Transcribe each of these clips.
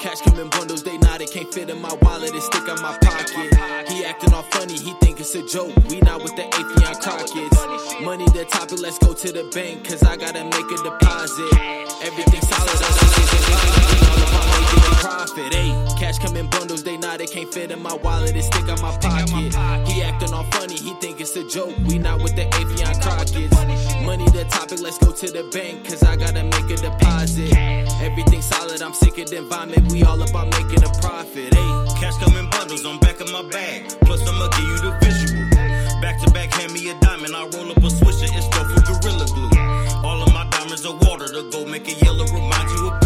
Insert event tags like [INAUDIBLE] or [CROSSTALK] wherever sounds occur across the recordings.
Cash come in bundles, they not, it can't fit in my wallet, it stick on my pocket. He acting all funny, he think it's a joke. We not with the Atheon Crockett's. Money the topic, let's go to the bank, cause I gotta make a deposit. Everything solid, I'm making profit. Ayy, cash come in bundles, they not, it can't fit in my wallet, it stick on my pocket. He acting all funny, he think it's a joke. We not with the Atheon Crockett's. Money the topic, let's go to the bank, cause I gotta make a deposit. Everything solid, I'm sicker than vomit. We all about making a profit. Hey, Cash come in bundles on back of my bag. Plus, I'ma give you the visual. Back to back, hand me a diamond. I roll up a swisher, it's stuff with Gorilla Glue. All of my diamonds are water. The gold make it yellow, remind you of.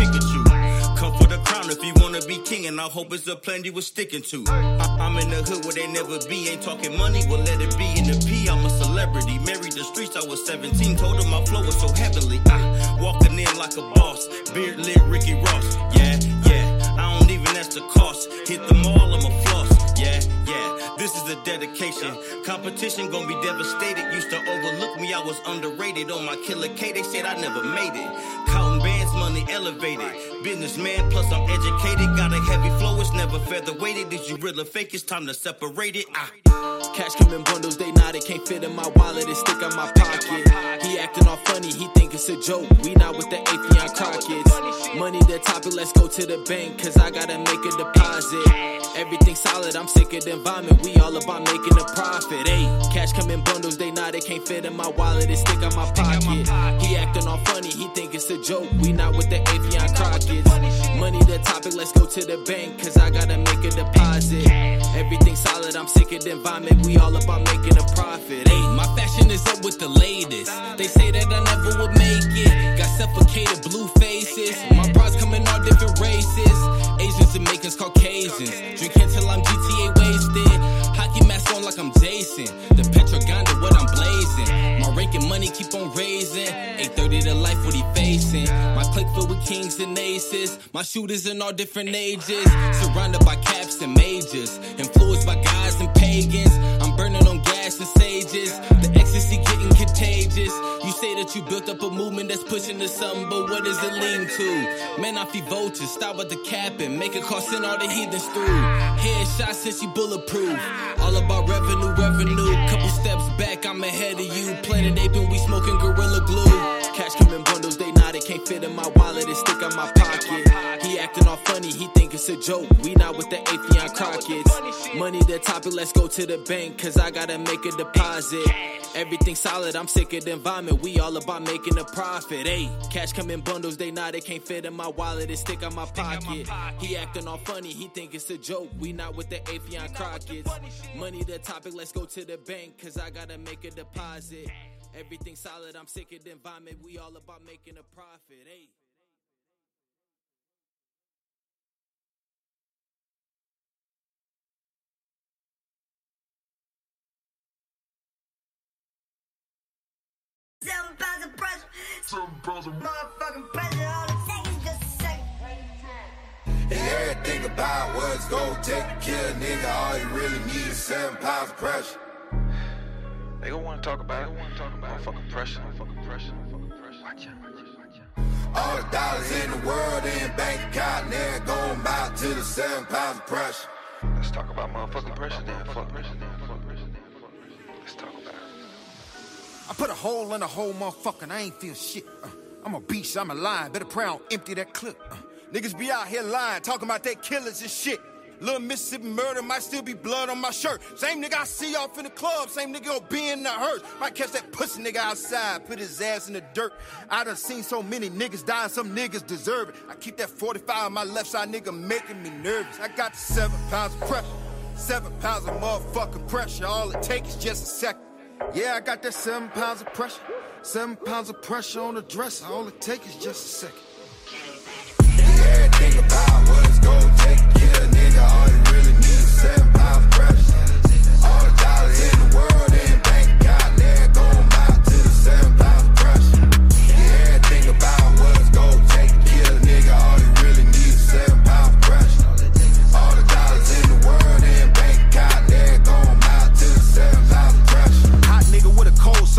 Come for the crown if you wanna be king, and I hope it's a plan you was sticking to. I- I'm in the hood where they never be. Ain't talking money, well, let it be in the P. I'm a celebrity. Married the streets, I was 17. Told them my flow was so heavenly. I walking in like a boss. Beard lit Ricky Ross. Yeah, yeah. I don't even ask the cost. Hit the mall, I'm a floss. Yeah, yeah. This is a dedication. Competition gon' be devastated. Used to overlook me, I was underrated. On my killer K, they said I never made it. Counting money elevated. Businessman, plus I'm educated. Got a heavy flow, it's never featherweighted. Did you really fake? It's time to separate it. Ah. Cash come in bundles, they not, it can't fit in my wallet, it stick on my pocket. He acting all funny, he think it's a joke. We not with the Atheon Crockett's. Money the topic, let's go to the bank, cause I gotta make a deposit. Everything solid, I'm sicker than vomit. We all about making a profit. Ayy, cash come in bundles, they not, it can't fit in my wallet, it stick on my pocket. He acting all funny, he think it's a joke. We not with the Atheon Crockett's. Money the topic, let's go to the bank, cause I gotta make a deposit. Everything solid, I'm sicker than vomit. We all about making a profit. Ayy, my fashion is up with the latest. They say that I never would make it. Got suffocated blue faces. My bras come in all different races. Asians, Jamaicans, Caucasians. Drinking till I'm GTA wasted. Hockey mask on like I'm Jason. The Petroganda, what I'm blazing. My rank money keep on raising. 830 to life, what he facing. My clique filled with kings and aces. My shooters in all different ages. Surrounded by caps and majors. Influenced by guys and pagans. I'm burning on gas and stages. Contagious. You say that you built up a movement that's pushing to something, but what does it lean to? Man, I feed vultures. Stop with the capping. Make a call, send all the heathens through. Headshot since you bulletproof. All about revenue, revenue. Couple steps back, I'm ahead of you. Planet aping, we smoking gorilla glue. Cash come in bundles, they not, it can't fit in my wallet, it stick on my pocket. He acting all funny, he think it's a joke. We not with the Atheon Crockett's. Money the topic, let's go to the bank, cause I gotta make a deposit. Everything solid, I'm sicker than vomit. We all about making a profit. Ayy, cash come in bundles, they not, it can't fit in my wallet, it stick on my pocket. He acting all funny, he think it's a joke. We not with the Atheon Crockett's. Money the topic, let's go to the bank, cause I gotta make a deposit. Everything solid, I'm sicker than vomit. We all about making a profit. Ayy. Seven pounds of pressure. Seven pounds of motherfucking pressure. All it takes is just a second. And everything about what's gonna take to kill a nigga, all you really need is seven pounds of pressure. They gon' wanna talk about it. They wanna talk about fucking pressure. Fucking pressure. Fucking pressure. Watch out. Watch out. Watch out. All the dollars in the world in bank account, they're going back to the seven pounds of pressure. Let's talk about motherfucking pressure then. Pressure then. Fuck pressure then. I put a hole in a hole, motherfucker, and I ain't feel shit. Uh, I'm a beast, I'm a lion. Better pray don't empty that clip. Uh, niggas be out here lying, talking about they killers and shit. Little Mississippi murder might still be blood on my shirt. Same nigga I see off in the club, same nigga gon' be in the hearse. Might catch that pussy nigga outside, put his ass in the dirt. I done seen so many niggas die, some niggas deserve it. I keep that 45 on my left side, nigga, making me nervous. I got the seven pounds of pressure, seven pounds of motherfucking pressure. All it takes is just a second. Yeah, I got that seven pounds of pressure. Seven pounds of pressure on the dresser. All it takes is just a second. Everything about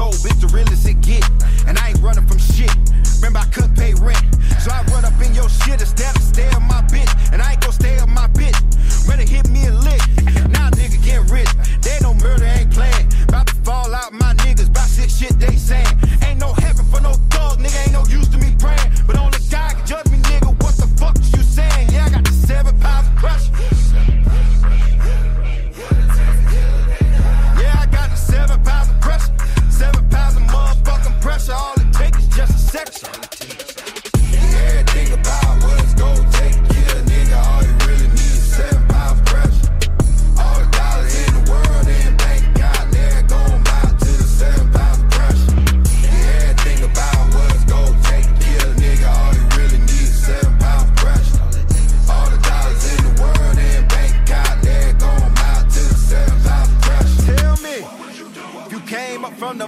gold, bitch, the realest it get. And I ain't running from shit. Remember, I couldn't pay rent. So I run up in your shit instead of stay on my bitch. And I ain't gon' stay on my bitch. Better hit me a lick. Now nigga get rich. They no murder, ain't playing. About to fall out my niggas. About six shit they saying. Ain't no heaven for no thugs, nigga. Ain't no use to me praying. But only God can judge me, nigga. What the fuck you saying? Yeah, I got the seven pounds of crush. pressure. All it takes is just a section.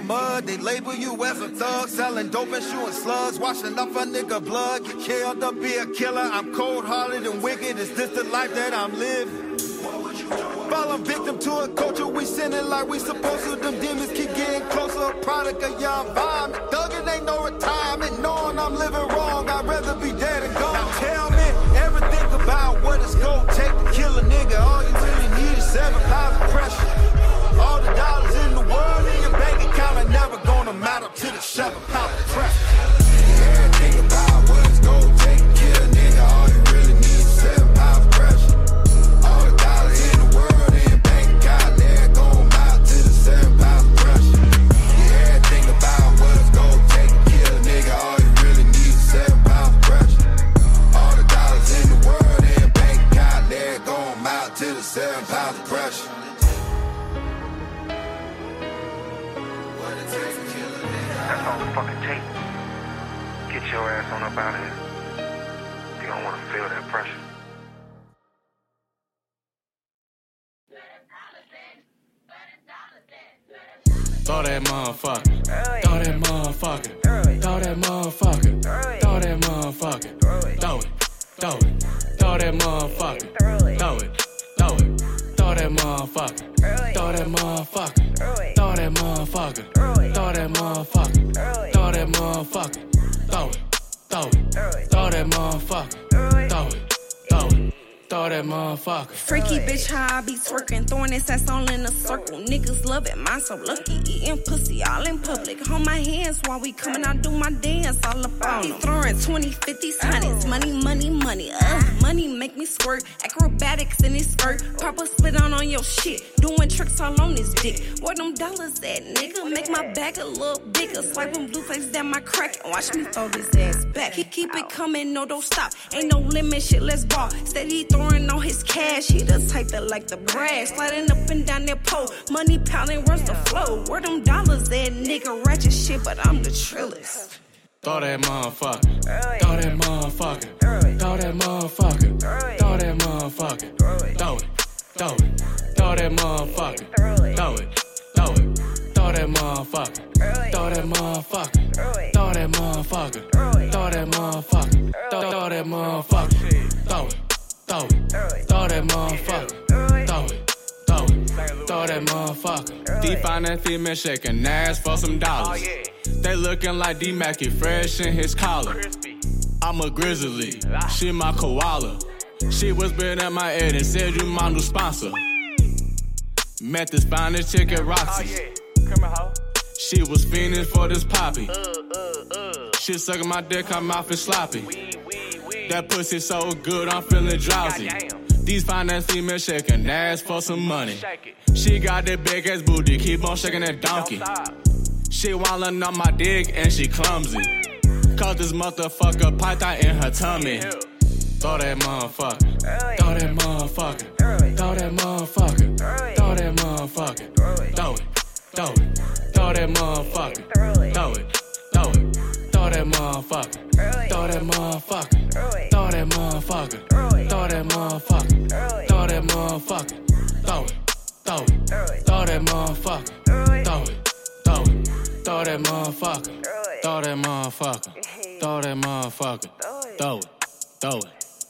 Mud. They label you as a thug, selling dope and shooting slugs, washing off a nigga blood. Get killed up, be a killer. I'm cold hearted and wicked. Is this the life that I'm living? Falling victim to a culture we sinning like we supposed to. Them demons keep getting closer. Product of young vibe. Thuggin' ain't no retirement. Knowing I'm living wrong, I'd rather be dead and gone. Now tell me everything about what it's gonna take to kill a nigga. All you really need is seven pounds gonna matter to the seven pounds of Get your ass on up out of here. You don't want to feel that pressure. Throw that motherfucker. Throw that motherfucker. Throw that motherfucker. Throw that motherfucker. Throw it. Throw it. Throw that motherfucker. Throw it. Throw it. Throw that motherfucker. Throw that motherfucker. Throw that motherfucker. Throw that motherfucker. Throw that motherfucker. Throw it. Throw it. Throw that motherfucker. Throw it. Throw that motherfucker. Freaky bitch, how I be twerking, throwing this ass all in a circle. Niggas love it, mine so lucky, eating pussy all in public. Hold my hands while we coming out, do my dance all up on He throwing 20, 50s, hundreds, money, money, money. Uh, money make me squirt, acrobatics in his skirt. Papa spit on on your shit, doing tricks all on his dick. Where them dollars at, nigga? Make my back a little bigger. Swiping blue face down my crack watch me throw this ass back. Keep it coming, no, don't stop. Ain't no limit, shit, let's ball. Steady throwing on his cash, he the type that like the brass. Sliding up and down that pole, money pounding, where's the flow? Where them dollars at, nigga? Ratchet shit, but I'm the trillest. Throw that motherfucker. Throw that motherfucker. Throw that motherfucker. Throw that motherfucker. Throw it. Throw it. Throw that motherfucker. Throw it. Throw it. Throw that motherfucker. Throw that motherfucker. Throw that motherfucker. Throw that motherfucker. Throw that motherfucker. Throw it. Throw it. Throw that motherfucker. Throw it. Throw it. Throw that motherfucker. Deep Define that female shaking ass for some dollars. They looking like D Mackey fresh in his collar. I'm a grizzly, she my koala. She whispered at my ear and said you my new sponsor. Met this finest chick at Roxy. She was fiending for this poppy. She sucking my dick, her mouth is sloppy. That pussy so good, I'm feeling drowsy. These finance females shaking ass for some money. She got that big ass booty, keep on shaking that donkey. She wildin' on my dick and she clumsy. Cause this motherfucker python in her tummy. Throw that motherfucker. Throw that motherfucker. Throw that motherfucker. Throw that motherfucker. Throw it. Throw it. Throw that motherfucker. Throw it. Throw that motherfucker. Throw that motherfucker. Throw that motherfucker. Throw that motherfucker. Throw that motherfucker. Throw it. Throw it. Throw that motherfucker. Throw it. Throw it. Throw that motherfucker. Throw that motherfucker. Throw that motherfucker. Throw it. Throw it.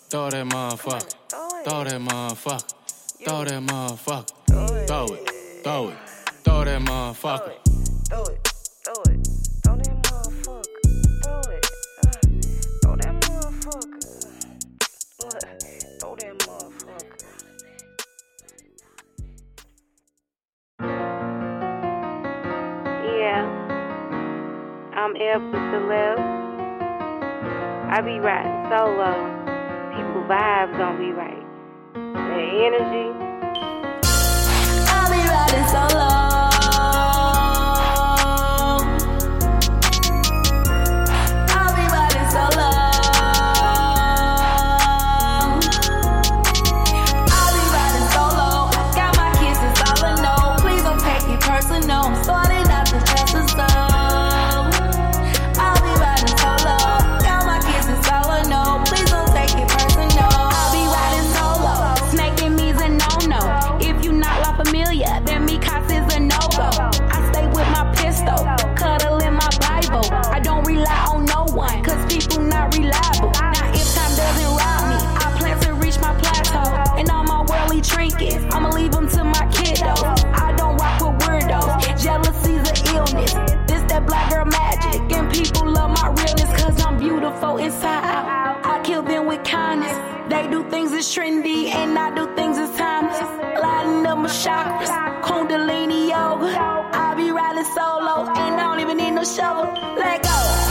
Throw that motherfucker. Throw that motherfucker. Throw that motherfucker. Throw it. Throw it. Throw that motherfucker. Throw it, I'm F with the left. I be riding solo. People vibes don't be right. The energy. I'll be riding solo. four inside out. I kill them with kindness. They do things that's trendy, and I do things that's timeless. Lighting up my chakras, Kundalini yoga. I be riding solo, and I don't even need no shovel. Let go.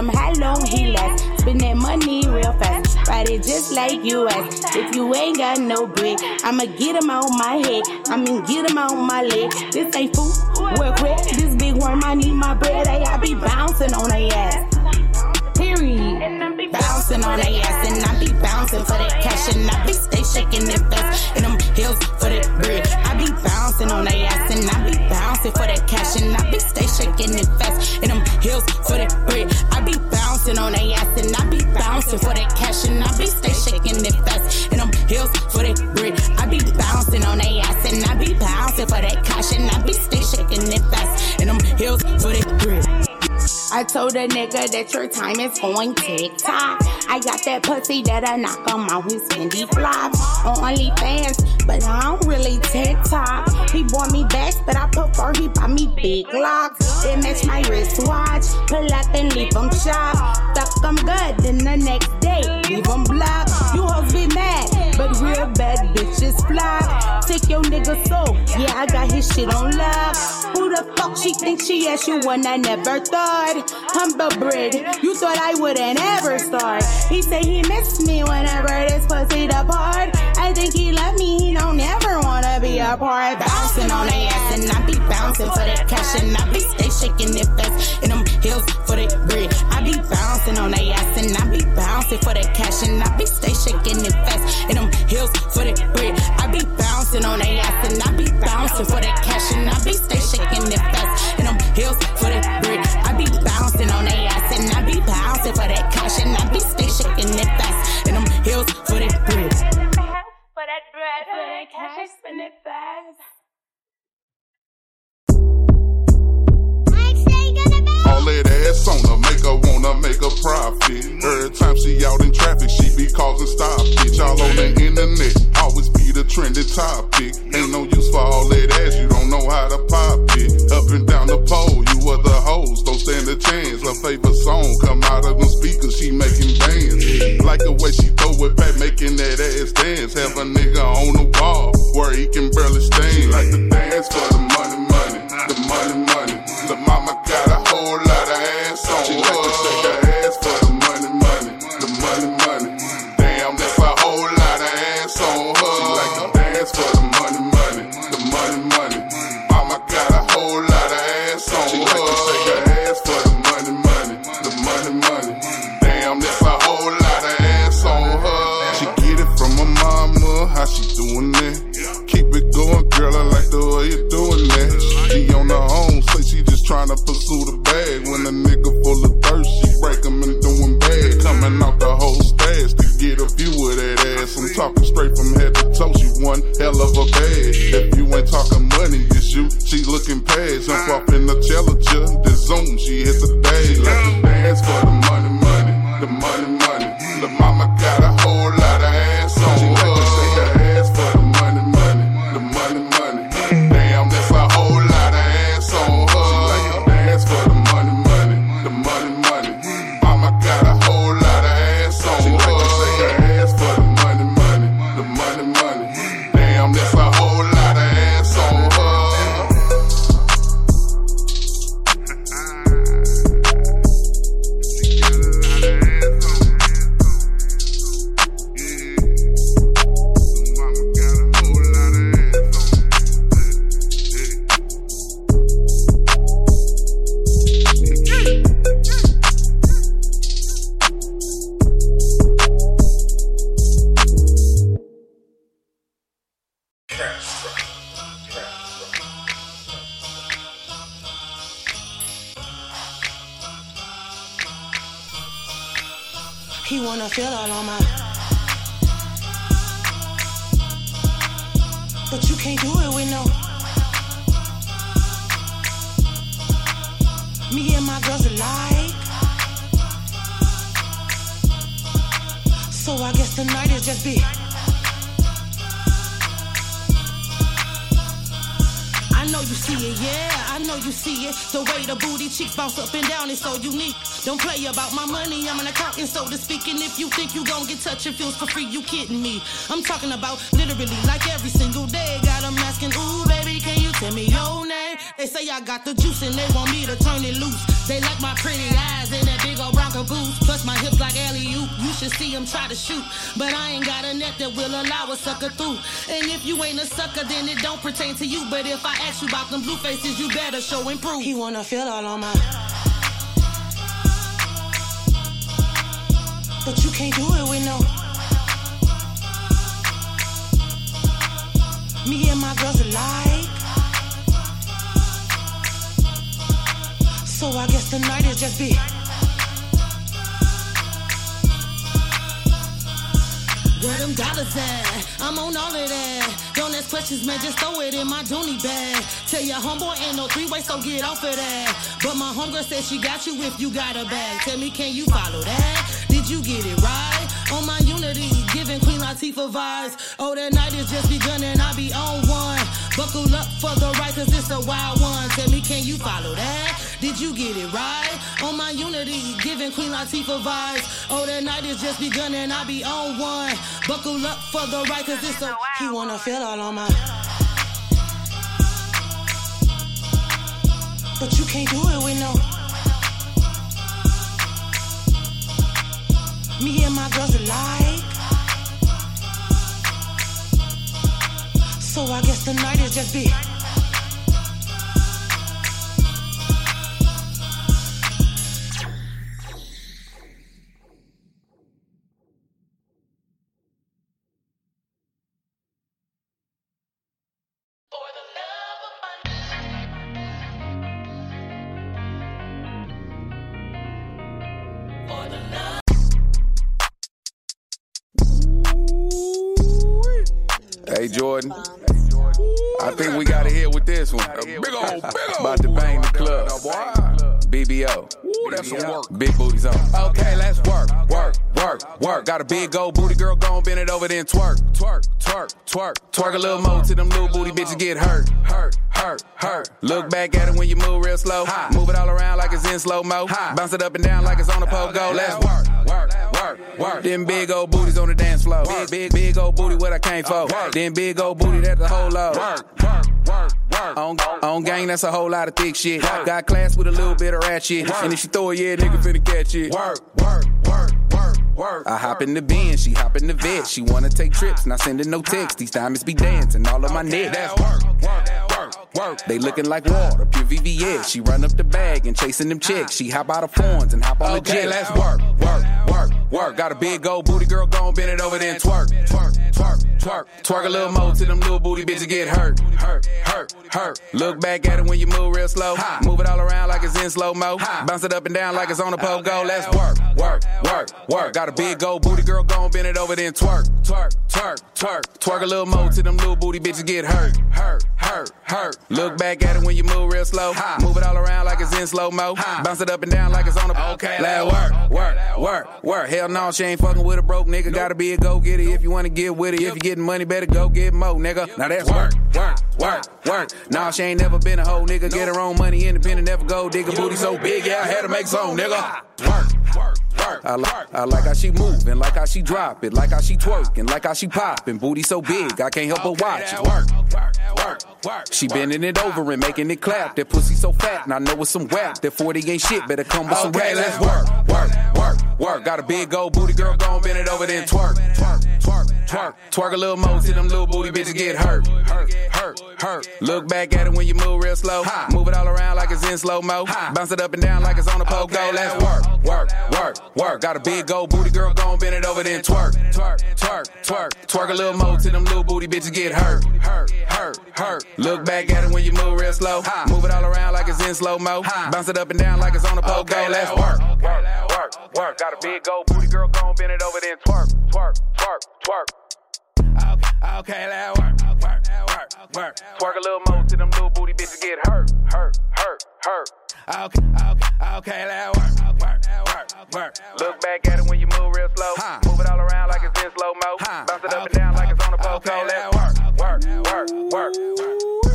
Him how long he lasts. Spend that money real fast. Ride it just like you US. If you ain't got no bread, I'ma get him on my head. I mean, get him on my leg. This ain't food, work quick. This big worm, I need my bread. Hey, I be bouncing on a ass. Bouncing on a ass and I be bouncing for that cash and I be stay shaking it fast in them heels for that bread. I be bouncing on a ass and I be bouncing for that cash and I be stay shaking it fast in them heels for that bread. I be bouncing on a ass and I be bouncing for that cash and I be stay shaking it fast in them heels I told a nigga that your time is going TikTok. I got that pussy that I knock him out his Fendi flops on OnlyFans, but I don't really TikTok. He bought me bags, but I prefer he buy me big locks. It match my wristwatch. Pull up and leave him shop. Fuck him good, then the next day leave him blocked. You hoes be mad, but real bad bitches fly. Take your nigga soul, yeah I got his shit on lock. Who the fuck she think she is? You one I never thought. Humble bread, you thought I wouldn't ever start. He say he miss me whenever this pussy depart. I think he love me, he don't ever wanna be a part. Bouncing on the and I be bouncing for that cash and I be stay shaking it fast in them heels for that bread. I be bouncing on the ass and I be bouncing for that cash and I be stay shaking it fast in them heels for that bread. I be bouncing on the ass and I be bouncing for that cash and I be stay shaking it fast in them heels for that bread. I be bouncing on the ass and I be bouncing for that cash and I be stay shaking it fast in them heels for that bread. For that bread, for that cash, spin it fast. All ass on her, make her wanna make a profit. Every time she out in traffic, she be causing stop bitch. All on the internet, always be the trending topic. Ain't no use for all that ass, you don't know how to pop it. Up and down the pole, you other hoes, don't stand a chance. Her favorite song come out of them speakers, she making bands. Like the way she throw it back, making that ass dance. Have a nigga on the wall where he can barely stand. She like to dance for the money, money, the money, money. The mama got a tryna pursue the bag. When a nigga full of thirst, she break 'em and doing bad. Coming out the whole stash to get a view of that ass. I'm talking straight from head to toe, she one hell of a bag. If you ain't talking money, you shoot, she looking past. Jump off in the challenger, the zoom, she hit the day. Like to dance for the money, money, the money, money. The mama got a whole cheeks bounce up and down, it's so unique. Don't play about my money, I'm an accountant, so to speak. And if you think you gon' get touch and feels for free, you kidding me. I'm talking about literally like every single day. Got Got 'em asking, ooh, baby, can you tell me your name? They say I got the juice and they want me to turn it loose. They like my pretty eyes and that big old Bronco goose. Plus my hips like alley oop. You should see 'em try to shoot. But I ain't got a net that will allow a sucker through. And if you ain't a sucker, then it don't pertain to you. But if I ask you about them blue faces, you better show and prove. He wanna feel all on my. But you can't do it with no. Me and my girls alike. So I guess tonight is just be. Where them dollars at? I'm on all of that. Don't ask questions, man, just throw it in my dooney bag. Tell your homeboy ain't no three way, so get off of that. But my homegirl said she got you if you got a bag. Tell me, can you follow that? Did you get it right? On my unity, giving Queen Latifah vibes. Oh, that night is just begun and I be on one. Buckle up for the ride, cause it's a wild one. Tell me, can you follow that? Did you get it right? On my unity, giving Queen Latifah vibes. Oh, that night is just begun and I be on one. Buckle up for the ride, cause it's a. He wanna feel all on my. But you can't do it with no. Me and my girls alike. So I guess tonight is just be. Jordan. I think we gotta hit with this one. Big old, big old About to bang the club. BBO. that's some work. Big booties on. Okay, let's work, work, work, work. Got a big old booty girl, gon' bend it over, then twerk, twerk, twerk, twerk. Twerk a little more till them little booty bitches get hurt, hurt, hurt, hurt. Look back at it when you move real slow. Move it all around like it's in slow mo. Bounce it up and down like it's on a pogo. Let's work, work, work, work. Them big old booties on the dance floor. Big, big, big old booty what I came for. Them big old booty that's the whole load. Work, work, work, work. On, on gang, that's a whole lot of thick shit. Got class with a little bit of rat shit. And if she throw it, yeah, nigga finna catch it. Work, work, work, work, work. I hop in the Benz, she hop in the vet. She wanna take trips, not sending no text. These diamonds be dancing all of my neck. That's work, work, work, work. They looking like water, pure VVS. She run up the bag and chasing them chicks. She hop out of phones and hop on the jet. let's work, work, work, work. Got a big old booty girl, gon' bend it over then twerk, twerk, twerk, twerk. Twerk a little more till them little booty bitches get hurt, hurt, hurt, hurt. Look back at it when you move real slow. Move it all around like it's in slow mo. Bounce it up and down like it's on a pogo. Let's work, work, work, work. Got a big old booty girl, gon' bend it over then twerk, twerk, twerk, twerk. Twerk a little more till them little booty bitches get hurt, hurt, hurt, hurt. Look back at it when you move real slow. Move it all around like it's in slow mo. Bounce it up and down like it's on a pogo. Okay, let's work, work, work, work. Hell no, she ain't fucking with a broke nigga. Gotta be a go getter if you wanna get with it. If you getting money, better go get more, nigga. Now that's work, work, work, work. Nah, she ain't never been a hoe, nigga. Get her own money, independent, never go digger. Booty so big, yeah, I had to make some, nigga. Work, work. I like, I like how she moving, like how she drop it, like how she twerking, like how she popping. Booty so big, I can't help but watch it. Work, work, work. She bending it over and making it clap. That pussy so fat, and I know it's some whack. That 40 ain't shit, better come with some rap. Let's work, work, work, work. Got a big old booty girl, gon' bend it over then twerk, twerk, twerk, twerk. Twerk a little more till them little booty bitches get hurt, hurt, hurt, hurt. Look back at it when you move real slow. Move it all around like it's in slow mo. Bounce it up and down like it's on a pogo. Let's work, work, work, work. Got a big old booty girl, gon' bend it over then twerk, twerk, twerk, twerk. Twerk a little more till them little booty bitches get hurt, hurt, hurt, hurt. Look back at it when you move real slow. Move it all around like it's in slow mo. Bounce it up and down like it's on a pogo. Let's work, work, work, work. Got a big gold booty girl, gon' bend it over, then twerk, twerk, twerk, twerk. Okay, okay, let work, work, work, work. Twerk a little more till them little booty bitches get hurt, hurt, hurt, hurt. Okay, okay, okay, let work, work, work, work. Look back at it when you move real slow. Move it all around like it's in slow mo. Bounce it up and down like it's on a poco. Let's work, work, work, work. Work,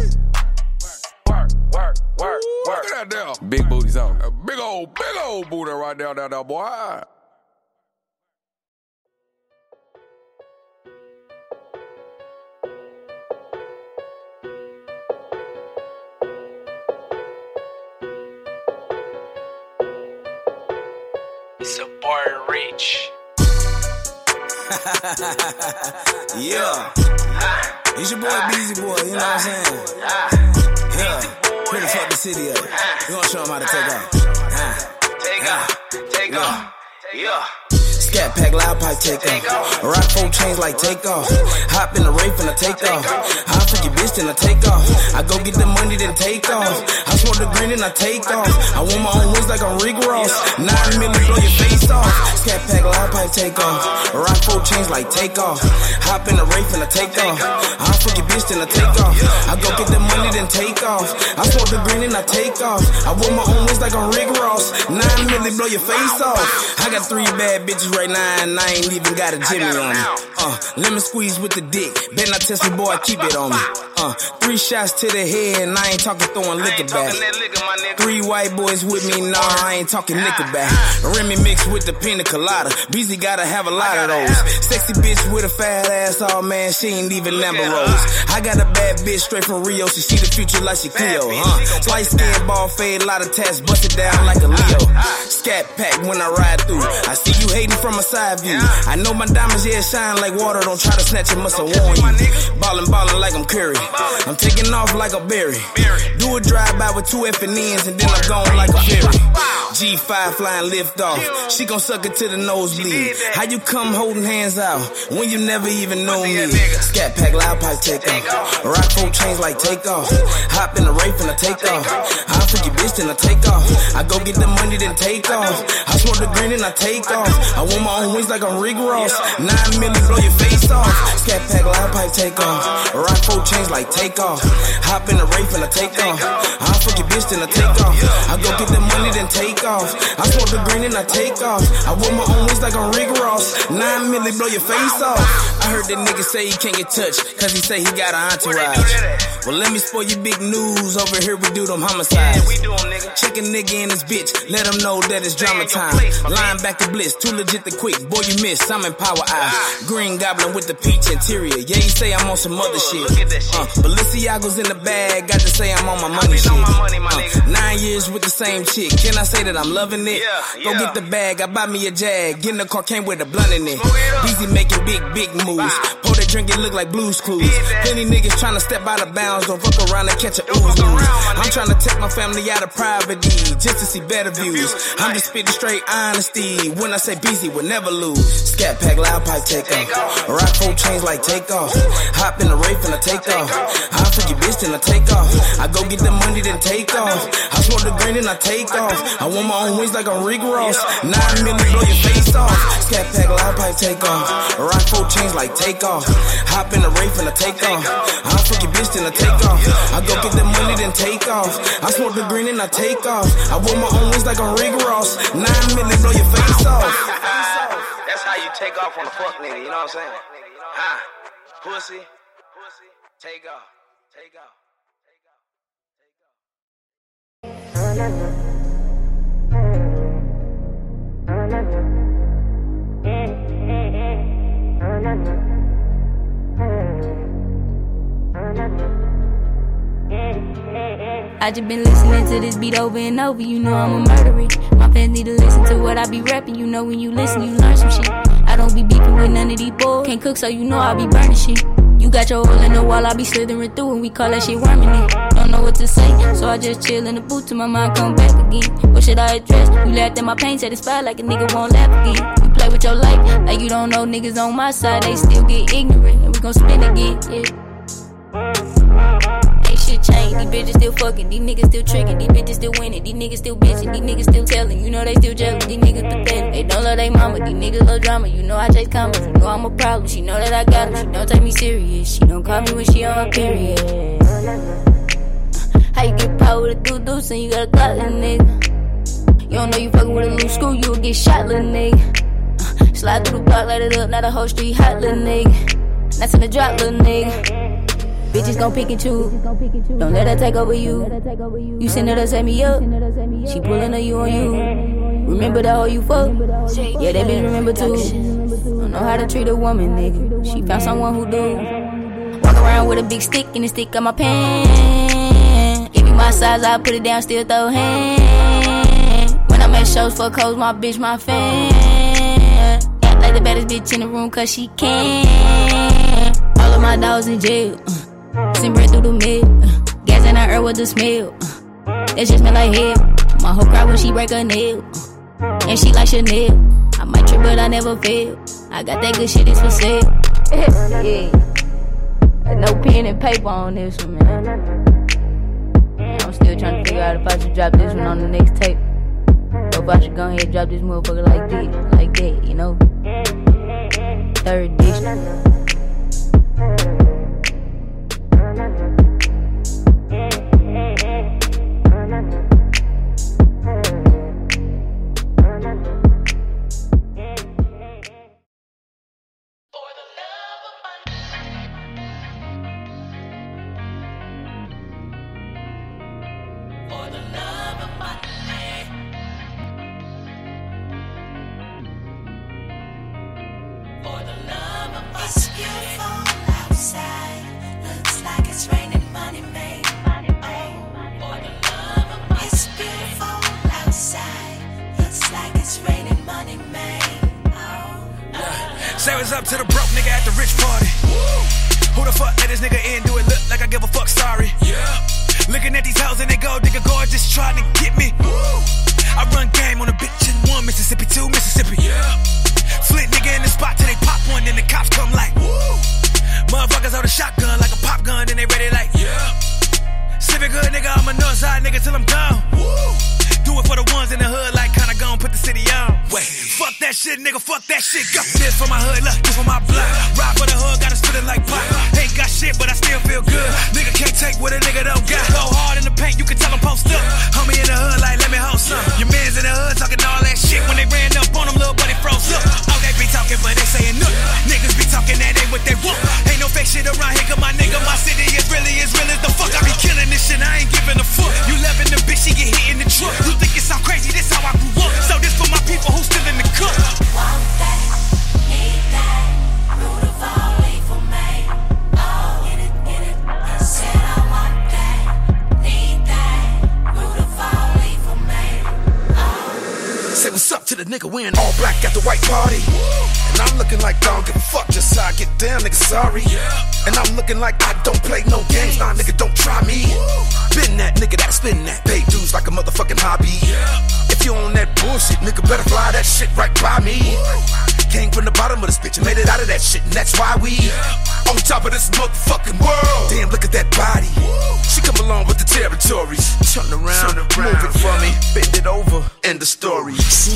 work, work, work. Look at that there. Big booties on. A big old, big old booty right there, there, there, boy. It's a boy Rich. [LAUGHS] yeah. It's your boy Beezy Boy, you know what I'm saying? Yeah. Pretty fuck the city ah. up. We gonna show him how to take ah. off. Take ah. off, take off, yeah. Scat pack, loud pipe, take off. Rock four chains like take off. Hop in the Wraith and I take off. Hop for your bitch then I take off. I go get the money then take off. I smoke the green and I take off. I want my own wings like I'm Rick Ross. Nine million blow your face off. Scat pack, loud pipe, take off. Rock four chains like take off. Hop in the Wraith and I take off. Hop for your bitch then I take off. I go get the money then take off. I smoke the green and I take off. I want my own wings like I'm Rick Ross. Nine million blow your face off. I got three bad bitches right now and I ain't even got a Jimmy on me. Uh, lemon squeeze with the dick. Bet not test me, boy, I keep it on me. Uh, three shots to the head and I ain't talking throwing liquor back. Three white boys with me, nah, I ain't talking liquor back. Remy mixed with the pina colada. Beezy gotta have a lot of those. Sexy bitch with a fat ass, oh man, she ain't even Amber Rose. I got a bad bitch straight from Rio, she see the future like she Cleo, huh? Light skin, ball fade, A lot of tats, bust it down like a Leo. Scat pack when I ride through. I see you hating from a side view. I know my diamonds, yeah, shine like water. Don't try to snatch it, must have warned you. Ballin', ballin' like I'm Curry. I'm taking off like a berry. Do a drive by with two F and N's and then I'm gone like a ferry. G5 flying lift off. She gon' suck it to the nosebleed. How you come holding hands out when you never even know me? Scat pack, loud pipe, take off. Rock four chains like take off. Hop in the Wraith and I take off. Hop for your bitch then I take off. I go get the money then take off. I smoke the green and I take off. I want my own wings like I'm Rick Ross. Nine million blow your face off. Scat pack, loud pipe, take off. Rock four chains like take off. Hop in the Wraith and I take off. Hop for your bitch then I take off. I go get the money then take off. I smoke the green and I take off. I want my own wings like I'm Rick Ross. Nine million blow your face off. I heard that nigga say he can't get touched, cause he say he got an entourage. Well, let me spoil you big news. Over here we do them homicides. Check a nigga in his bitch, let him know that it's drama time. Line back to bliss, too legit to quit. Boy, you miss, I'm in power eye. Green goblin with the peach interior. Yeah, you say I'm on some other shit. Uh, Balenciaga's in the bag, got to say I'm on my money shit. Uh, nine years with the same chick, can I say that I'm loving it? Go get the bag, I buy me a jag. Get in the car, came with a blunt in it. Easy making big, big moves. Pour that drink, it look like blues clues. Plenty niggas trying to step out of bounds, don't fuck around and catch a ooze. I'm trying to take my family out of poverty just to see better views. I'm just spitting straight honesty. When I say busy, we'll never lose. Scat pack, loud pipe, take off. Rock four chains like take off. Hop in the Wraith and I take off. Hop for your bitch then I take off. I go get the money then take off. I smoke the green and I take off. I want my own wings like I'm Rick Ross. Nine million blow your face off. Scat pack, loud pipe, take off. Rock four chains like take off. Hop in the Wraith and I take off. Hop for your bitch then I take off. I go get the money then take off. I smoke the green and I take off. I want my own wings like I'm Rick Ross. Nine million blow your face off. Take off on a fuck nigga, you know what I'm saying? Huh? Pussy, pussy. Take off. Take off. Take off, take off. I just been listening to this beat over and over. You know I'm a murderer. My fans need to listen to what I be rapping. You know when you listen, you learn some shit. I don't be beefing with none of these boys. Can't cook, so you know I be burning shit. You got your hole in the wall, I be slithering through, and we call that shit worming it. Don't know what to say, so I just chill in the booth till my mind come back again. What should I address? You laughed at my pain, satisfied like a nigga won't laugh again. You play with your life, like you don't know niggas on my side, they still get ignorant, and we gon' spin again, yeah. Changed, these bitches still fucking, these niggas still tricking, these bitches still winning, these niggas still bitching, these niggas still telling, you know they still jealous, these niggas pathetic. They don't love they mama, these niggas love drama, you know I chase commas, you know I'm a problem, she know that I got them, she don't take me serious, she don't call me when she on her period. How you get power with a deuce and you got a clock, little nigga? You don't know you fucking with a loose screw, you will get shot, little nigga. Slide through the block, light it up, now the whole street hot, little nigga. That's in the drop, little nigga. Bitches gon' pick and choose. Don't let her take over you. You send her to set me up. She pulling a you on you. Remember that hoe you fuck? Yeah, that bitch remember too. Don't know how to treat a woman, nigga. She found someone who do. Walk around with a big stick and a stick on my pen. Give me my size, I put it down, still throw hands. When I'm at shows for codes, my bitch, my fan. Act like the baddest bitch in the room, cause she can. All of my dogs in jail. Uh, send bread through the mail. Uh, gas in her ear with the smell. Uh, that shit smell like hell. My whole cry when she break her nail. Uh, and she like Chanel. I might trip, but I never fail. I got that good shit, it's for sale. yeah. No pen and paper on this one, man. I'm still trying to figure out if I should drop this one on the next tape. Or if I should go ahead and drop this motherfucker like this, like that, you know? Third edition.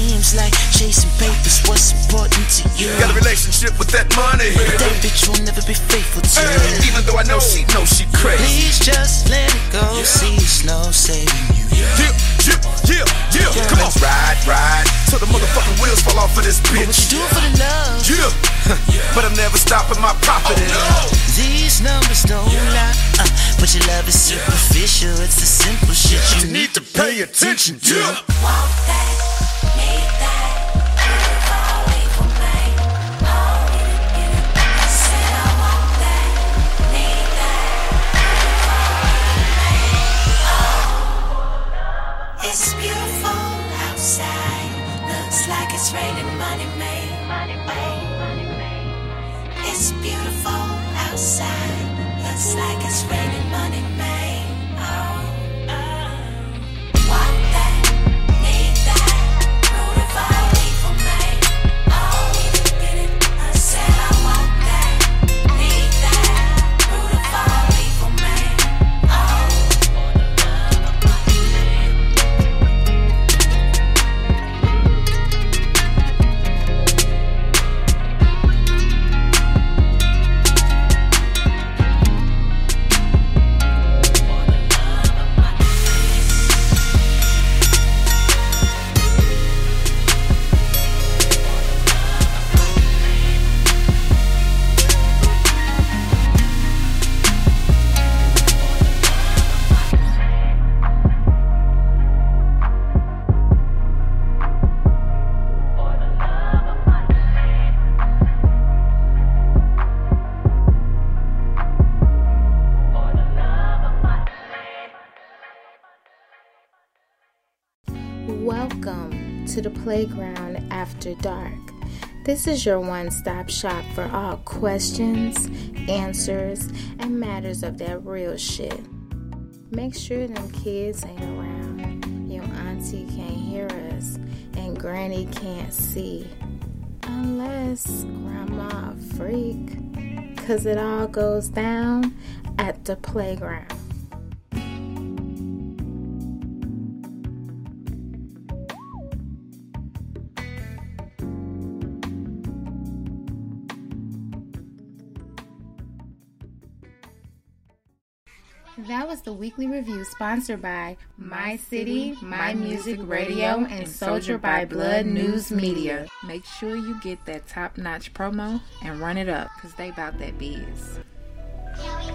Seems like chasing papers what's important to you. Got a relationship with that money. That bitch will never be faithful to Hey, you. even though I know she knows she crazy. Please just let it go. See, it's no saving you. Yeah, yeah, yeah, yeah. Come on, ride, ride. Till the motherfucking wheels fall off of this bitch. What you do for the love? Yeah, [LAUGHS] but I'm never stopping my profit. These numbers don't lie. Uh, but your love is superficial. It's the simple shit you, need to pay attention to. Want that, it's beautiful outside. Looks like playground after dark. This is your one stop shop for all questions, answers, and matters of that real shit. Make sure them kids ain't around. Your auntie can't hear us, and granny can't see. Unless grandma freak. Cause it all goes down at the playground. That was the weekly review sponsored by My City, My Music Radio, and Soldier by Blood News Media. Make sure you get that top notch promo and run it up, because they about that biz. Yeah,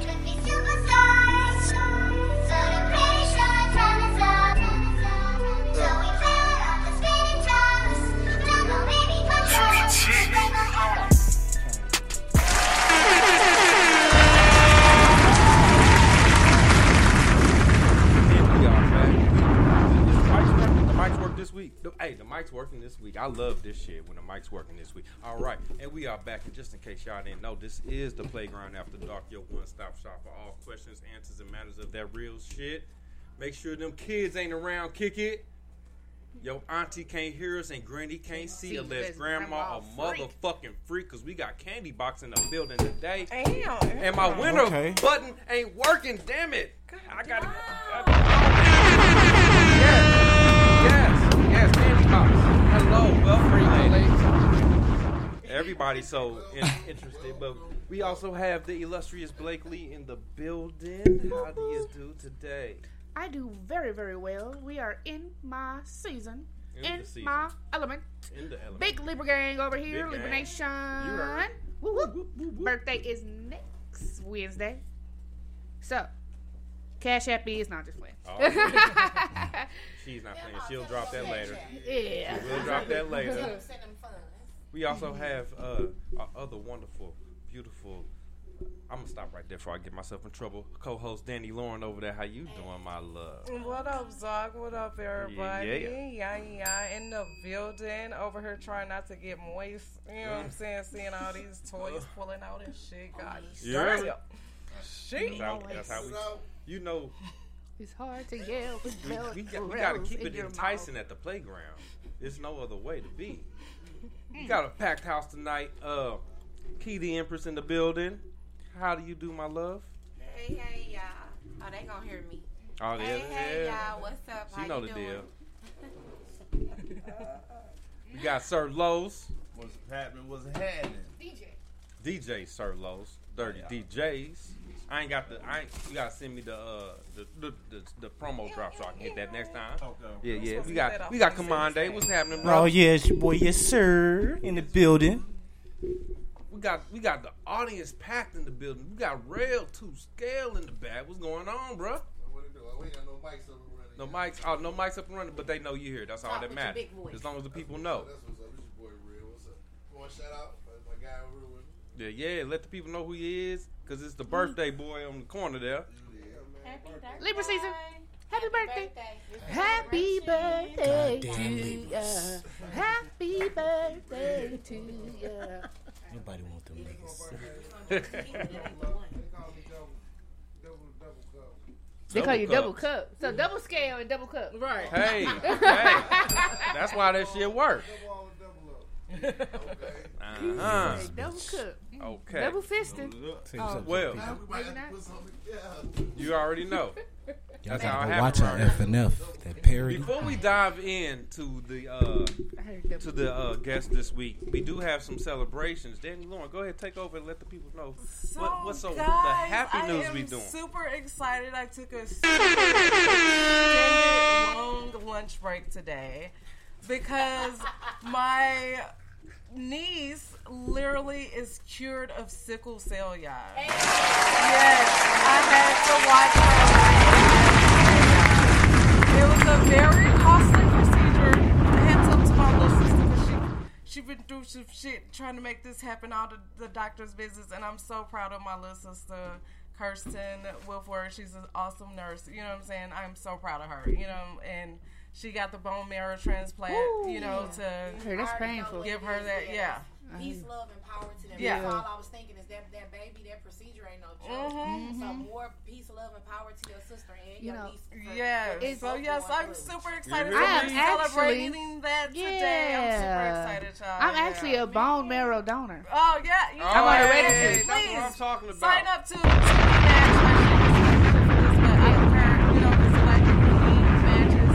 this week. Hey, the mics working this week. I love this shit when the mics working this week. All right, and we are back. And just in case y'all didn't know, this is the playground after dark. Your one-stop shop for all questions, answers, and matters of that real shit. Make sure them kids ain't around. Kick it. Yo, auntie can't hear us and granny can't see See, unless because grandma, grandma a motherfucking freak. Cause we got candy box in the building today. Damn. And my winter Okay. button ain't working. Damn it! I gotta. Yes, yes, candy box. Hello, welcome, ladies. Everybody so in- interested, but we also have the illustrious Blakely in the building. How do you do today? I do very, very well. We are in my season. In In, the season. my element. In the element. Big Libra gang over here, Big Libra gang. Nation. You. Woo, woo. Birthday is next Wednesday. So, Cash App is not just playing. Oh. [LAUGHS] She's not playing. She'll drop that later. Yeah. We'll drop that [LAUGHS] later. We also have uh, our other wonderful, beautiful. I'm gonna stop right there before I get myself in trouble. Co-host Danny Lauren over there. How you doing, my love? What up, Zog? What up, everybody? Yeah. Yeah, yeah, in the building over here trying not to get moist. You know what I'm saying? Seeing all these toys [LAUGHS] pulling out and shit. God, You heard me? damn. Shit. That's how, that's how we. You know, It's hard to yell we, we, got, we gotta keep in it your enticing mouth. at the playground. There's no other way to be. We got a packed house tonight. Uh, Key the Empress in the building. How do you do, my love? Hey, hey, y'all. Oh, they gonna hear me. Oh, yeah, hey, hey, yeah. y'all. What's up? She How know you the doing? deal. [LAUGHS] We got Sir Lowe's. What's happening? What's happening? DJ DJ Sir Lowe's. Dirty DJs. I ain't got the. I ain't. You gotta send me the uh the the, the, the promo drop so I can hit that next time. Yeah, yeah. We got we got Command Day. What's happening, bro? Oh yeah, it's your boy, yes sir, in the building. We got we got the audience packed in the building. We got Rail Two Scale in the back. What's going on, bro? We ain't got no mics up and running. No mics. Oh, no mics up and running, but they know you here. That's all Talk that with your matters. big voice. As long as the people know. That's what's up. This your boy Real. What's up? Want to shout out my guy over with me? Yeah, yeah. Let the people know who he is, cause it's the birthday boy on the corner there. Libra season. Happy birthday. Happy birthday to Goddamn ya. Happy birthday to you. Nobody want them niggas. They call you double cup. cup. So double scale and double cup. Right. Hey, hey. That's why that shit works. [LAUGHS] Uh-huh. Double cup. Okay. Double fisted. Uh, well, [LAUGHS] you already know. Y'all That's how gotta go watch happens. our FNF, that parody. Before we dive into the uh, to the uh, guest this week, we do have some celebrations. Danny Lauren, go ahead, take over and let the people know So, what, what's so the guys, happy I news am we doing. super excited. I took a super extended long lunch break today because my niece literally is cured of sickle cell, y'all. Yes, I had to watch her. It was a very costly procedure. To talk to my little sister because she she been through some shit trying to make this happen. All the, the doctor's visits, and I'm so proud of my little sister. Kirsten Wilford, she's an awesome nurse. You know what I'm saying? I'm so proud of her. You know, and she got the bone marrow transplant. you know, to Hey, that's painful. give her that. Yeah. Peace, love, and power to them. Yeah. That's all I was thinking is that that baby, that procedure ain't no joke. Mhm. So more peace, love, and power to your sister and You your know, niece. for- Yeah. for So yes, I'm through. super excited. I am to be actually- celebrating that today. I'm super excited, y'all. I'm Yeah. actually a bone marrow donor. Oh yeah, you I'm on the hey, register. Please, That's what I'm talking about. sign up to, to match. You know, to select matches.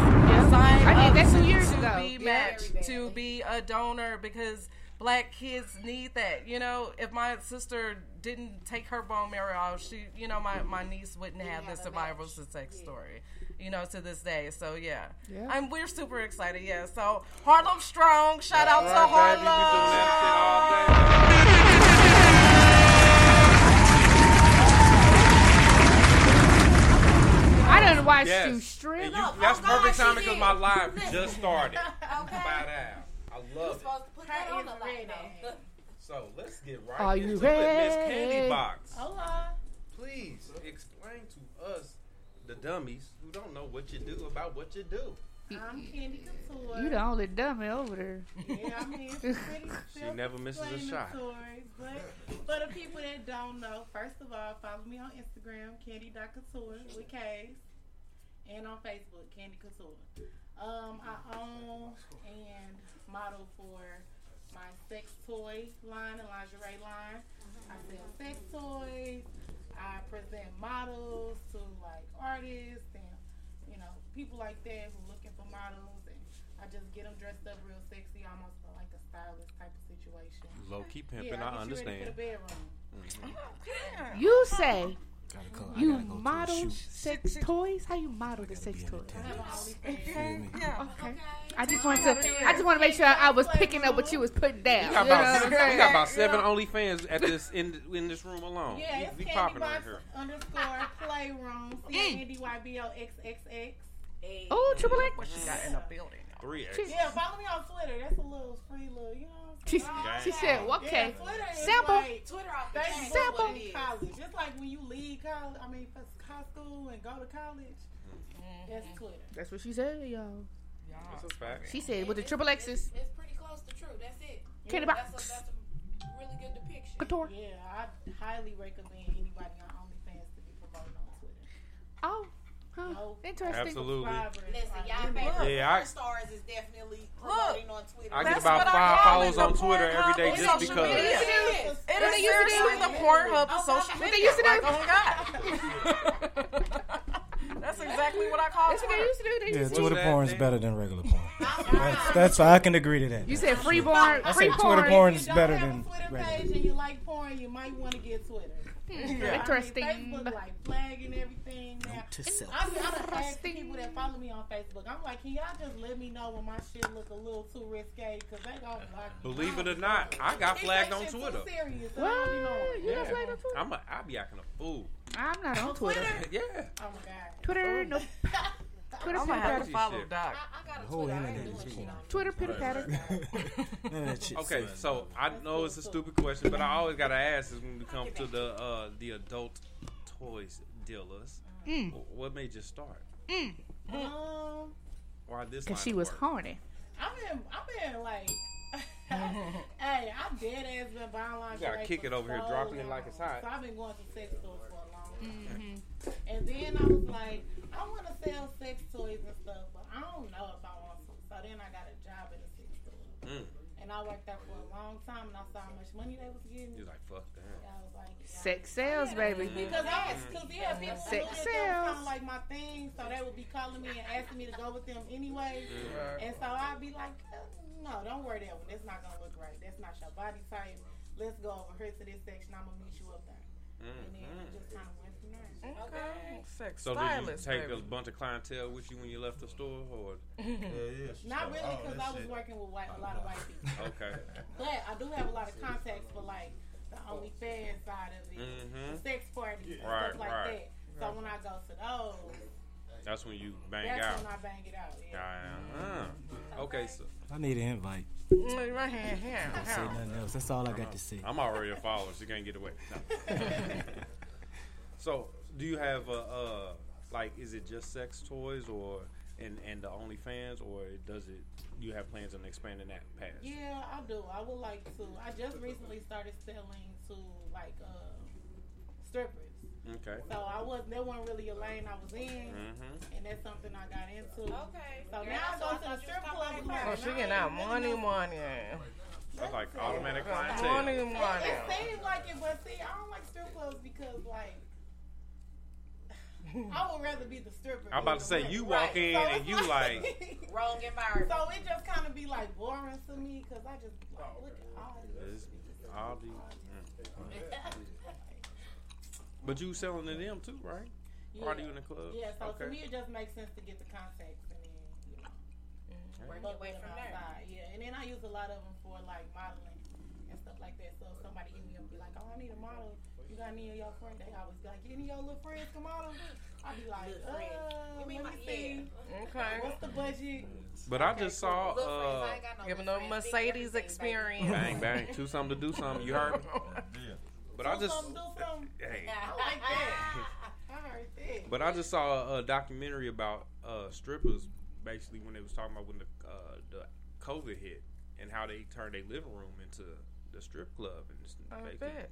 Sign I did up that two to- years to ago. Be Yeah. matched to be a donor because black kids need that. You know, if my sister didn't take her bone marrow out, she, you know, my, my niece wouldn't have the survival success story. You know, to this day. So yeah, Yeah. and we're super excited. Yeah. So Harlem Strong. Shout out to Right, baby, we Harlem. Done watched Yes. you strip. You, that's oh, perfect timing because my live just started. [LAUGHS] okay. About out. I love it. supposed to put that on the light. So let's get right Are into you it. Miss ready? Candy Box. Hola. Please explain to us, the dummies who don't know what you do, about what you do. I'm Candy Couture. You the only dummy over there. Yeah, I mean, it's pretty She never misses a shot. self-explanatory, But for the people that don't know, first of all, follow me on Instagram, Candy.couture with K's, and on Facebook, Candy Couture. Um, I own and model for my sex toy line and lingerie line. I sell sex toys. I present models to like artists and you know people like that who looking for models, and I just get them dressed up real sexy, almost like a stylist type of situation. Low key pimping, Yeah, I get you ready for understand. the bedroom. Mhm. You say Gotta you gotta go to model sex [LAUGHS] toys? How you model the sex toys? [LAUGHS] Okay. Yeah. Okay. I just want to. I just want to make sure I was picking up what you was putting down. We got You know about, we got about [LAUGHS] seven OnlyFans at this in in this room alone. Yeah, we, it's we Candy popping Box on here. underscore playroom. C A N D Y B O X X X. Oh, triple X. What she got in the building? Three X. Yeah, follow me on Twitter. That's a little free little, you know. She, she said, well, okay. Yeah, Sample. like Twitter off the chain. chain. Sample. What it is. College. Just like when you leave college, I mean, for high school and go to college, mm-hmm. that's Twitter. That's what she said, y'all. That's a fact. She said with the triple X's. It's pretty close to true. That's it. Candy Yeah, box. That's a, that's a really good depiction. Couture. Yeah, I highly recommend anybody on OnlyFans to be promoting on Twitter. Oh, huh. Interesting. Absolutely. Listen, y'all favorite Yeah, I- stars is definitely promoting on Twitter. I get about five follows on Twitter every day just because. It is. It is seriously the Pornhub of social What media. they used to do? Like, oh God. [LAUGHS] That's exactly what I call it. That's what they used to do. They Yeah, used to Twitter do. porn is better than regular porn. [LAUGHS] That's, that's I can agree to that. You said free porn. I Free say porn. Twitter porn is If you better don't have than a Twitter regular. page and you like porn, you might want to get Twitter. Yeah. Interesting. I mean, Facebook like flagging everything now. to self. I'm, I'm asking people that follow me on Facebook. I'm like, can y'all just let me know when my shit look a little too risque? Because they gonna block me. Believe it or not, I got They flagged take on shit too Twitter. serious, and I don't be knowing. You got flagged on Twitter? I'm a, I be acting a fool. I'm not on Twitter. Yeah. Oh my god. Twitter, oh. no. [LAUGHS] Twitter, I'm pitter gonna have patter. to follow Doc. The whole internet is porn. Twitter, pitter patter. [LAUGHS] None of that shit. Okay, so I know it's a stupid question, but I always gotta ask is when we come to the uh, the adult toys dealers. Mm. What made you start? Mm. Um, Why this? Cause she was work? horny. I've been, I've been like, [LAUGHS] hey, I'm dead ass been buying lingerie. You gotta kick it over here, so dropping it long. like it's hot. So I've been going to sex stores for a long time. And then I was like, I want to sell sex toys and stuff, but I don't know if I want to. So then I got a job at a sex store. Mm. And I worked there for a long time, and I saw how much money they was getting. You're like, fuck that. I was like, Sex sales, baby. because I was, cause yeah, people Sex looked at kind of like my thing, so they would be calling me and asking me to go with them anyway. Right. And so I'd be like, uh, no, don't wear that one. That's not gonna look right. That's not your body type. Let's go over here to this section. I'm gonna meet you up there. And then it just kind of there. Okay. Sex So did you take baby. a bunch of clientele with you when you left the store, or? [LAUGHS] Not really, because I was working with white, a lot of white people. [LAUGHS] Okay. But I do have a lot of contacts for like the OnlyFans side of it, Mhm. the sex parties, and Right, stuff like right. that. So when I go to those, That's when you bang that's out. when I bang it out. Yeah. Uh-huh. Okay, so I need an invite. Mm, Right here, here, Don't say nothing else. That's all I got to say. I'm already a follower. She can't get away. No. [LAUGHS] so, do you have a uh, like? Is it just sex toys, or and and the OnlyFans, or does it? You have plans on expanding that past? Yeah, I do. I would like to. I just recently started selling to like uh, strippers. Okay. So I was that wasn't really a lane I was in, Mhm. and that's something I got into. Okay. So Girl, now I so go to the strip club. coming like, So she I getting ain't out really money, no- money. That's like automatic Money, clientele. money. It, it seems like it, but see, I don't like strip clubs because like. [LAUGHS] I would rather be the stripper. I'm about to say, you walk in so and you like- [LAUGHS] Wrong environment. So it just kind of be like boring to me because I just like, look at all these. All the. mm. But you selling to them too, right? Party in the club. Yeah, so okay. to me it just makes sense to get the contacts and then you know Work book your way them from there. Yeah, and then I use a lot of them for like modeling and stuff like that. So if somebody hit me up and be like, "Oh, I need a model," you got any of your friends? They always be like, "Any of your little friends can model?" I be like, Little "Uh. You mean let my- me see. Okay. What's the budget?" But I just saw. Little friends, Uh, I ain't got no Giving them friends. Mercedes everything, experience. bang bang, choose something to do something. You heard me. But I just. something, do something. [LAUGHS] Hey. I like that. [LAUGHS] I heard that. But I just saw a, a documentary about uh, strippers, basically when they was talking about when the uh, the COVID hit and how they turned their living room into the strip club and just I bet.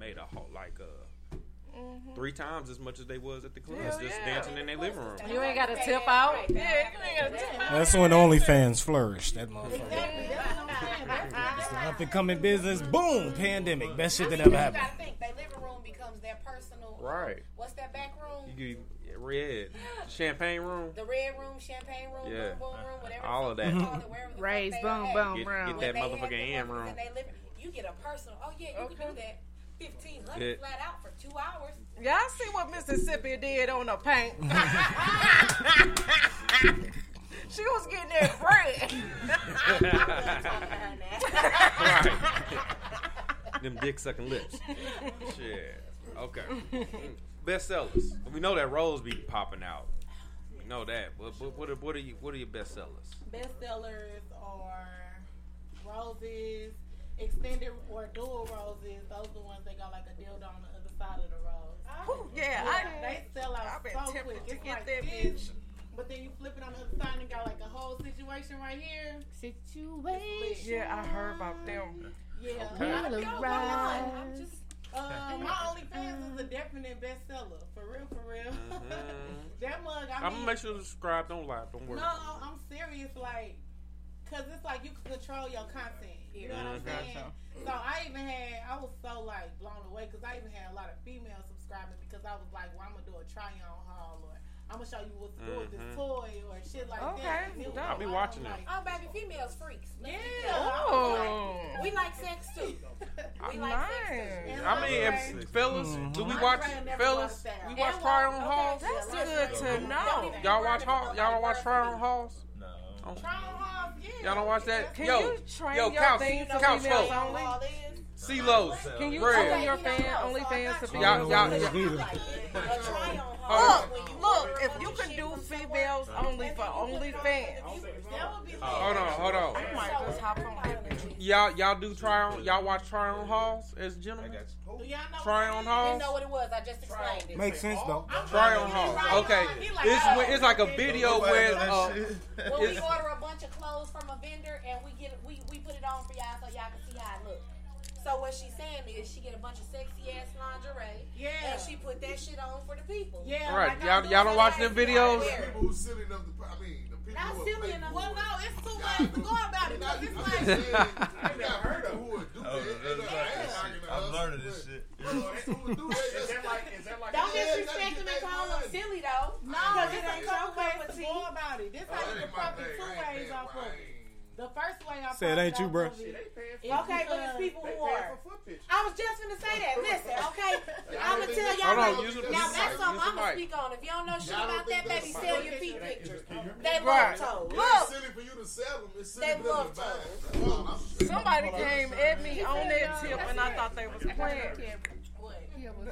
Made a whole like uh, Mhm. three times as much as they was at the club, Hell just yeah. dancing in their living room. You ain't got to tip out. Yeah, you ain't got to tip out. That's when OnlyFans flourished. That motherfucker. Exactly. That's what I'm saying. That's- It's an up and coming business. Boom, pandemic. Best shit that ever You happened. gotta think, their living room becomes their personal. Right. What's that back room? You get red champagne room. The red room, champagne room, Yeah. boom boom room, whatever. All of that. you call it, wherever the fuck Raise boom boom Get- room. get When that they motherfucking the in room. in You get a personal. Oh yeah, you can do that. Fifteen hundred Yeah. flat out for two hours. Y'all see what Mississippi did on the paint? [LAUGHS] she was getting that bread. [LAUGHS] right. Them dick sucking lips. Shit. Okay. [LAUGHS] Bestsellers. We know that Rose be popping out. We know that. But, but what, are, what are you? What are your bestsellers? bestsellers are roses, extended or dual roses. Those are the ones that got like a dildo on the other side of the rose. Ooh, yeah, I- they sell out I've so tempted quick. to It's get like that this, bitch. But then you flip it on the other side and got like a whole situation right here. Situation. Yeah, I heard about them. Yeah. Okay. I don't know Will why. rise. I'm just- Uh, [LAUGHS] my OnlyFans is a definite bestseller. For real, for real. [LAUGHS] that mug, I I'm mean, gonna make sure to subscribe. Don't lie. Don't worry. No, I'm serious. Like, cause it's like you can control your content. You know what I'm saying? Gotcha. So I even had, I was so like blown away because I even had a lot of females subscribing because I was like, well, I'm gonna do a try on haul or I'm gonna show you what to do with this Mhm. toy or shit like Okay, that. And it was dope. I'll be all watching like, Oh baby, females freaks. Let's Yeah. clear. Oh. We like sex too. [LAUGHS] We like sex too. Nice. I mean, if, fellas, do we watch fellas? We watch try on hauls. That's good to know. Y'all watch haul? Y'all watch try on hauls? No. Try yeah. Y'all don't watch that? Can yo, you train yo, your couch, things to couch females folks, only? Can you Red. train your fan OnlyFans to be Y'all, y'all, Look, y'all. look, if you can do females only for OnlyFans, Hold on, hold on. I might just hop on. Y'all, y'all do try on. Y'all watch try on hauls as gentlemen. Do y'all know Try on Didn't know what it was. I just explained it. Makes sense though. Try on hauls. Okay, it's when- it's like a video where uh, [LAUGHS] When we order a bunch of clothes from a vendor and we get we, we put it on for y'all so y'all can see how it looks. So what she's saying is she get a bunch of sexy ass lingerie. Yeah. And she put that shit on for the people. Yeah. right. like Y'all, y'all don't watch them videos. People who silly enough to, I mean, the people Not who silly enough. Well, no, it's two ways to go about it. Cause it's I'm like, I never heard of who would do Oh, that. I'm learning this shit. Who do that? Is that like, is that like Don't Yeah, disrespect them and call them silly though. no, Because it's it a ain't couple your ways cup of to tea. go about it. This oh, how you can profit two ways off of it. The first way I Say it ain't you, bro. profit off of it is Okay, but because- it's people They who are. for foot pictures. I was just gonna say that. Listen, okay? [LAUGHS] I'm gonna tell y'all. Hold on, right- use the- now that's something I'm gonna mic. speak on. If you don't know shit Y'all about that, think baby, sell your feet pictures. it- is it- They Right. love toes. It Look, ain't silly for you to sell them. It's silly They for them love to buy them. toes. That's all I'm saying. Somebody came at me on that tip, and I thought they was playing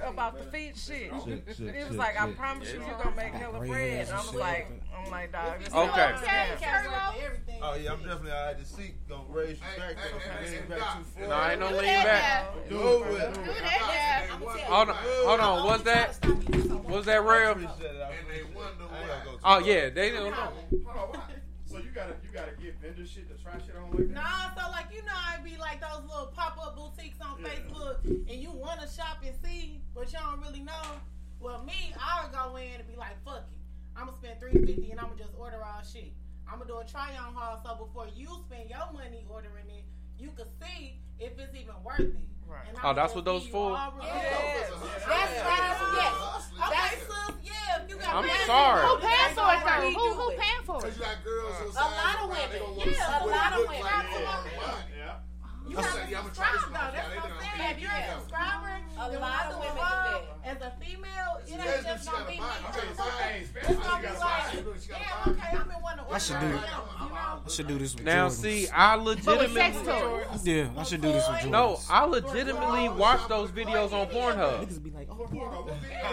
about the feet shit. Shit, shit, It was shit, like, I shit. promise you, you gonna make hella bread. And I was like, I'm like, dog. this Okay. Okay, scam. carry on everything. Oh yeah, I'm definitely all right. The seat gonna raise you back. Hey, hey, hey, Lean back too far. No, ain't no lean back. Do it. Do that I'm gonna tell you. Hold on, hold on. What's that? Stop Was that real? And they wonder why. Oh yeah, they don't know. Hold on, what? So you gotta you gotta get vendor shit to try shit on like that. Nah, so like you know, I be like those little pop up boutiques on Facebook, and you want to shop and see, but you don't really know. Well, me, I would go in and be like, "Fuck it, I'm gonna spend three fifty, and I'm gonna just order all shit. I'm gonna do a try on haul, so before you spend your money ordering it, you can see if it's even worth it." And Oh, that's what those give for? all reviews. Yes. That's right. Yes. Okay, sis, yeah. If you got I'm money, sorry. Who paying for it though? Who who it. paying for it? Cause you got girls on A lot of women. Yeah, a lot of women. like. Absolutely. Yeah. You have saying, to yeah, I'ma try this subscribe though. That's Yeah, what I'm saying. If you're a figure it out. subscriber, A lot of women go do on, As a female, it ain't just if she gonna be me. I'm It's saying, hey, gonna be she got a like, body. She got a damn, okay, I'm in one to I should do right it. now. You know? I should do this with Now Jordans. see, I But with sex legitimately. Yeah, I should do this with Jordans. no, I legitimately watch those videos on Pornhub. Niggas be like, oh,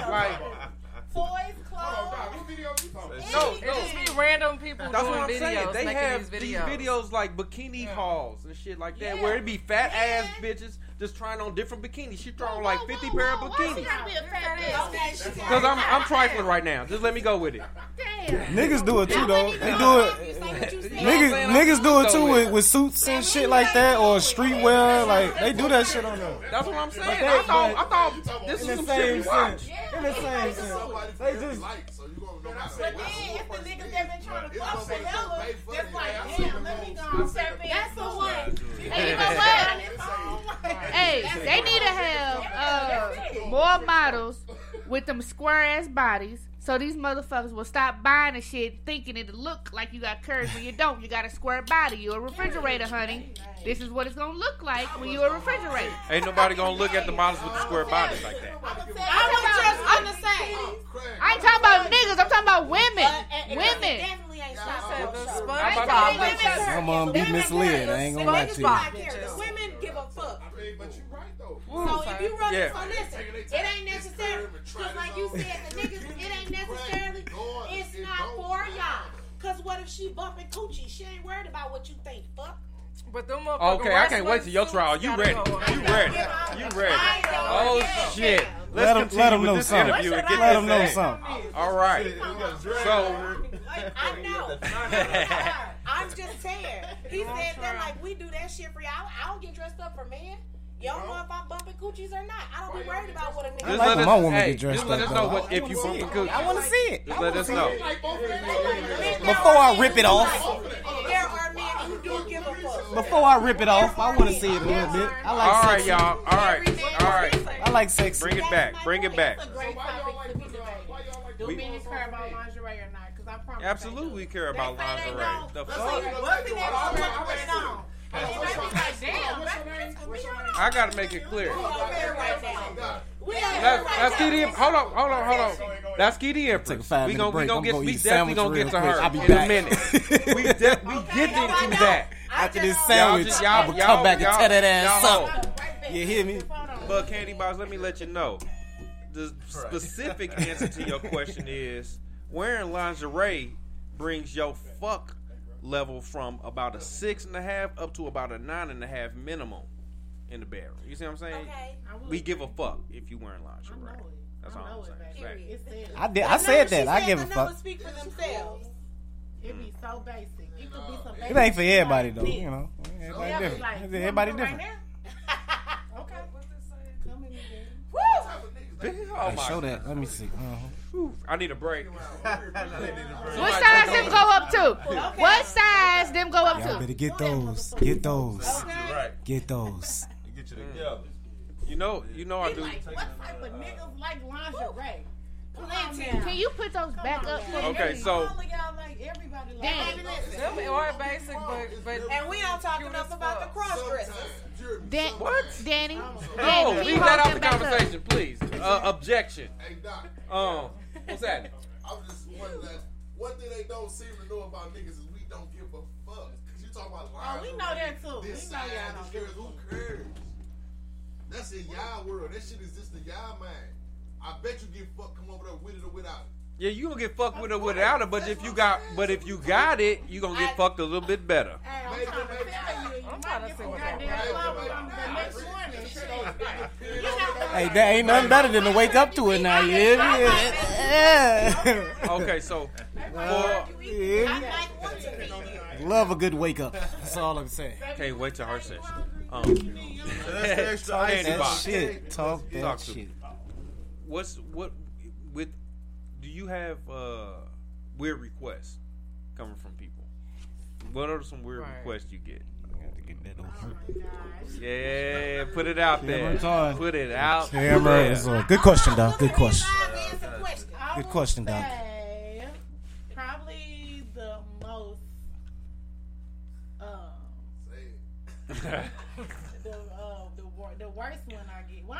Like, Toys, clothes. What video you talking about? no, It no. just be random people That's doing what I'm videos, saying. They making have these these videos. videos like bikini hauls and shit like that, where it'd be fat ass bitches just trying on different bikinis. She trying on like 50 pair of Why she bikinis. gotta be a fat bitch? Okay, she Cause I'm I'm trifling right now. Just let me go with it. Damn. Niggas do it too though. They do it. Niggas, niggas do it too with, with suits and shit like that or streetwear. Like they do that shit on there. That's what I'm saying. But they- I thought I thought this in was the some shit same we watch. In the same sense. They just So you gonna know how to But then it's the niggas that been trying to fuck Vanilla. That's like, damn, let me go and step in. That's the one. Hey, you know what? Hey, they need to have uh, more models with them square ass bodies. So these motherfuckers will stop buying the shit thinking it'll look like you got curves when you don't. You got a square body. You're a refrigerator, honey. This is what it's gonna look like when you're a refrigerator. Ain't nobody gonna look at the models with the square bodies like that. I was just gonna say. I ain't talking about niggas. I'm talking about women. Women. Definitely ain't said stop. the show. SpongeBob I ain't talking bitches. women care. My mom be misled. I ain't gonna lie to you. SpongeBob cares. Give a fuck. I mean, but you're right though. So if you run Yeah. so listen, it ain't necessary. Cause like you said, the niggas, it ain't necessarily. It's not for y'all. Cause what if she bumping coochie? She ain't worried about what you think. Fuck. But them motherfucking Okay, I can't wait till your trial. You ready? You ready? You ready? Oh shit! Let's Let 'em- continue let 'em with know this something. interview and get Let this 'em know in. something. All right. So I know. [LAUGHS] I'm just saying. He said that like we do that shit for y'all. I don't get dressed up for men. You don't know if I'm bumping coochies or not. I don't be worried about what a nigga. I like when my woman hey, get dressed just let up, us know what, if you bumping cookies. I want to see it. Just let us know. Before I rip it off. There are men who do give a fuck. Before I rip it off, I want to see it a little bit. I like All right, y'all. All right, all right. I like sexy. Bring it back. Bring it back. It's a great topic to be. Do We- men care about lingerie or not? Because I promise. Absolutely, we care about lingerie. The Let's fuck? See what's in that put it on. And they might be like, damn, that's for me. I gotta make it clear. right now. We Let's, let's get in. Hold on, hold on, hold on. Let's get in. Take a five We minute gonna, we break. gonna I'm get, gonna we eat a definitely sandwich gonna get real to quick. her I'll be in back. a minute. we [LAUGHS] de- we get into that. After this Y'all sandwich, just- I y'all- will come y'all- back and y'all- tear that ass y'all up. You hear me? But Candy Box, let me let you know. The specific answer to your question [LAUGHS] is wearing lingerie brings your fuck level from about a six and a half up to about a nine and a half minimum in the bedroom. You see what I'm saying? Okay. We give a fuck if you wearing lingerie. That's all I'm saying. Fact. It's there. I did. I said that. I give a fuck. numbers speak for themselves. It'd be so basic. It could be some It ain't for everybody though. You know, everybody Yeah, different. like, Everybody wanna go right different. now? [LAUGHS] Okay. Come in here. Oh Hey, show that. Let me see. Uh-huh. I need a break. What size them go up to? What size them go up Y'all to? better get those. Get those. Okay. Get those. Get you together. You know, you know I do. like, what type of niggas like lingerie? Plenty. Can you put those back up for me? Okay, so All of y'all like everybody like Damn. Them are basic, but but And we don't talk enough about the cross dressers. Dan- What? Danny? No, Danny, leave that hold out the them up? conversation, please. Uh, objection. Hey, Doc. Um, what's that? I'm just wondering that one thing they don't seem to know about niggas is we don't give a fuck. Cause you talk about Oh, we know that too. This We know side, y'all this don't girl, who cares? That's in y'all world. That shit is just in y'all mind. I bet you get fucked come over there with it or without it. Yeah, you gonna get fucked with it or without it, but if you got, but if you got it, you gonna get fucked a little bit better. Hey, I'm trying to tell you, you I'm might get some that goddamn was. flowers on the next morning. Hey, that ain't nothing better than to wake up to it now. You hear me? Yeah. Okay, so for, yeah. Love a good wake up. That's all I'm saying. can't wait till her session. Um, That's [LAUGHS] Talk that shit. Talk that Talk shit. Me. What's what with? Do you have uh, weird requests coming from people? What are some weird Right. requests you get? Get that over. Yeah, put it out there. Camera's. Put it out. Camera there. is on. Good question, Doc. Good question. Good question, Doc. Probably the most. Um, [LAUGHS] the uh, the wor- the worst one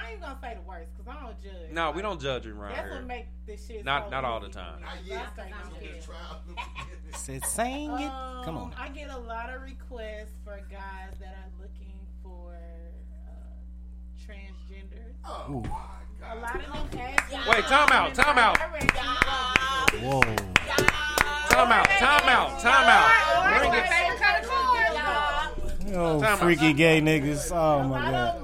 I get. Well, I ain't gonna say the worst because I don't judge. No, we don't judge around That's here. what make this shit. Not so not all the easy for time. me. I straight don't care. Said sing it. Come on. Um, I get a lot of requests for guys that are looking for uh, transgenders. Ooh. A lot of them ask Wait, time out, time out. Whoa. Time out, time out, time out. Bring it. Yo, Time out. freaky gay niggas. Oh my god.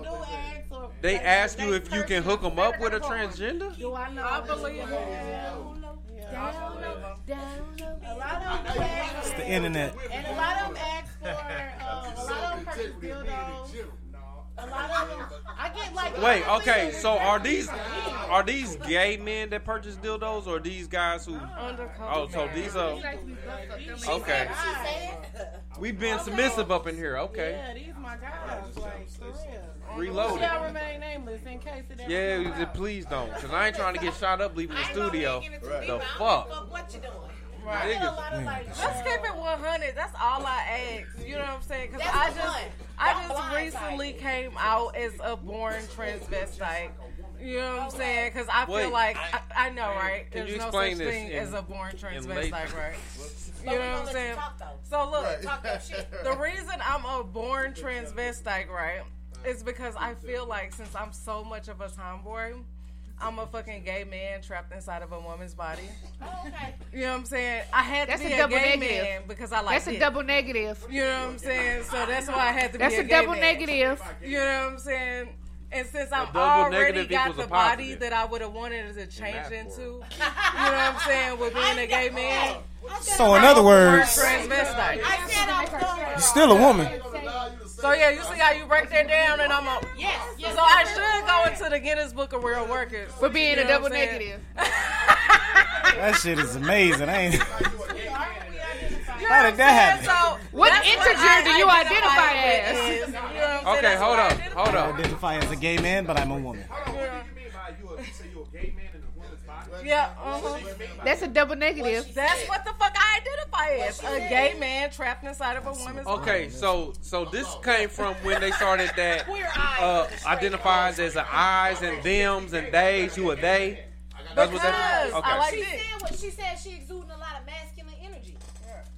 They ask you if you can hook them up with a transgender. Do I know? I believe it. A lot of them ask It's the internet. And a lot of them ask for, um, a lot of them purchase dildos. A lot of them, I get like. Wait, okay, so are these are these gay men that purchase dildos or these guys who Oh, so these are Okay. We've been submissive up in here. Okay. Yeah, these my guys, like for real. Reloaded. Shall remain nameless in case it ever Yeah, comes out. please don't, cause I ain't trying to get shot up leaving the studio. The fuck. What you doing? Right. Niggas. Let's keep it 100. That's all I ask. You know what I'm saying? Because That's I the just, fun. I Don't just blindside recently came out as a born transvestite. You know what I'm saying? Because I feel Wait. like I, I know, right? Can There's you no explain such this thing in- as a born in lay- transvestite, [LAUGHS] right? You know what I'm saying? So look, Right. Talk that shit. [LAUGHS] the reason I'm a born transvestite, right, is because I feel like since I'm so much of a tomboy, I'm a fucking gay man trapped inside of a woman's body. Oh, okay. You know what I'm saying? I had That's to be a a, double gay negative. man because I like That's a it. double negative. You know what I'm saying? So that's why I had to That's be a, big thing. That's a double man. negative. You know what I'm saying? And since I'm already got the body that I would have wanted to change math into, you know what I'm saying, with being a gay man. So in other words, transvestite. I said I was going. you're still a woman. So yeah, you see how you break that down, and I'm a Yes. yes so I should go into the Guinness Book of World Records For being You a double what I'm saying? negative. [LAUGHS] That shit is amazing. Ain't. it? How did that what I'm saying? happen? So What that's integer I do you identify with as? is, you know what I'm saying? Okay, hold what I up, hold I up. identify as a gay man, but I'm a woman. What do you mean by you? A, you say you're a gay man in a woman's body? Yeah, uh-huh. That's a double negative. That's what the fuck I identify as. A gay man trapped inside of a woman's Okay, so so this came from when they started that [LAUGHS] Queer uh, identifies as an eyes and thems and days. You a they. That's what that. Because Okay. I like She it. said what she said. She exuding a lot of masculine energy.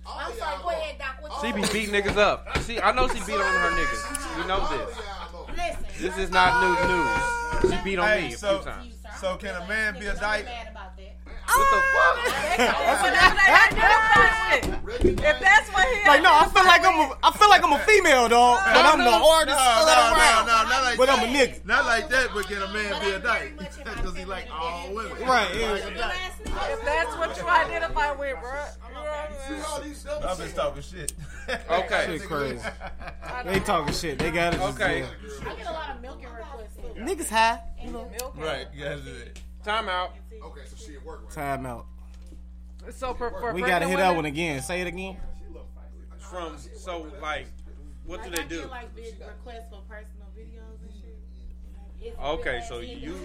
I'm sorry. Go ahead, Doc. What She you be beating niggas up. She, I know she beat on her niggas. We know this. Listen. This is not news news. She beat on Hey, me a so few times. So can a man be a dyke? Mad about that. What the fuck? That's what I identify with. If that's what he Like no, I feel like I'm a, I feel like I'm a female dog, but I'm the hardest No, no, no, no, not like But that. I'm a nigga. Not like that, but can a man be a dyke? Because [LAUGHS] he like all women. Right, yeah. Like a dyke. If that's what you identify with, bro. You know what I'm saying? I've been talking shit. Okay. Shit crazy. [LAUGHS] They talking shit. They got it. Okay. I get a lot of milking requests too. There. Niggas high. You know. right, you gotta do it. Time out. Okay, so she at work right Time out. So for, for We gotta hit that one again. Say it again. From so like, what do they do? get like big requests for personal videos and shit. Okay, so you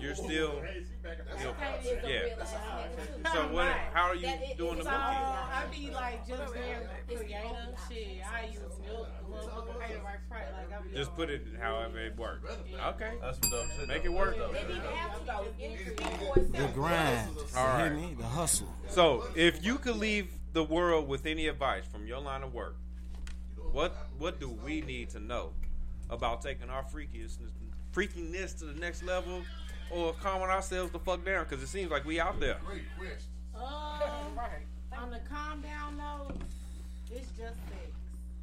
you're still you're, It's a real yeah. ass nigga, too. So what? How are you That doing the it's So milking? I be like just very creative shit. I use milk, motherfucker pay the right price. Like I be Just put it however it works. Okay. That's some dope shit. Make it work. They didn't have to though. The grind. All You hear me? The hustle. So, if you could leave the world with any advice from your line of work, what what do we need to know about taking our freakiness freakiness to the next level, or calming ourselves the fuck down? Because it seems like we out there. Great question. [LAUGHS] Um, on the calm down note, it's just sex.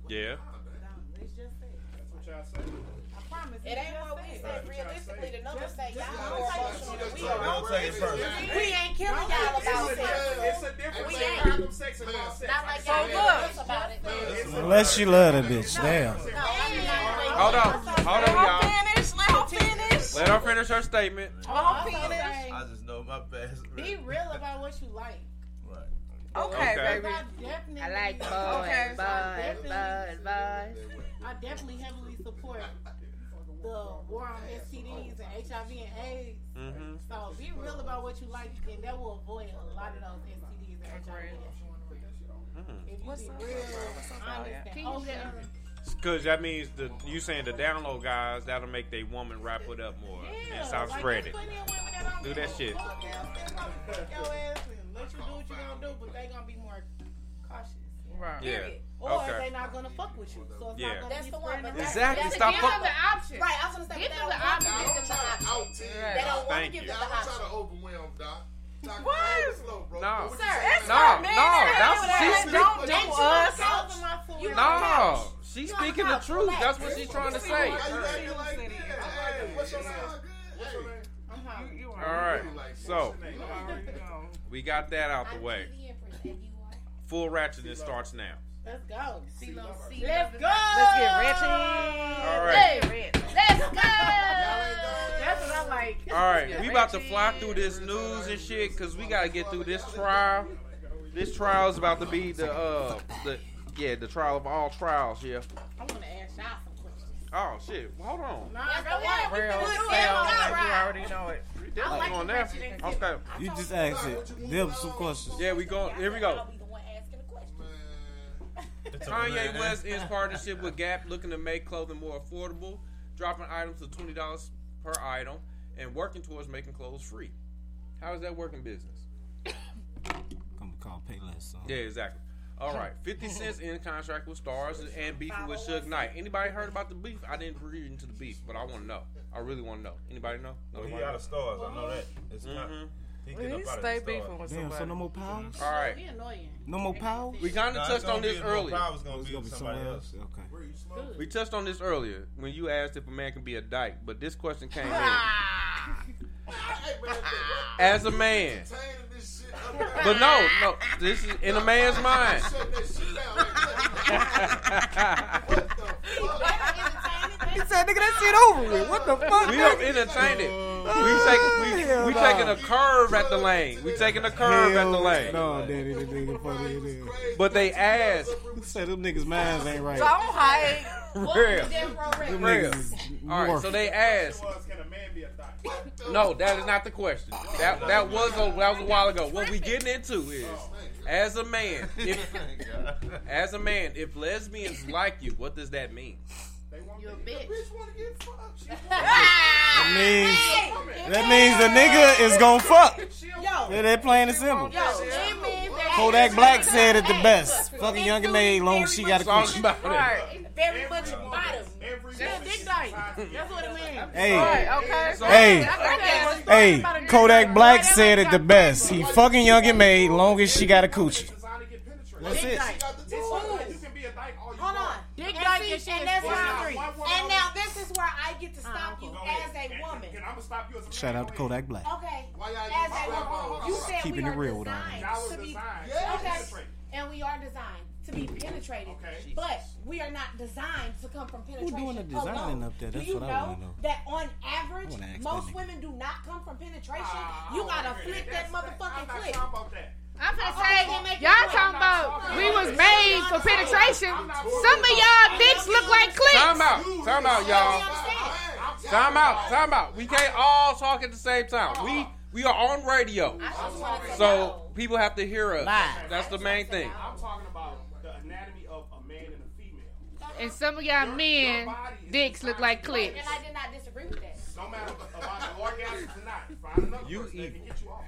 Yeah. Don't- It's just sex. That's what y'all say. I promise. It ain't what we said. Realistically, the numbers say y'all Just more say- emotional than we are. take it personal. We ain't killing y'all about It's a sex. different- It's a difference We ain't. condom sex and all sex. Not like So y'all look. look about it. Unless she love that bitch. Damn. Hold on, hold on, y'all. Let her finish her statement. Let her finish. I just know my best. Be real about what you like. Right. Okay, Okay. baby. I definitely, I like boys, Okay. boys, boys, boys. I definitely heavily support the war on STDs and HIV and AIDS. Mm-hmm. So be real about what you like, and that will avoid a lot of those STDs and HIV. If you What's be up? real, honest, Can and open. Get Cause that means the you saying the download guys that'll make they woman wrap it up more and stop like, spread there's it. plenty of women that don't Do give that shit. fuck. They'll stand up and fuck your ass and let you do what you gonna do, but they gonna be more cautious. Right. Yeah. Period. Or Okay. they not gonna fuck with you. So it's Yeah. not gonna That's be the one, but. Exactly. That's Stop Give fuck- them the option. Right, I was gonna say, Give them the don't want to option. give them the option. They don't want to give you. them Y'all the don't try option. to overwhelm, Doc. Doc, What? slow, bro. No. Sir, saying? it's No, not no, men. that's They she's don't Don't do Ain't you us. You No, couch. she's You speaking the truth. Relax. That's what she's trying to say. Why you acting like that? Hey, uh-huh. what's your name? What's your name? You, you All. So you already know. we got that out the way. TV Empress, and you are. Full ratcheting starts now. Let's go. See, C. Let's go. Let's get rich. All right. Let's go. That's what I like. All right, we about to fly through this news and shit because we gotta get through this trial. This trial is about to be the uh the yeah the trial of all trials. Yeah. I want to ask y'all some questions. Oh shit. Well, hold on. Nah, That's go the one. ahead. We Real can do it. sound Let's like go. you already know it. I like on the there. Okay. You just asked it. Them some questions. Yeah, we go. Here we go. I'll be the one asking the question. Kanye West ends partnership with Gap, looking to make clothing more affordable, dropping items to twenty dollars per item, and working towards making clothes free. How is that working business? Come call Payless. Yeah, exactly. All right, Fifty Cent's in contract with Starz and beefing with Suge Knight. Anybody heard about the beef? I didn't read into the beef, but I want to know. I really want to know. Anybody know? Well, he Nobody out of Starz. I know that. It's not. Mm-hmm. He Well, get he up out of stay the beefing Starz. with Damn, so no more powers? Mm-hmm. All right, He annoying. No more powers? we kind Nah, of it's touched on this Mo earlier. Power's gonna be gonna with be somebody somewhere else. else. Okay. Where? We touched on this earlier when you asked if a man can be a dyke, but this question came in. Ah! [LAUGHS] As a man, entertaining this shit up there. but no, no, this is in a man's mind. [LAUGHS] [LAUGHS] Shut that shit down. Like, what the fuck? He said, nigga, that shit over with. What the fuck? We are entertaining. Oh, we take we, we taking a curve at the lane. We taking a curve at the lane. No, daddy, the nigga funny as hell. But they asked He said them niggas' minds ain't right. Don't hide. [LAUGHS] real. Them Real. niggas All right, so they asked. Was can a man be a dyke? No, that is not the question. That that was a, that was a while ago. What we getting into is, as a man, if [LAUGHS] as a man, if lesbians like you, what does that mean? You a bitch. That means that means the nigga is gonna fuck. Yo, Yeah, that plain and simple. yo, it means Kodak Black said it the best. Fucking young and maid, long as she got a Talking coochie. about it. Right. Very much bottom. Every Yeah, dick dyke. That's what it means. Hey, Okay. hey, Okay. hey, Kodak Black said it the best. He fucking young and maid, long as she got a coochie. designed to get penetrated. That's it. You can be a dyke all you Hold want. on. Dick And dyke see, and shit and that's fine. boundary. One And now this is where I get to stop you as a woman. And I'm gonna stop you as a man. Shout out to Kodak Black. Okay. Y'all As use a strap woman, you said Keeping we it real with designed to be designed Yes. to okay, and we are designed to be penetrated. Okay. But we are not designed to come from penetration. doing the designing alone. up there? Do That's you what I know wanna know. that on average, wanna ask that most women do not come from penetration? Ah, you gotta wanna hear flick That's- that motherfucking I'm not clip. Talking about that. I'm gonna say, y'all talking about we was made for penetration. Some of y'all dicks look like Time out. Time out, y'all. Time out. Time out. We can't all talk at the same time. We we are on radio, so people have to hear us. That's the main thing. I'm talking about the anatomy of a man and a female. And some of y'all men dicks look like Right, clips. and I did not disagree with that. No matter about the orgasms or not, find another You person that evil. can get you off.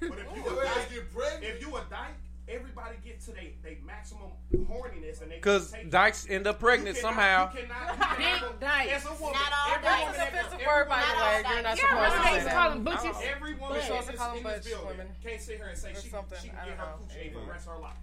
But if you Your a ass dyke, get pregnant. If you a dyke, everybody get to their they maximum horniness and they Cause take it. dykes end up pregnant You cannot- somehow. You cannot, you cannot, Big dyke. As a woman, Not all every dykes. That's that- an offensive word, by the way. You're not Yeah, supposed to say that. call them butches. Every woman in supposed to this, call them in this butch building women. can't sit here and say Or she, something. she can get her know. coochie ate for the rest of her life.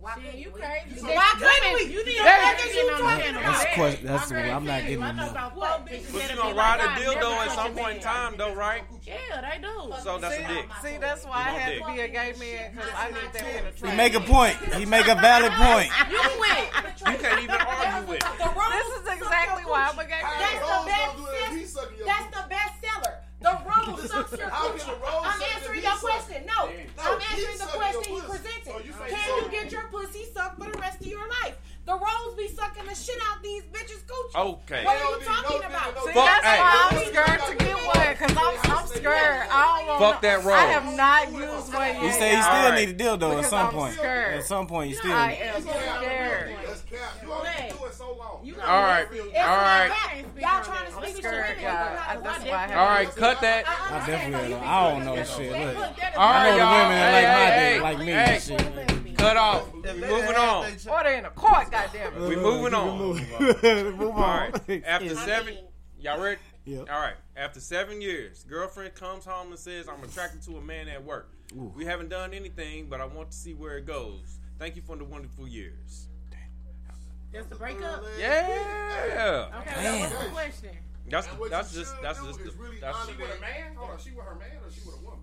Why Shit, couldn't you we? crazy. So why couldn't we? You need to That's- fucking you that's- talking That's about. question. That's Okay, I'm not shit, getting I in know there. about fuck bitches But that'll you be gonna ride a I never dildo at some point in time, though, right? Yeah, they do. So that's a dick. See, that's why I You had dick. to be a gay man because I need that man to try. He make a point. He make a valid point. [LAUGHS] You win. You can't even argue with it. This is exactly why I'm a gay That's man. the best. That's the best seller. The rose sucks your How can coochie. the rose I'm answering your question. No, No, I'm answering the question your he presented. Oh, you Can you get your pussy sucked for the rest of your life? The rose be sucking the shit out these bitches coochie. Okay. What are you talking about? See, Fuck, that's hey. why I'm scared to get one because I'm, I'm scared. I don't want Fuck that rose. I have not used one yet. He said he y'all. still Alright. need a dildo at some I'm point. scared. At some point, you still. I am scared. That's cap. You only been doing so long. You All right. It's All right. Y'all trying to speak to women. y'all. but I- not That's to why I women. All have right, cut that. I definitely don't. I don't know shit. Look, All I know y'all. women Hey, like my hey, like me. hey. shit. Cut off. We moving on. Order in a court, goddamn it. We it. moving on. Move on. [LAUGHS] right. After seven, y'all ready? Yep. All right. After seven years, girlfriend comes home and says, "I'm attracted to a man at work. We haven't done anything, but I want to see where it goes. Thank you for the wonderful years." That's the breakup. Yeah. Okay, so what's the question? That's And what that's just that's just the, really that's honor She with a man? Hold on, she with her man or she with a woman?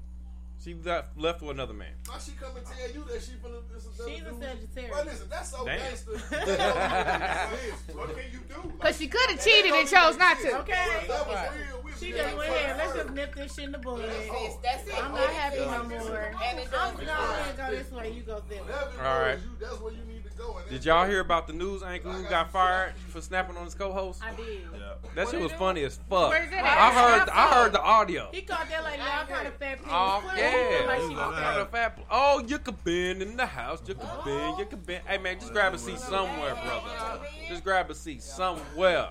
she got left for another man. Why she come and tell you that she finna this is She's a Sagittarius. Well, listen, that's so Damn. gangster. That what it is. What can you do? Because she could have cheated and chose not to. Okay. That was real. We She just getting went ahead. Let's just nip this shit in the bud. That's, that's it. I'm not happy no more. And it I'm does. gonna go this way. You go this way. All right. it is, you- That's where you need to go. And Did y'all hear about the news anchor who got fired for snapping on his co-host? I did. That shit was funny as fuck. Where's that I heard I heard the audio. He called that like y'all kind of fat people. Oh yeah, Like she was kind of fat. Oh, you could bend in the house. You could bend. You could bend. Hey man, just grab a seat somewhere, brother. Just grab a seat somewhere.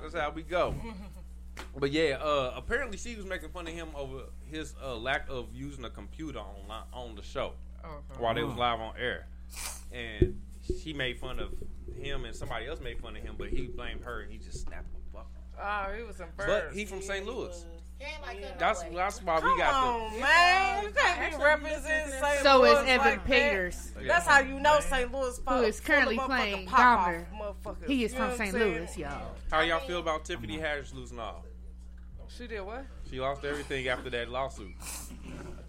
That's how we go. [LAUGHS] But yeah, uh, apparently she was making fun of him over his uh, lack of using a computer on on the show while they was live on air, and she made fun of him, and somebody else made fun of him, but he blamed her, and he just snapped the fuck. Oh, he was some But embarrassed. he from St. Louis. He ain't like that no That's that's why we Come got on, the. man. You can't be representing St. Louis. So Louis is Evan like that. Peters. That's how you know St. Louis Who full- is currently playing motherfucking Dahmer. He is You from know what I'm St. Louis, y'all. How y'all feel about Tiffany Haddish losing all? She did what? She lost everything after that lawsuit.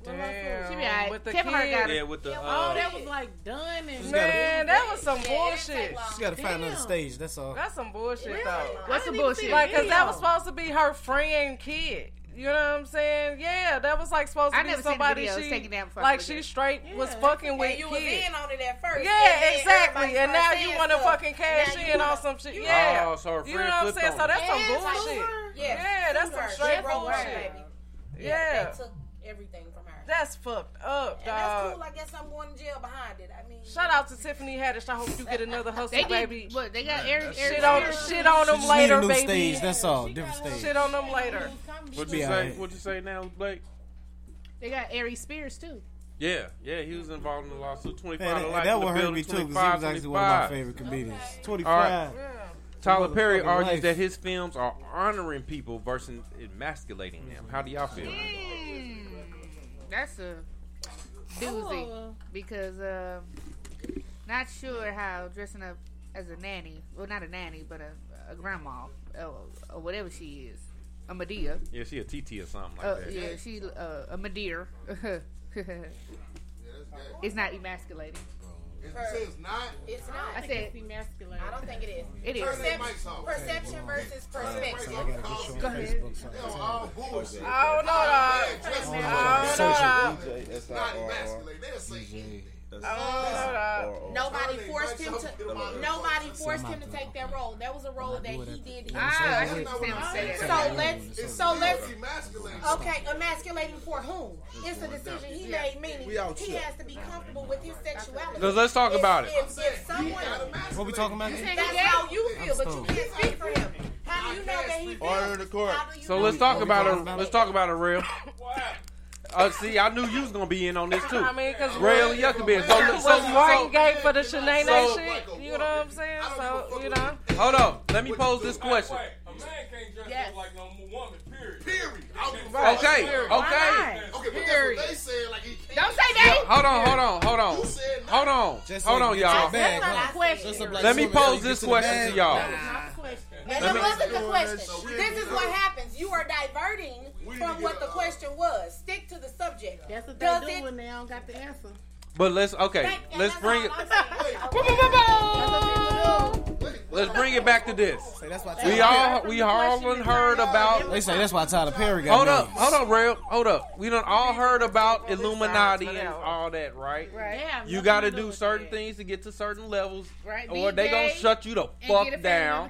Damn. She be alright. With the Kevin Hart got kid. Yeah, with the Oh, uh, that was like done and Man, that was some bullshit. She got to find another stage. That's all. That's some bullshit, though. What's the bullshit? Like, cause that was supposed to be her friend kid. You know what I'm saying? Yeah, that was like supposed to I be never seen the somebody she taken down like she at it. straight was Yeah. fucking with And you was in on it at first. Yeah, and exactly. And now you want to fucking cash in wanna- on some shit. Yeah. Oh, so her you know friend what I'm saying? So that's some bullshit. Yeah, Yeah, that's some straight She broke her, bullshit. Yeah. They took everything from her. That's fucked up, And that's cool. I guess I'm going to jail behind it. I mean, Shout out to Tiffany Haddish. I hope you get another hustle, They baby. did, what, they got Eric, Eric Shit on, Spears? shit on them later, new baby. stage. That's all. Different stage. Shit on them later. what Be you say? alright. What you say now, Blake? They got Ari Spears, too. Yeah, yeah, he was involved in the lawsuit. Twenty five. Man, that, life. that would hurt me too because he was actually one of my favorite comedians. All 25. right. Tyler Perry argues life. that his films are honoring people versus emasculating them. How do y'all feel? Mm, that's a doozy. Oh. Because, um, not sure how dressing up as a nanny, well, not a nanny, but a, a grandma, or, or whatever she is, a Madea. Yeah, she a TT or something like Uh, that. yeah, she uh, a Madea. [LAUGHS] it's not emasculating. If you say it's not, it's not. I said emasculating. I don't think it is. It is. Turn that Perception, mics off. perception versus perspective. Go ahead. They are. I don't know, dog. I don't know, dog. It's not emasculate. They'll say anything. I don't know, dog. Nobody forced him to. Nobody forced him to take that role. That was a role that he did. Ah, I himself. see what you're saying. So let's. So let's. Okay, emasculating for whom? It's a decision he made, meaning he has to be comfortable with his sexuality. Let's- let's talk about it. If, if someone, What we talking about? that's how you feel, but you can't speak for him. How do you know that he feels? Order the court. How do you So let's talk about it. Let's talk about it, real. Uh, see, I knew you was gonna be in on this too. I mean, cause Rail and Yucca So, was so, Martin so, gay for the Shanae so- shit. You know what I'm saying? So you know. hold on. Let me pose this question. A man can't dress Yes. up like no woman, period. Period. I don't give a Right. Okay, Period. okay. Okay, but that's Period. what they said. Like he can't. Don't say Yeah, that. hold on, hold on, hold on, You said hold on, Just hold so on, you get to y'all. bag, That's not a question. Just a- like Let me pose this get to the question to y'all. That's not the question. And that wasn't the question. This is what happens. You are diverting from what the question was. Stick to the subject. That's what they Does do it- when they don't got the answer. But let's okay, Thank- let's bring it. all I'm. Boom, boom, boom, boom. Let's bring it back to this. Say that's why We all we all heard about. they say that's why Tyler Perry got Hold up, names. hold up, real, Hold up. We done all heard about Illuminati and all that, right? Right. Yeah, You got to do do certain things to get to certain levels, Right. or they gonna shut you the fuck get a down.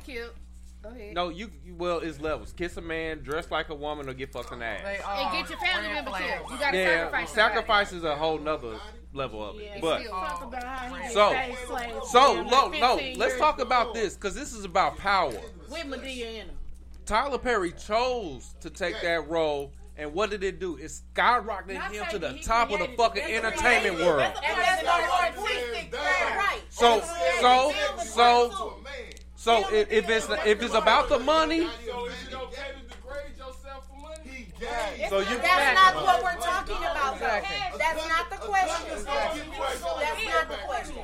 Member killed. Go ahead. No, you you- well, it's levels. Kiss a man, dress like a woman, or get fucking ass. They and get your family red member flags. You got to Yeah, sacrifice. sacrifice is a whole nother level of Yeah, it. But still talk about how he So- enslaved slaves so for no, no. Let's talk about this because this is about power. With Madea in him. Tyler Perry chose to take that role, and what did it do? It skyrocketed Not him to the he top of the created it. fucking That's entertainment creative. world. And that's creative not art. artistic. Right. So, That's so, creative. so, To a man. So if, if it's if it's about the money, So is it okay to degrade yourself for money? He gay. It's So not- you- that's not what we're talking about. though. Exactly. That's not the question. That's That's not the question.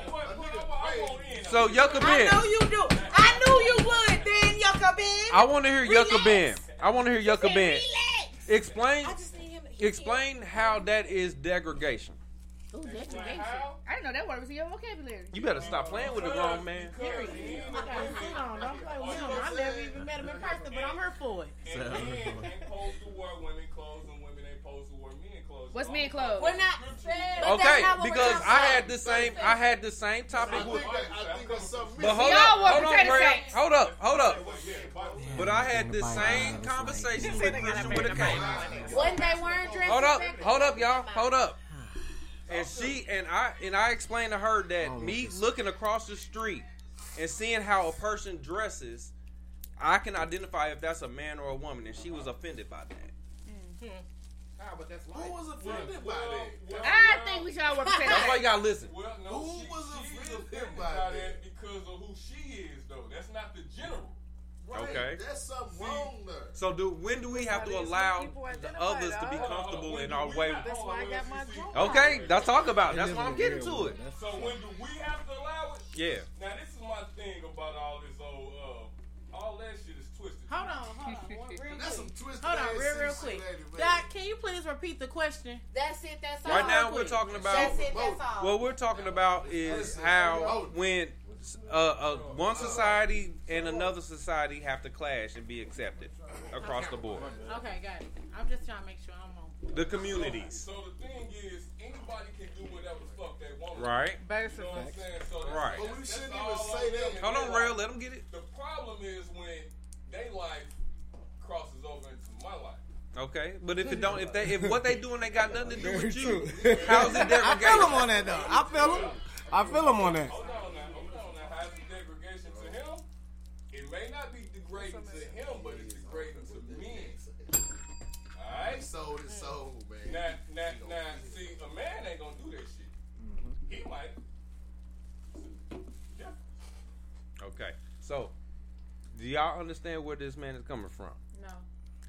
so Yucca I Ben, know you do. I knew you would, Ben Yucca Ben. I want to hear Yucca Ben. I want to hear Yucca Ben. Explain, I just need him. he- explain how that is degradation. Ooh, that's gay shit. I didn't know that word was in your vocabulary. You better stop playing with the wrong man. Period. I gotta sit on. Don't play with him. I never even met him in person, but I'm here for it. And men ain't supposed to wear women clothes, and women ain't supposed to wear men clothes. What's So men clothes? We're not. but that's Okay, not what we're because talking I about. had the same, I had the same I topic think with. I think that's something But hold Y'all up, wore hold on, potato Rail. sacks. Hold up, hold up. But I had the same conversation with Christian with a K. When they weren't dressed. Hold up, respectful. hold up, y'all, hold up. And she and I and I explained to her that me looking across the street and seeing how a person dresses, I can identify if that's a man or a woman, and she was offended by that. Mm-hmm. Nah, but that's Who life. was offended by that? I think we should all wear potato That's why you gotta listen. Well, no, Who she, was she's offended offended by by that? that because of who she is, though. That's not the general. Right. Okay. That's something wrong there. So, do when do we have to allow the others to be comfortable in our way? That's why I got my joint. Okay, let's talk about. it. That's why I'm getting to it. So when do we have to allow it? Yeah. Now this is my thing about all this old, uh, all that shit is twisted. Hold on, hold on. One, [LAUGHS] real That's some quick. twisted Hold on, ass real, real quick. ain't it. Doc, can you please repeat the question? That's it. That's all. Right now, we're talking about. That's it. That's all. What we're talking about is how when uh, uh, one society and another society have to clash and be accepted across the board. Okay, got it. I'm just trying to make sure I'm on. The communities, So the thing is, anybody can do whatever the fuck they want. right? You Basically. know what I'm saying? So that's, Right. But we shouldn't even say that. and Hold their on, Rail. life. Let them get it. The problem is when they life crosses over into my life. Okay, but if it don't, if they, if what they doing, they got nothing to do with you. How's it I feel them on that though. I feel them. I feel him on that. Hold on now, hold on now. How's the degradation to him? It may not be degrading to him, but it's degrading to me. Alright? Sold is sold, man. Now, now, now, see, a man ain't gonna do that shit. Mm-hmm. He might. Yeah. Okay, so do y'all understand where this man is coming from? No.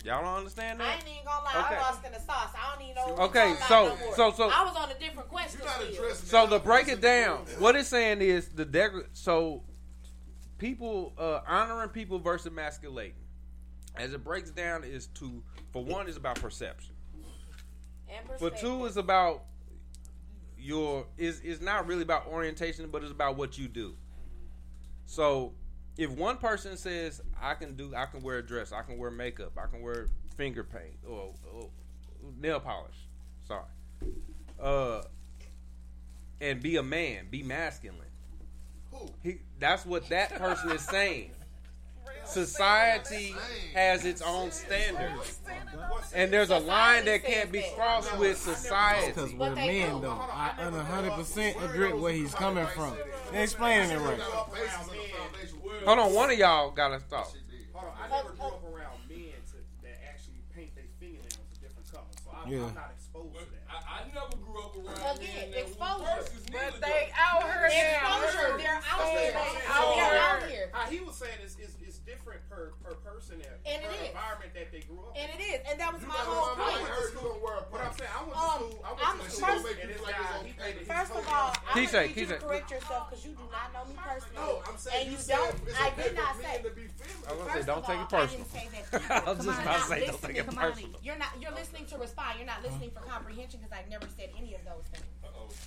Y'all don't understand that? I that? ain't even gonna lie. Okay. I lost in the sauce. I don't even know. Okay, so- no so- so- I was on a different question. You're not still. So that. to break it down, what it's saying is the deg- so people uh, honoring people versus emasculating. As it breaks down, is to for one is about perception. And For two is about your is is not really about orientation, but it's about what you do. So if one person says I can do I can wear a dress, I can wear makeup, I can wear finger paint or, or nail polish. Sorry. Uh and be a man, be masculine. Who? He, that's what that person is saying. [LAUGHS] Society has its own standards. And there's a line that can't be crossed with society. Because with men though, I 100 percent agree with where he's coming from. They explaining it right. Hold on, one of y'all gotta stop. Hold on, I never grew up around men to, that actually paint their fingernails a different color, so I'm, Yeah. I'm not exposed to that. I, I never grew up around Again, men that exposure. Was versus But neither they out here now. Exposure. They're out here. They're out here. How he was saying is, is, is different per, per person. person there. And it her is. environment that they grew up And in. it is, and that was You my know, whole I point. went to school and wear But I'm saying, I went to Um, school. I went I'm to first- school make and you this like guy, it's he paid First of all, year. I'm Keisha, gonna need you to correct yourself because you do not know me personally. No, I'm saying and you you don't. I did not say. to be feminine. I was gonna say, don't take it personal. I didn't say that. [LAUGHS] I was just about to not say, don't take it personal. You're not. You're listening to respond. You're not listening for comprehension because I've never said any of those things.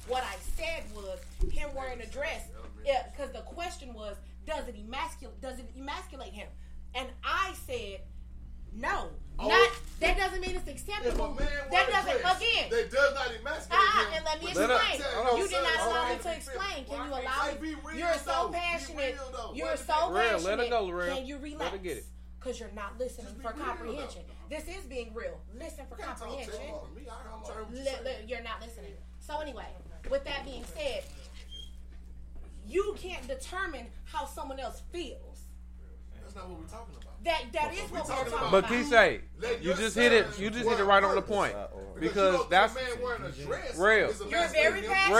What I said was him wearing a dress. Yeah, because the question was, does it emasculate? Does it emasculate him? And I said, no. Oh. Not that doesn't mean it's acceptable. That doesn't dress again. that does not emasculate Uh-uh, him, and let me Let explain. hold you did not allow me to explain. Can you Well, allow hey, be me? real, You're so passionate. You're so Real, passionate. let it go, real. Can you Let relax? her get it. Because you're not listening for real, comprehension. This is being real. Listen for Can't talk to comprehension. her. Me, I- I'm trying to Li- li- you're not listening. So anyway, with that being said, you can't determine how someone else feels. That's not what we're talking about. That that is what we're talking But about. Key say, you just hit it. You just hit it right on the point Because because that's man wearing a dress real. is a You're very passionate,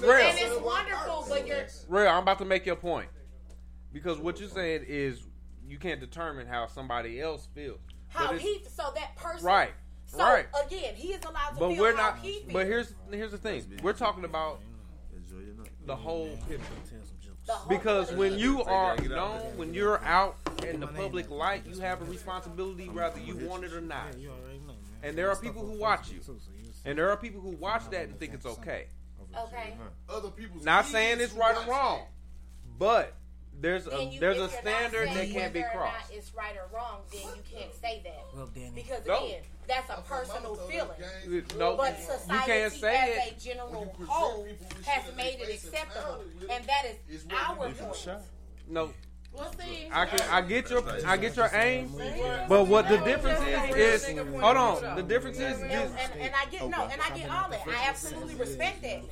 Real, real. and it's wonderful. But you're Real, I'm about to make your point because what you said is you can't determine how somebody else feels. how he so that person right, So right. again, he is allowed to But feel we're how not. he feels. But here's here's the thing. We're talking about the whole picture. Because when you are known, when you're out in the public light, you have a responsibility whether you want it or not. And there are people who watch you. And there are people who watch that and think it's okay. okay, Other people Not saying it's right or wrong, but there's a you, there's if a standard that can't be crossed. It's right or wrong, then you can't say that Well, Danny. because again, that's a personal feeling. No, But you society can't say as it. a general whole has made it acceptable, and that is our point. No, Well, see, I can I get your I get your aim, but what the difference is is hold on. The difference is, And, and, and I get no, and I get all that. I absolutely respect that.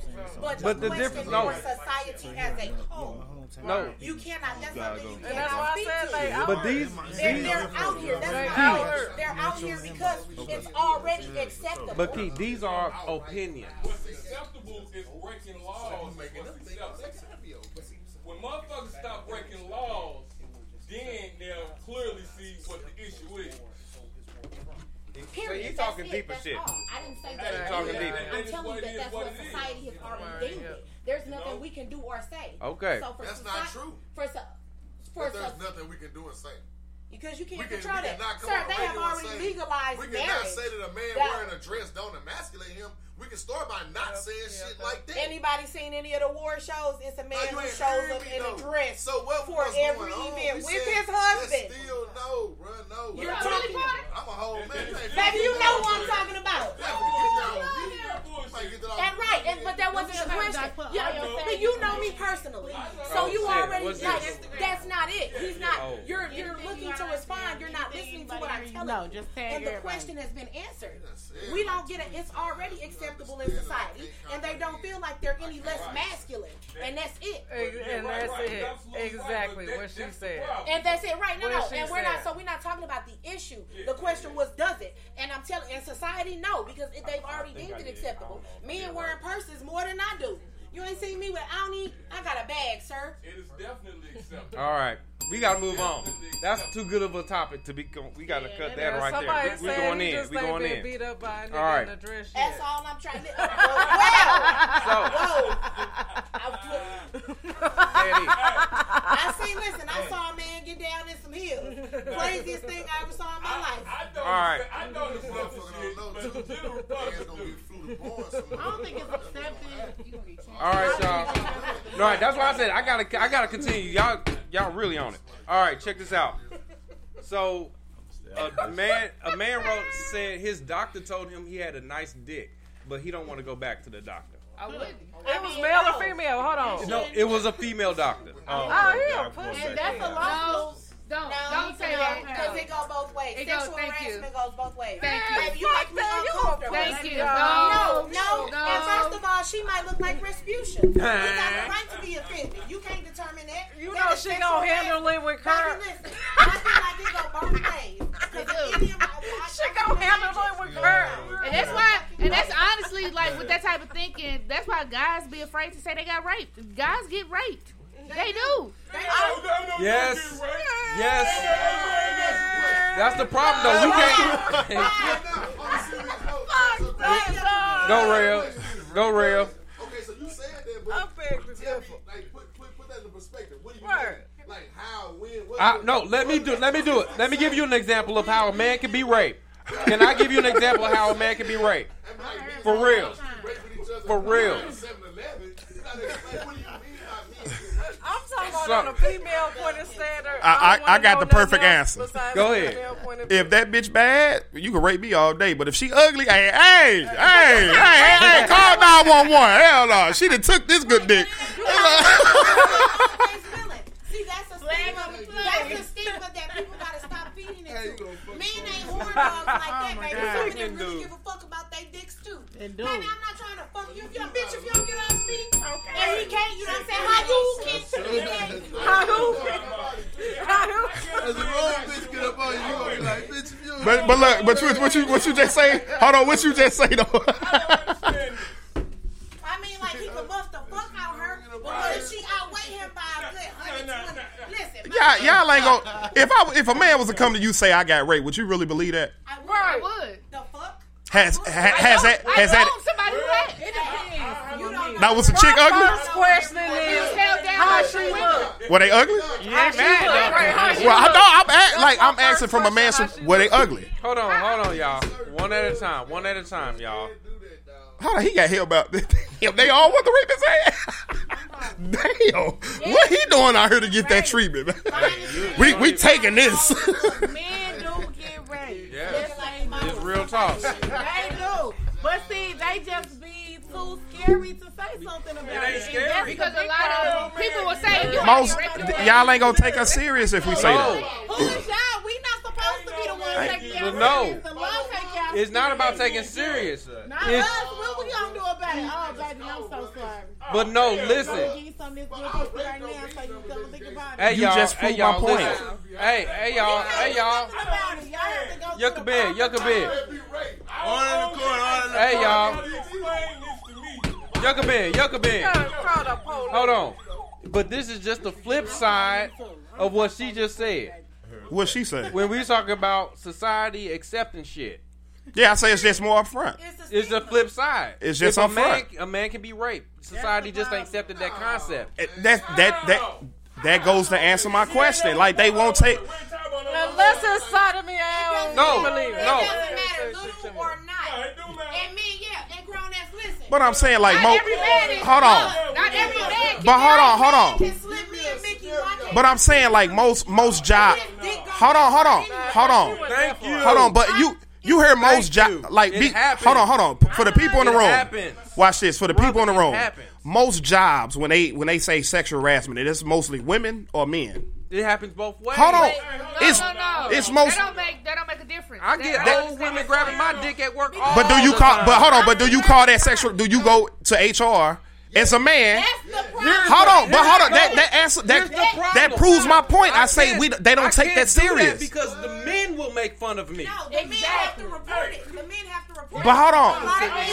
But, But the, the question difference- no. society as a whole, no. you cannot. That's something you And that's cannot why I speak said to. they out But these They're, these they're out here. That's They the out point. here. They're out here because it's already acceptable. but Keith, these are opinions. What's acceptable is breaking laws. What's acceptable. When motherfuckers stop breaking laws, then they'll clearly see what the issue is. Period. you That's talking it. deeper That's shit. all. I didn't say You that. talking either. deep. I'm telling you that that's what it is. society has already deemed it. There's nothing we can do or say. Okay. So for That's soci- not true. For so, for But there's so, nothing we can do and say. because you can't We can, control we that. cannot come Sir, they have already say, legalized We cannot marriage. say that a man That- wearing a dress don't emasculate him. We can start by not saying shit like that. Anybody seen any of the war shows? It's a man you who ain't shows up me, in though. a dress So what for every on? event We with said, his husband. That's still no, bro, no. You're I'm a whole man. You ain't Baby, you finna know get what I'm that talking about. off me. You might get that off And me. right, and, but that wasn't the question. Yeah, but you know me personally, so you already What's like this? that's not it. He's not. Oh. You're you're looking to respond. You're not listening to what I'm telling No, you. just tag And the question has been answered. We don't get it. It's already acceptable in society, and they don't feel like they're any less masculine, and that's it. And that's it. Exactly what she said. And that's it, right? No, no. And we're not. So we're not talking about the issue. The question was, does it? And I'm telling. In society, no, because it, they've already deemed it acceptable. Men wearing purses more than I do. You ain't seen me with. I. I got a bag, sir. It is definitely acceptable. All right, we gotta move on. That's too good of a topic to be. Go- we gotta cut that There's right somebody there. We, we going he in. just We ain't going been in. beat up by a nigga All right. in a dress That's yet. all I'm trying to. [LAUGHS] Well, whoa. [LAUGHS] Daddy. I [LAUGHS] see. Listen, I saw a man get down in some hills. Craziest thing I ever saw in my life. I know, All right. I know the stuff and shit, but the general public I don't think it's accepted. All right, y'all. All right, that's why I said I gotta, I gotta continue. Y'all, y'all really on it. All right, check this out. So, a man, a man wrote said his doctor told him he had a nice dick, but he don't want to go back to the doctor. I wouldn't. It was male or female? Hold on. No, it was a female doctor. Oh, yeah, pussy. And that's a No, lawsuit. Don't, No, don't say no, that. Because it goes both ways. It goes- Sexual you. harassment goes both ways. Thank you. Baby, you make me Fuck that, you uncomfortable. Thank you. No, No, no. No. And first of all, she might look like Respucia. You got the uh-huh. right to be offended. You can't determine that. You That know she sexual gonna handle harassment. it with Baby, her. listen, I feel like it go both ways. 'Cause [LAUGHS] if any of my- I- She I gonna handle it with her. And that's why, and that's honestly like with that type of thinking. That's why guys be afraid to say they got raped. Guys get raped. They do. Yes. Yes. That's the problem, though. We can't. Go rail. Go rail. Okay, so you said that, but I beg to tell me, like, put, put, put that in perspective. What do you mean? Like, how, when, what? I, no, let me do. Let me do it. Let me give you an example of how a man can be raped. Can I give you an example of how a man can be raped? For real. For real. I'm talking about So- on a female point of standard. I, don't I, I got the perfect answer. besides the female point of If that bitch bad, you can rape me all day. But if she ugly, hey, hey, hey, [LAUGHS] hey, hey, hey, call 911. Hell no. She done took this good dick. [LAUGHS] See, that's a stigma. That's a stigma that people gotta stop feeding into. Men ain't horn dogs like that, [LAUGHS] oh baby. Some of them really give a fuck about their dicks too. And do. Baby, I'm not trying to fuck you. If you're a bitch, if you don't get off me, and he can't, you know what I'm saying? How you can? How you? How you? As a grown bitch get up on you, you gonna be like, bitch, if you But but look, but you, what you what you just say? Hold on, what you just say though? I mean, like he could bust the fuck out of her, but what if she outweigh him by a good 120? Listen, y'all, y'all ain't gonna. If I if a man was to come to you say I got raped, would you really believe that? I would. I would. The fuck? Has ha, has that has I that? know somebody who had. It depends. You don't. Now was the chick ugly? First question is held down how by she three look. Were they ugly? How she look? Right, how she Well, I look? know I'm a, like I'm asking from a man. So, were they ugly? Hold on, hold on, y'all. One at a time. One at a time, y'all. Hold on, he got held about. Damn, [LAUGHS] they all want to rape his ass. Damn, what he doing out here to get that treatment? man? we we taking this. [LAUGHS] Men do get raped. Yeah. Yes, they do. It's real talk. They do. But see, they just be too scary to say something about it. ain't And scary. that's Because a lot problem. of people will say you Most ain't y'all ain't gonna take us serious if we say that. Who is y'all? We not supposed to be the ones taking Well, y'all no. serious. The law take y'all It's not about taking serious. Not It's, us. What we gonna do about it? Oh, baby, I'm so sorry. But no, listen. give you some of this good pussy right now so you don't think about it. Hey You y'all, just hey my y'all, point. listen. Hey, hey y'all, hey y'all. Think about it. Y'all have to go to Yucca the bed, yucca bed. On in the corner, on in the Hey y'all, Explain this yucca bed, yucca bed. Crowd up, hold Hold on. But this is just the flip side of what she just said. What she said? When we talk about society accepting shit, [LAUGHS] Yeah, I say it's just more upfront. it's the flip side. It's just if a man, upfront. a man can be raped. Society just ain't accepted that concept. It- That that that that goes to answer my question. Like they won't take. Unless it's sodomy, I don't No, believe it. It no. doesn't matter, little or not. And men, yeah, and grown ass listen. But I'm saying like Not mo. every man is. Hold on. Not every man. Can But hold on, hold on. Can slip me and But I'm saying like most most job. Hold on, hold on, hold on, Thank you. hold on. But you you hear most you. job like be, hold on, hold on. For the people in the It room, happens. watch this. For the people in the room, happens. most jobs when they when they say sexual harassment, it is mostly women or men. It happens both ways. Hold on, No, it's no, no. it's most. That don't make that don't make a difference. I get That- old women grabbing my dick at work all But do you call? But hold on. But do you call that sexual? Do you go to HR as a man? Hold on. But hold on. That that answer that that proves my point. I say we they don't take can't that do serious. because the men will make fun of me. No, the men have to report it. The men have to report But hold on,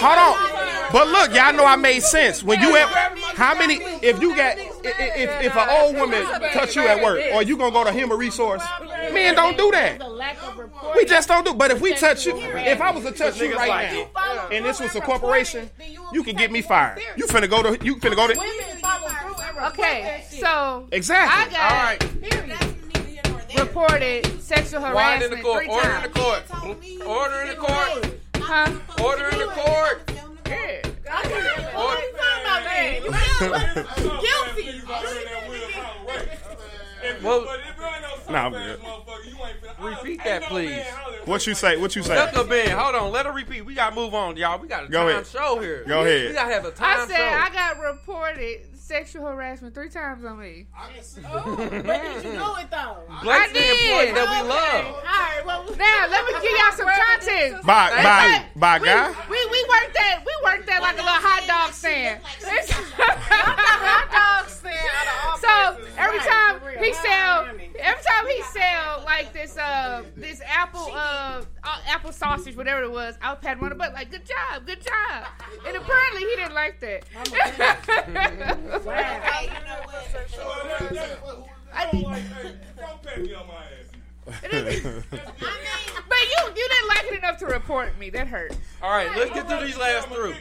hold on. But look, y'all know I made sense. When you at how many? If you got if if, if an old woman touch you at work, or you gonna go to him a resource, men don't do that. The lack of reporting. We just don't do. But if we touch you, if I was to touch you right now, and this was a corporation, you can get me fired. You finna go to you finna go to Women follow through and Okay, so exactly. I All got right. reported sexual Wide in the harassment court. three Order in times. the court. Order in the court. Huh? Order in the court. Yeah. What are you talking about, man? Guilty. Well, Nah, I'm good. Repeat that, please. What you say? What you say? Yucca Ben, hold on. Let her repeat. We gotta move on, y'all. We got a Go time ahead. show here. Go We- ahead. We gotta have a I time I said show. I got reported sexual harassment three times on me. Oh, [LAUGHS] but did you know it though? Black I the employee did. that we Okay. love. All right. Well, Now let me give y'all some context. By It's by like- by we, guy. We we worked that we worked that like a little hot dog stand. Hot dog stand out of all so every time he Oh, sell, every time he sell like this uh this apple uh, uh apple sausage whatever it was, I will pat him on the butt like good job, good job, and apparently he didn't like that. [LAUGHS] Hey, you know what? Don't like, hey, don't pat me on my ass. It [LAUGHS] But you you didn't like it enough to report me. That hurt. All right, let's get through these last three.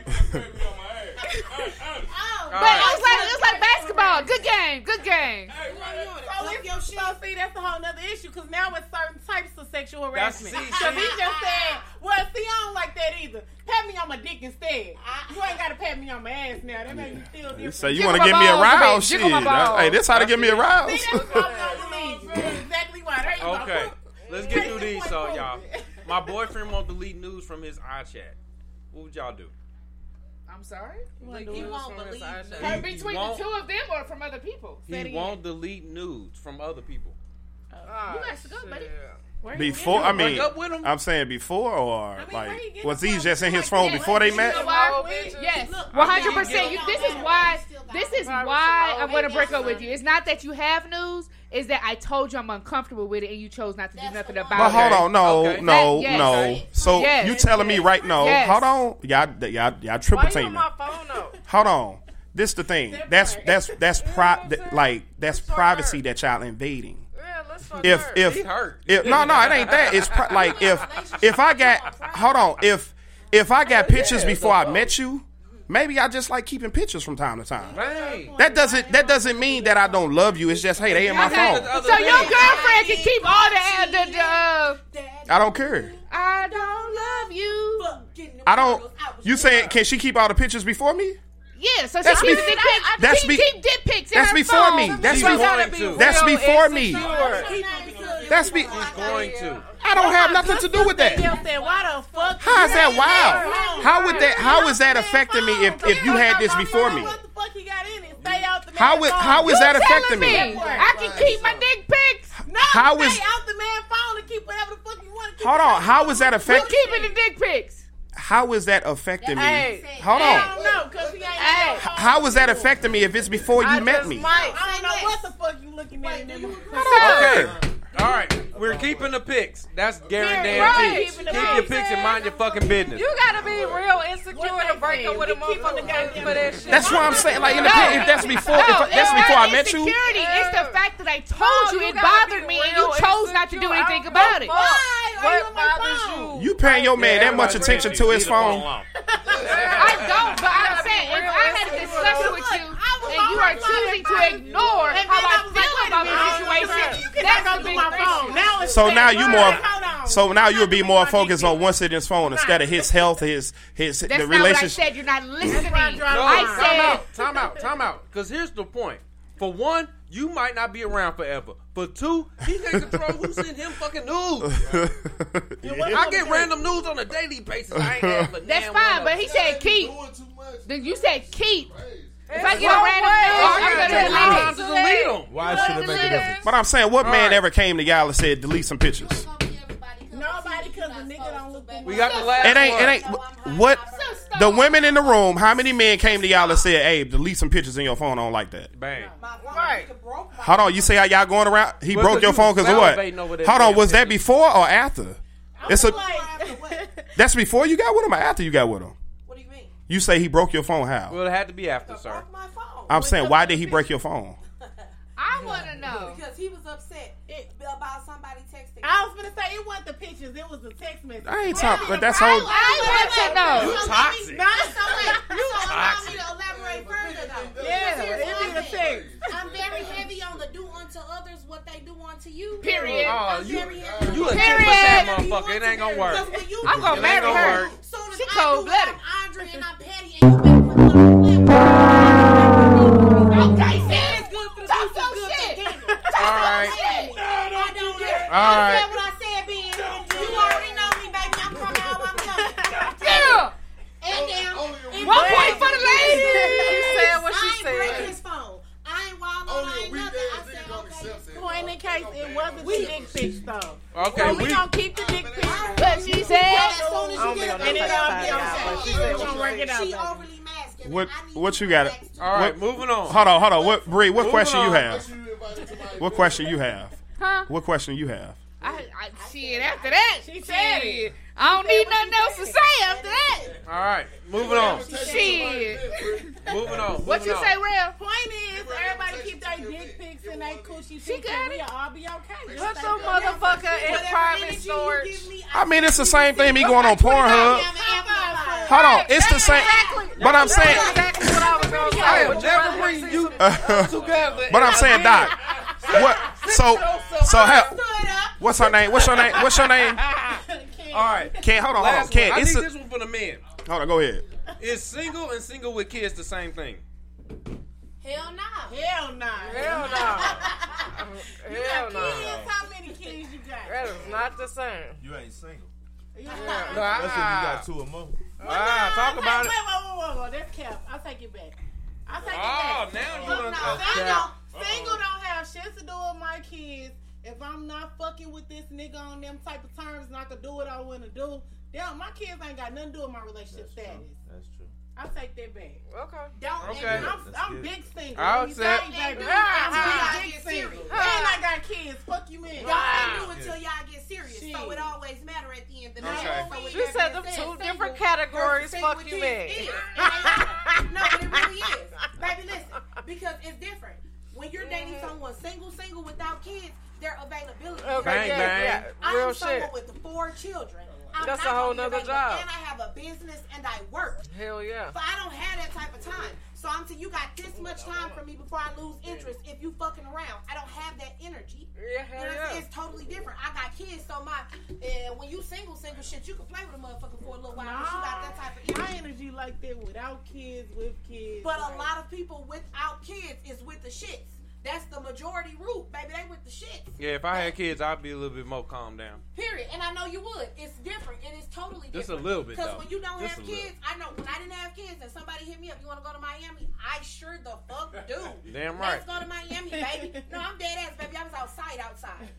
But it was like it was like basketball. Good game. Good game. So, it's, so see, that's a whole nother issue because now it's certain types of sexual That's- harassment. see, Because he just said, well, see, I don't like that either. Pat me on my dick instead. You ain't got to pat me on my ass now. That makes me feel different. You say you want to get me aroused? Shit. Hey, this how to get me aroused. See, that's what I'm believe. That's exactly why. There you go. Okay, let's get through these, so y'all. My boyfriend won't delete news from his iChat. What would y'all do? I'm sorry. He won't believe Her He between the won't- two of them or from other people. Say He again. won't delete nudes from other people. Oh. Ah, you got to go, buddy. Where Before, I mean, up with him? I'm saying before or where he like, was he just in his phone before they met? You know why? Yes, one hundred percent. This is why. This is why I'm going to break up with you. It's not that you have news. It's that I told you I'm uncomfortable with it, and you chose not to do nothing about But it. But hold on, no, Okay. no, That- yes. no. So Yes. you telling me right now? Yes. Hold on, y'all, y'all, y'all triple Why you on teaming. my phone though? Hold on. This the thing. That's that's that's pri- that- like that's privacy that y'all invading. Yeah, let's fuck If her. if hurt. if no no it ain't that. It's pri- like if if I got hold on if if I got pictures before I met you. Maybe I just like keeping pictures from time to time. That doesn't that doesn't mean that I don't love you. It's just hey, they in my phone. So your girlfriend can keep all the the. the uh, I don't care. I don't love you. I don't. You saying can she keep all the pictures before me? Yeah, so she That's keeps be- dick pics. that's she be- keep dick pics. in that's her before phone. me. That's She before- gotta be that's before me. Insecure. That's be. Going to. I don't have nothing to do with that. Said, why the fuck? How is that wow? How would that? How is that affecting me if if you had this before me? Stay out the How man's is phone. how is that affecting me me? I can keep my dick pics. No, How stay is- out the man's phone and keep whatever the fuck you want to keep. Hold on. How is that We're affecting? keeping the dick pics. How is that affecting me? Hey. Hold I on. don't know, cause he ain't. Hey. How is that affecting me if it's before you met me? I don't know what the fuck you looking at. in them. Okay. All right, we're keeping the pics. That's guaranteed. Right. Keep your pics and mind your fucking business. You gotta be real insecure to break up with a motherfucker for that shit. That's why I'm saying, like, in the No. pit, if that's before, if No, that's before I met you, insecurity. It's the fact that I told No, you you it bothered me, and you real chose not to do anything I don't about give it. a fuck. What bothers you? you paying your man that much attention to his phone. [LAUGHS] I don't, but I'm saying if I had a discussion with you and you are choosing to ignore how I feel about the situation, that's go the through my phone. Now it's So now you more, so now you'll be more focused on one sitting his phone instead of his health, his his That's the not what I relationship. said. You're not listening. No, I time said out, time out, time out. Because here's the point. For one, you might not be around forever. For two, he can control who send him fucking news. [LAUGHS] I get random news on a daily basis. I ain't have a that's damn fine, one but he said keep. Then you said keep. If I get a random way. news, I I'm gonna take time delete to delete them. Why should it make a difference? But I'm saying, what man Alright. ever came to y'all and said delete some pictures? Nobody, cause the nigga don't look through We got the phone. last It ain't. one. It ain't. What the women in the room? How many men came to y'all and said, "Hey, delete some pictures in your phone"? I don't like that. Bang. Right. Hold on. You say how y'all going around? He Well, broke 'cause your phone because of what? salivating over that Hold on. Was that before or after? It's a. Like, That's before you got with him or after you got with him. What do you say he broke your phone. How? Well, it had to be after, sir. My phone. I'm saying, why did he break your phone? [LAUGHS] I want to know. Because he was upset about somebody texting. I was gonna say it wasn't the pictures, it was the text message. I ain't talking, but that's I, whole. I want to know. You toxic. No, So wait, you allow me to elaborate further though. Yeah, Because it be the thing. text. I'm very heavy on the do unto others what they do unto you. Period. Oh, I'm you, very heavy. you a Period. 10 percent motherfucker. It ain't gonna work. Because when you I'm gonna It marry her. work. She cold blooded. Andre and I'm petty and you make me All right. I don't care. All I right. said what I said, Ben. You already know me, baby. I'm coming how I'm coming. Yeah. And down. And One down. point for the lady. She said what she I she ain't breaking his phone. I ain't wild on I ain't nothing. I said, okay. Point in case it wasn't the dick pics though. Okay, So we we. gonna keep the dick pics. But she said. As soon as you think get I'm a gonna picture take of time me, out, I'm she saying, said work it out. She baby. overly masculine. What what you got? All right, What- moving on. Hold on, hold on. What Bree? What Moving question you on. have? What question you have? Huh? What question you have? I, I, shit, after that, She said it. I don't need nothing else to say after that. All right, moving on. Shit. Moving on. What you on. say, Real? Point is, everybody keep their dick pics and they coochie She picture, got we'll all be okay. Put Just some motherfucker in Whatever private storage. I mean, it's the same thing. Me going on Pornhub. Hold on, it's the same. But I'm saying. I was gonna say. I am never bring you together. But I'm saying, Doc. What? So, so how? What's her name? What's your name? What's your name? All right. Ken, hold on, hold on. Last Ken, one. I it's need a- this one for the men. Hold on, go ahead. Is single and single with kids the same thing? Hell no. Hell no. Hell no. You Hell got no. kids? How many kids you got? That is not the same. You ain't single. Yeah. That's if you got two or more. Ah, talk about it. Wait, wait, wait, wait, That's cap. I'll take it back. I'll take Oh, it ah, back. now you Look, done- no, oh, single, cap. single don't have shit to do with my kids. If I'm not fucking with this nigga on them type of terms and I could do what I want to do, damn, my kids ain't got nothing to do with my relationship status. True. I'll take that back. Okay. Don't, Okay. and I'm, I'm big single. I'll Let me accept. you, baby, Ah, I'm big get single. serious. And I got kids. Fuck you, man. Y'all can't do it until y'all get serious. So Shit. it always matter at the end of the Okay. day. So with You said them two single different categories. single Fuck you, kids man. is. [LAUGHS] It ain't- no, but it really is. Baby, listen, because it's different. When you're dating someone single, single without kids, their availability. Okay, Bang, yeah, bang. yeah. I'm Real someone with four children. I'm That's a whole gonna nother job. And I have a business and I work. Hell yeah. So I don't have that type of time. So I'm saying you got this much time for me before I lose interest if you fucking around. I don't have that energy. Yeah, You know hell yeah. It's totally different. I got kids, so my and when you single, single shit, you can play with a motherfucker for a little while. But you got that type of energy. My energy. energy like that without kids, with kids. But a lot of people without kids is with the shits. That's the majority root, baby. They with the shits. Yeah, if I had kids, I'd be a little bit more calm down. Period. And I know you would. It's different, and it's totally different. Just a little bit, Because when you don't Just have a little. kids, I know when I didn't have kids and somebody hit me up, you want to go to Miami? I sure the fuck do. [LAUGHS] Damn right. Let's go to Miami, baby. [LAUGHS] No, I'm dead ass, baby. I was outside, outside.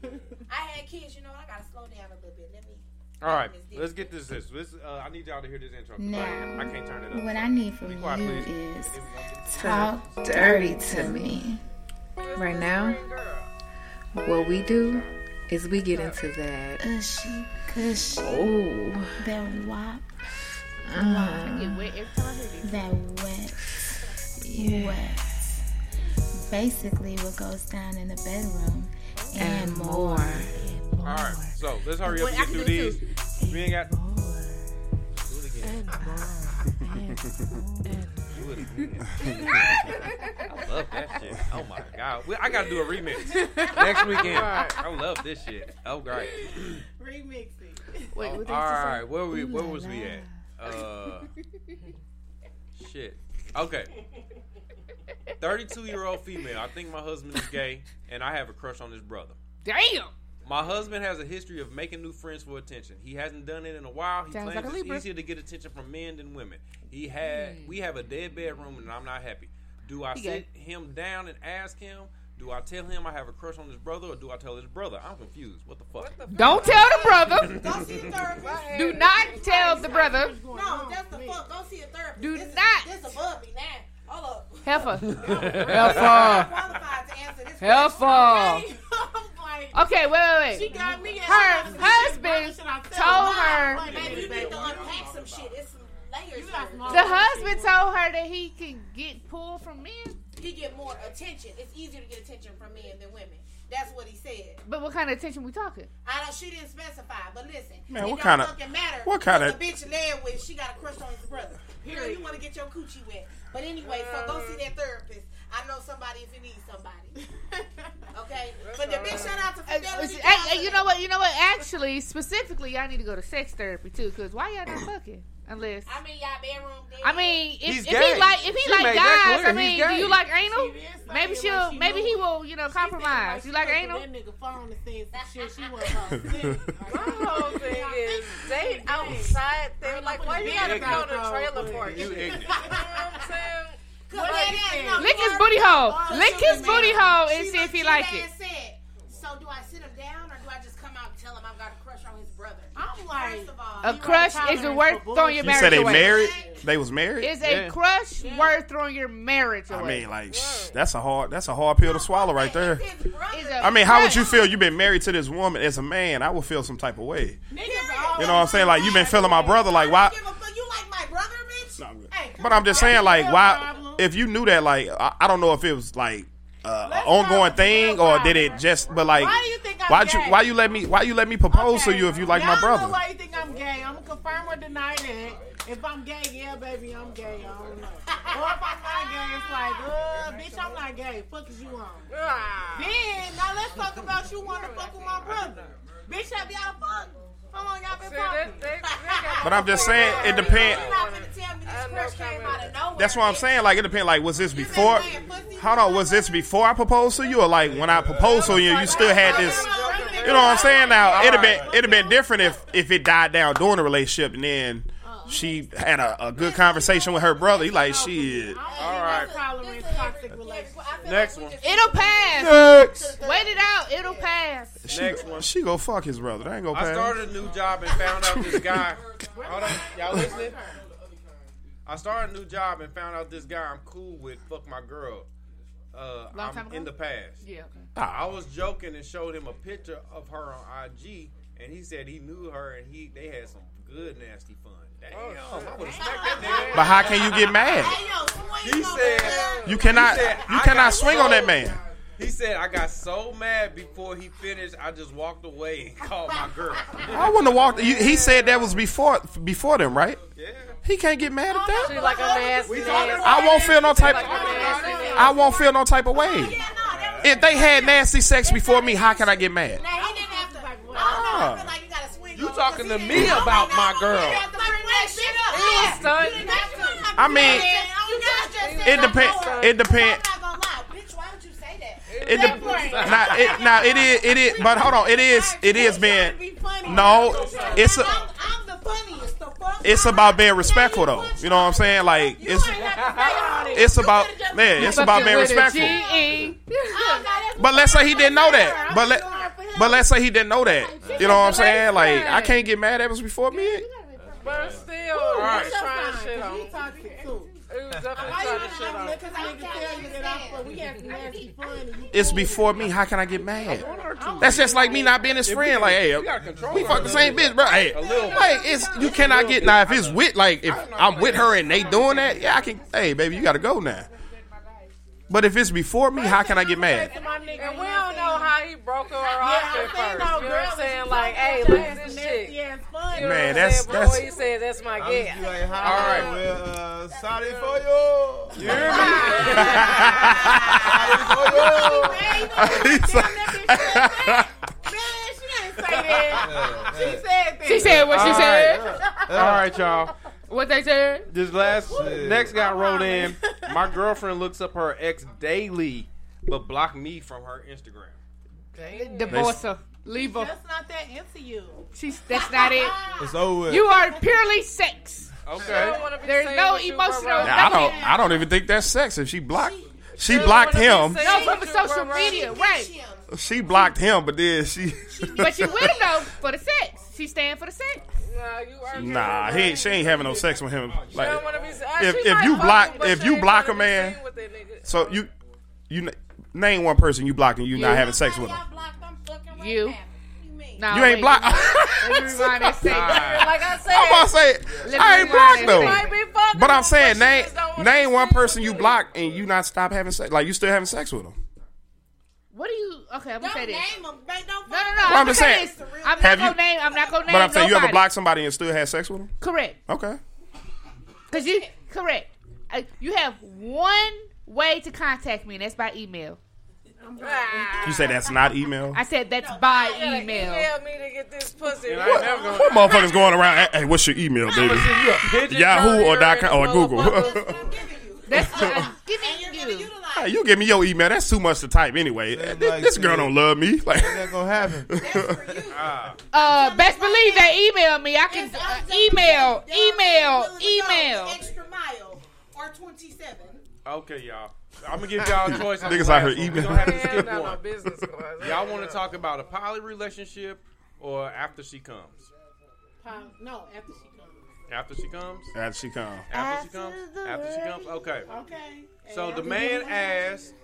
I had kids, you know. I gotta slow down a little bit. Let me. All right, let's get this. This, this uh, I need y'all to hear this intro. Now, I, I can't turn it up. What I need from Be quiet, you is talk dirty to me. Right now, what we do is we get into that. Cushy, cushy. Oh. That wop. Uh, Get wet every time I hear this. That wet. Wet. Basically, what goes down in the bedroom and, And more. All right, so let's hurry up Wait, and I get can through do it these. We ain't got. Do it again. Do it again. [LAUGHS] I love that shit. Oh my god, I gotta do a remix next weekend. I love this shit. Oh great. Remix it. Wait, Oh, what all they right, say? where we where was we at? Uh, shit. Okay. [LAUGHS] 32 year old female. I think my husband is gay, and I have a crush on his brother. Damn. My husband has a history of making new friends for attention. He hasn't done it in a while. He Sounds claims like it's Libra. easier to get attention from men than women. He had we have a dead bedroom, and I'm not happy. Do I He sit him down and ask him? Do I tell him I have a crush on his brother, or do I tell his brother? I'm confused. What the fuck? Don't tell the brother. Go see a therapist. Do not tell the brother. No, that's the fuck. Go see a therapist. Do this not. Is, this above me now. Hold up. Heifer. [LAUGHS] I'm Heifer. qualified to Heifer. [LAUGHS] Okay, wait, wait, wait. She got me. Her husband told her. Baby, you need to unpack some shit. It's some layers. The husband told her that he can get pulled from men. He get more attention. It's easier to get attention from men than women. That's what he said. But what kind of attention we talking? I don't. she didn't specify, but listen, Man, it what don't kinda- fucking matter. what kinda- what the bitch led with? She got a crush on his brother. Girl, you want to get your coochie wet. But anyway, so go see that therapist. I know somebody if you need somebody. [LAUGHS] okay, but the big shout out to Hey, Fidelity. hey, hey, you know what? You know what? Actually, specifically, y'all need to go to sex therapy too. Cause why y'all not fucking? Unless I mean, y'all bedroom. Dead. I mean, if, if he like if he She like guys. I mean, do you like anal? She did Maybe she'll like she maybe he will you know compromise. You like she anal? That nigga phone and said shit she wasn't [LAUGHS] My whole thing is date outside. They're like, why you gotta go to trailer park? You [LAUGHS] You know ignorant. what I'm saying? Cause that ass, no, Lick his booty hole. Lick his booty hole and She see if he like it. Said, so do I sit him down or do I just come out and tell him I've got a crush on his brother? I'm like, First of all, A crush is it tolerance worth throwing your You marriage said they away? married? They was married? Is a Yeah. crush worth throwing your marriage away? I mean, like, shh, that's a hard that's a hard pill to swallow right there. his brother. Is a I mean, how would you crush- feel? You've been married to this woman as a man. I would feel some type of way. You know what I'm saying? Like you've been feeling my brother. Like why? Give a fuck. You like my brother, bitch? No, I'm good. Hey, come But I'm just saying, like, why? If you knew that, like, I, I don't know if it was like uh, ongoing thing, or did it just? But like, Why do you think I'm why'd you why you let me why you let me propose to you if you like my brother? Know why you think I'm gay? I'm gonna confirm or deny that. If I'm gay, yeah, baby, I'm gay. I don't know. [LAUGHS] or if I'm not gay, it's like, uh, bitch, I'm not gay. Fuck is you on? Then now let's talk about you want to fuck with my brother. Bitch, have y'all fucked? How long y'all been fucking? [LAUGHS] But I'm just saying it depends. You're not gonna tell me this crush came out of nowhere. That's what I'm saying. Like it depends. Like was this before? Hold on, was this before I proposed to you, or like when I proposed to you, you still had this? You know what I'm saying? Now it'd have been it'd have been different if if it died down during the relationship and then she had a, a good conversation with her brother. He like shit. All right. Tolerance, toxic. Next one. It'll pass. Next. Wait it out. It'll pass. She, Next one. she go fuck his brother. That ain't gonna I started a new job and found out this guy. Hold on, y'all listening? I started a new job and found out this guy I'm cool with. Fuck my girl. Uh, Long I'm time ago? in the past. Yeah. Okay. I was joking and showed him a picture of her on IG, and he said he knew her and he they had some good nasty fun. Damn, I would have smacked that nigga. But how can you get mad? He said You cannot he said, you cannot got swing on that man. He said I got so mad before he finished, I just walked away and called my girl. I wouldn't have walked. He said that was before before them, right? Yeah. He can't get mad at that. She like a nasty. I won't feel no type. I won't feel no type of way. If they had nasty sex before me, how can I get mad? Now, he didn't have to. I don't know. I Ah. feel like you talking to me about my girl? Have to. I mean, it depends. It depends. It de- now, it, now it is it is but hold on it is it is being no it's a, I'm the funniest. The fuck? it's about being respectful though. you know what I'm saying? Like it's [LAUGHS] it's about man it's about being respectful. G-E. [LAUGHS] but let's say he didn't know that. But let but let's say he didn't know that. You know what I'm saying? Like I can't get mad that was before me But still, All right. right. trying to shit on. He toxic too. He was definitely trying to shit on. Because I can tell you that I'm we had nasty fun. it's before me. how can I get mad? That's just like me not being his friend. like hey we fuck the same bitch bro. Hey like it's you cannot get now if it's with like if I'm with her and they doing that yeah I can hey baby you gotta go now but if it's before me how can I get mad And we don't know how he broke her off I'm at saying first. no, You know what I'm girl, saying? Like, hey, nasty look at this nasty chick. ass. You know Man, what that's- saying? that's- Before he said, that's my I'm gal. just be like, All right. well, uh, sorry for you. You hear me? She said that. She said what she said. All right, y'all. What they said. This last next guy wrote in. [LAUGHS] My girlfriend looks up her ex daily, but blocked me from her Instagram. Divorce her. Leave her. That's not that into you. She's that's not it. [LAUGHS] It's over. with. You are purely sex. Okay. There's no emotional. Now, I don't. I don't even think that's sex. If she blocked, she blocked him. No, from social media, right? She blocked him, but then she. But she [LAUGHS] with him though for the sex. She stand for the sex. Nah, you arguing Nah, he ain't, she ain't having no sex with him. Like, don't wanna be- if if you block if you block a man, seen with that nigga. so you you name one person you blocking, you not having sex with him. You. Nah, You ain't wait, blocked. [LAUGHS] Let me rewind that statement. Like I said, I'm about to say Let I ain't rewind blocked that though. might be fucking But I'm him, saying but name just don't wanna name one person you block and you not stop having sex. Like you still having sex with him. What do you? Okay, I'm gonna say this. Name him. They don't No, no, no. Well, I'm I'm just gonna saying, say this. I'm have not you- gonna name. I'm not gonna name. But I'm saying you ever nobody. block somebody and still have sex with them? Correct. Okay. Cause you correct. Uh, you have one way to contact me, and that's by email. You say that's not email. I said that's by email. Email me to get this pussy. And I ain't never gonna- What motherfuckers going around? Hey, hey, what's your email, baby? send you a pigeon Yahoo or dot com or Google. [LAUGHS] [LAUGHS] That's I'm giving you. Hey, you give me your email. That's too much to type anyway. Seems This, like this girl shit. don't love me. Like, Ain't that gonna happen? [LAUGHS] Ah. Uh, best believe they email me. I can uh, email, email, email. Extra mile or 27. Okay, y'all. I'm gonna give y'all a choice. on [LAUGHS] the Niggas out last here one. We emailing. gonna have to skip Not no one. business class. Y'all want to talk about a poly relationship or after she comes? Um, no, after she comes. After she comes? after she come. After she comes? After she comes? Okay. Okay. So the man asks,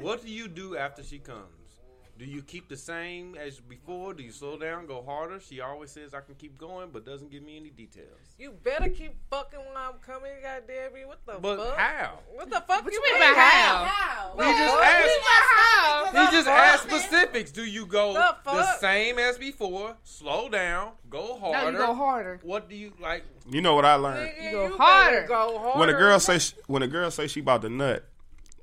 "What do you do after she comes? Do you keep the same as before? Do you slow down, go harder? She always says I can keep going, but doesn't give me any details. You better keep fucking when I'm coming, goddamn me. What the But fuck? how? What the fuck What you you mean mean by how? how? He just What? asked. How? He just asked specifics. Do you go The the, same as before? Slow down, go No, harder. you go harder. What do you like? You know what I learned? Nigga, go you harder. Go harder. When a girl say she, when a girl say she about to nut,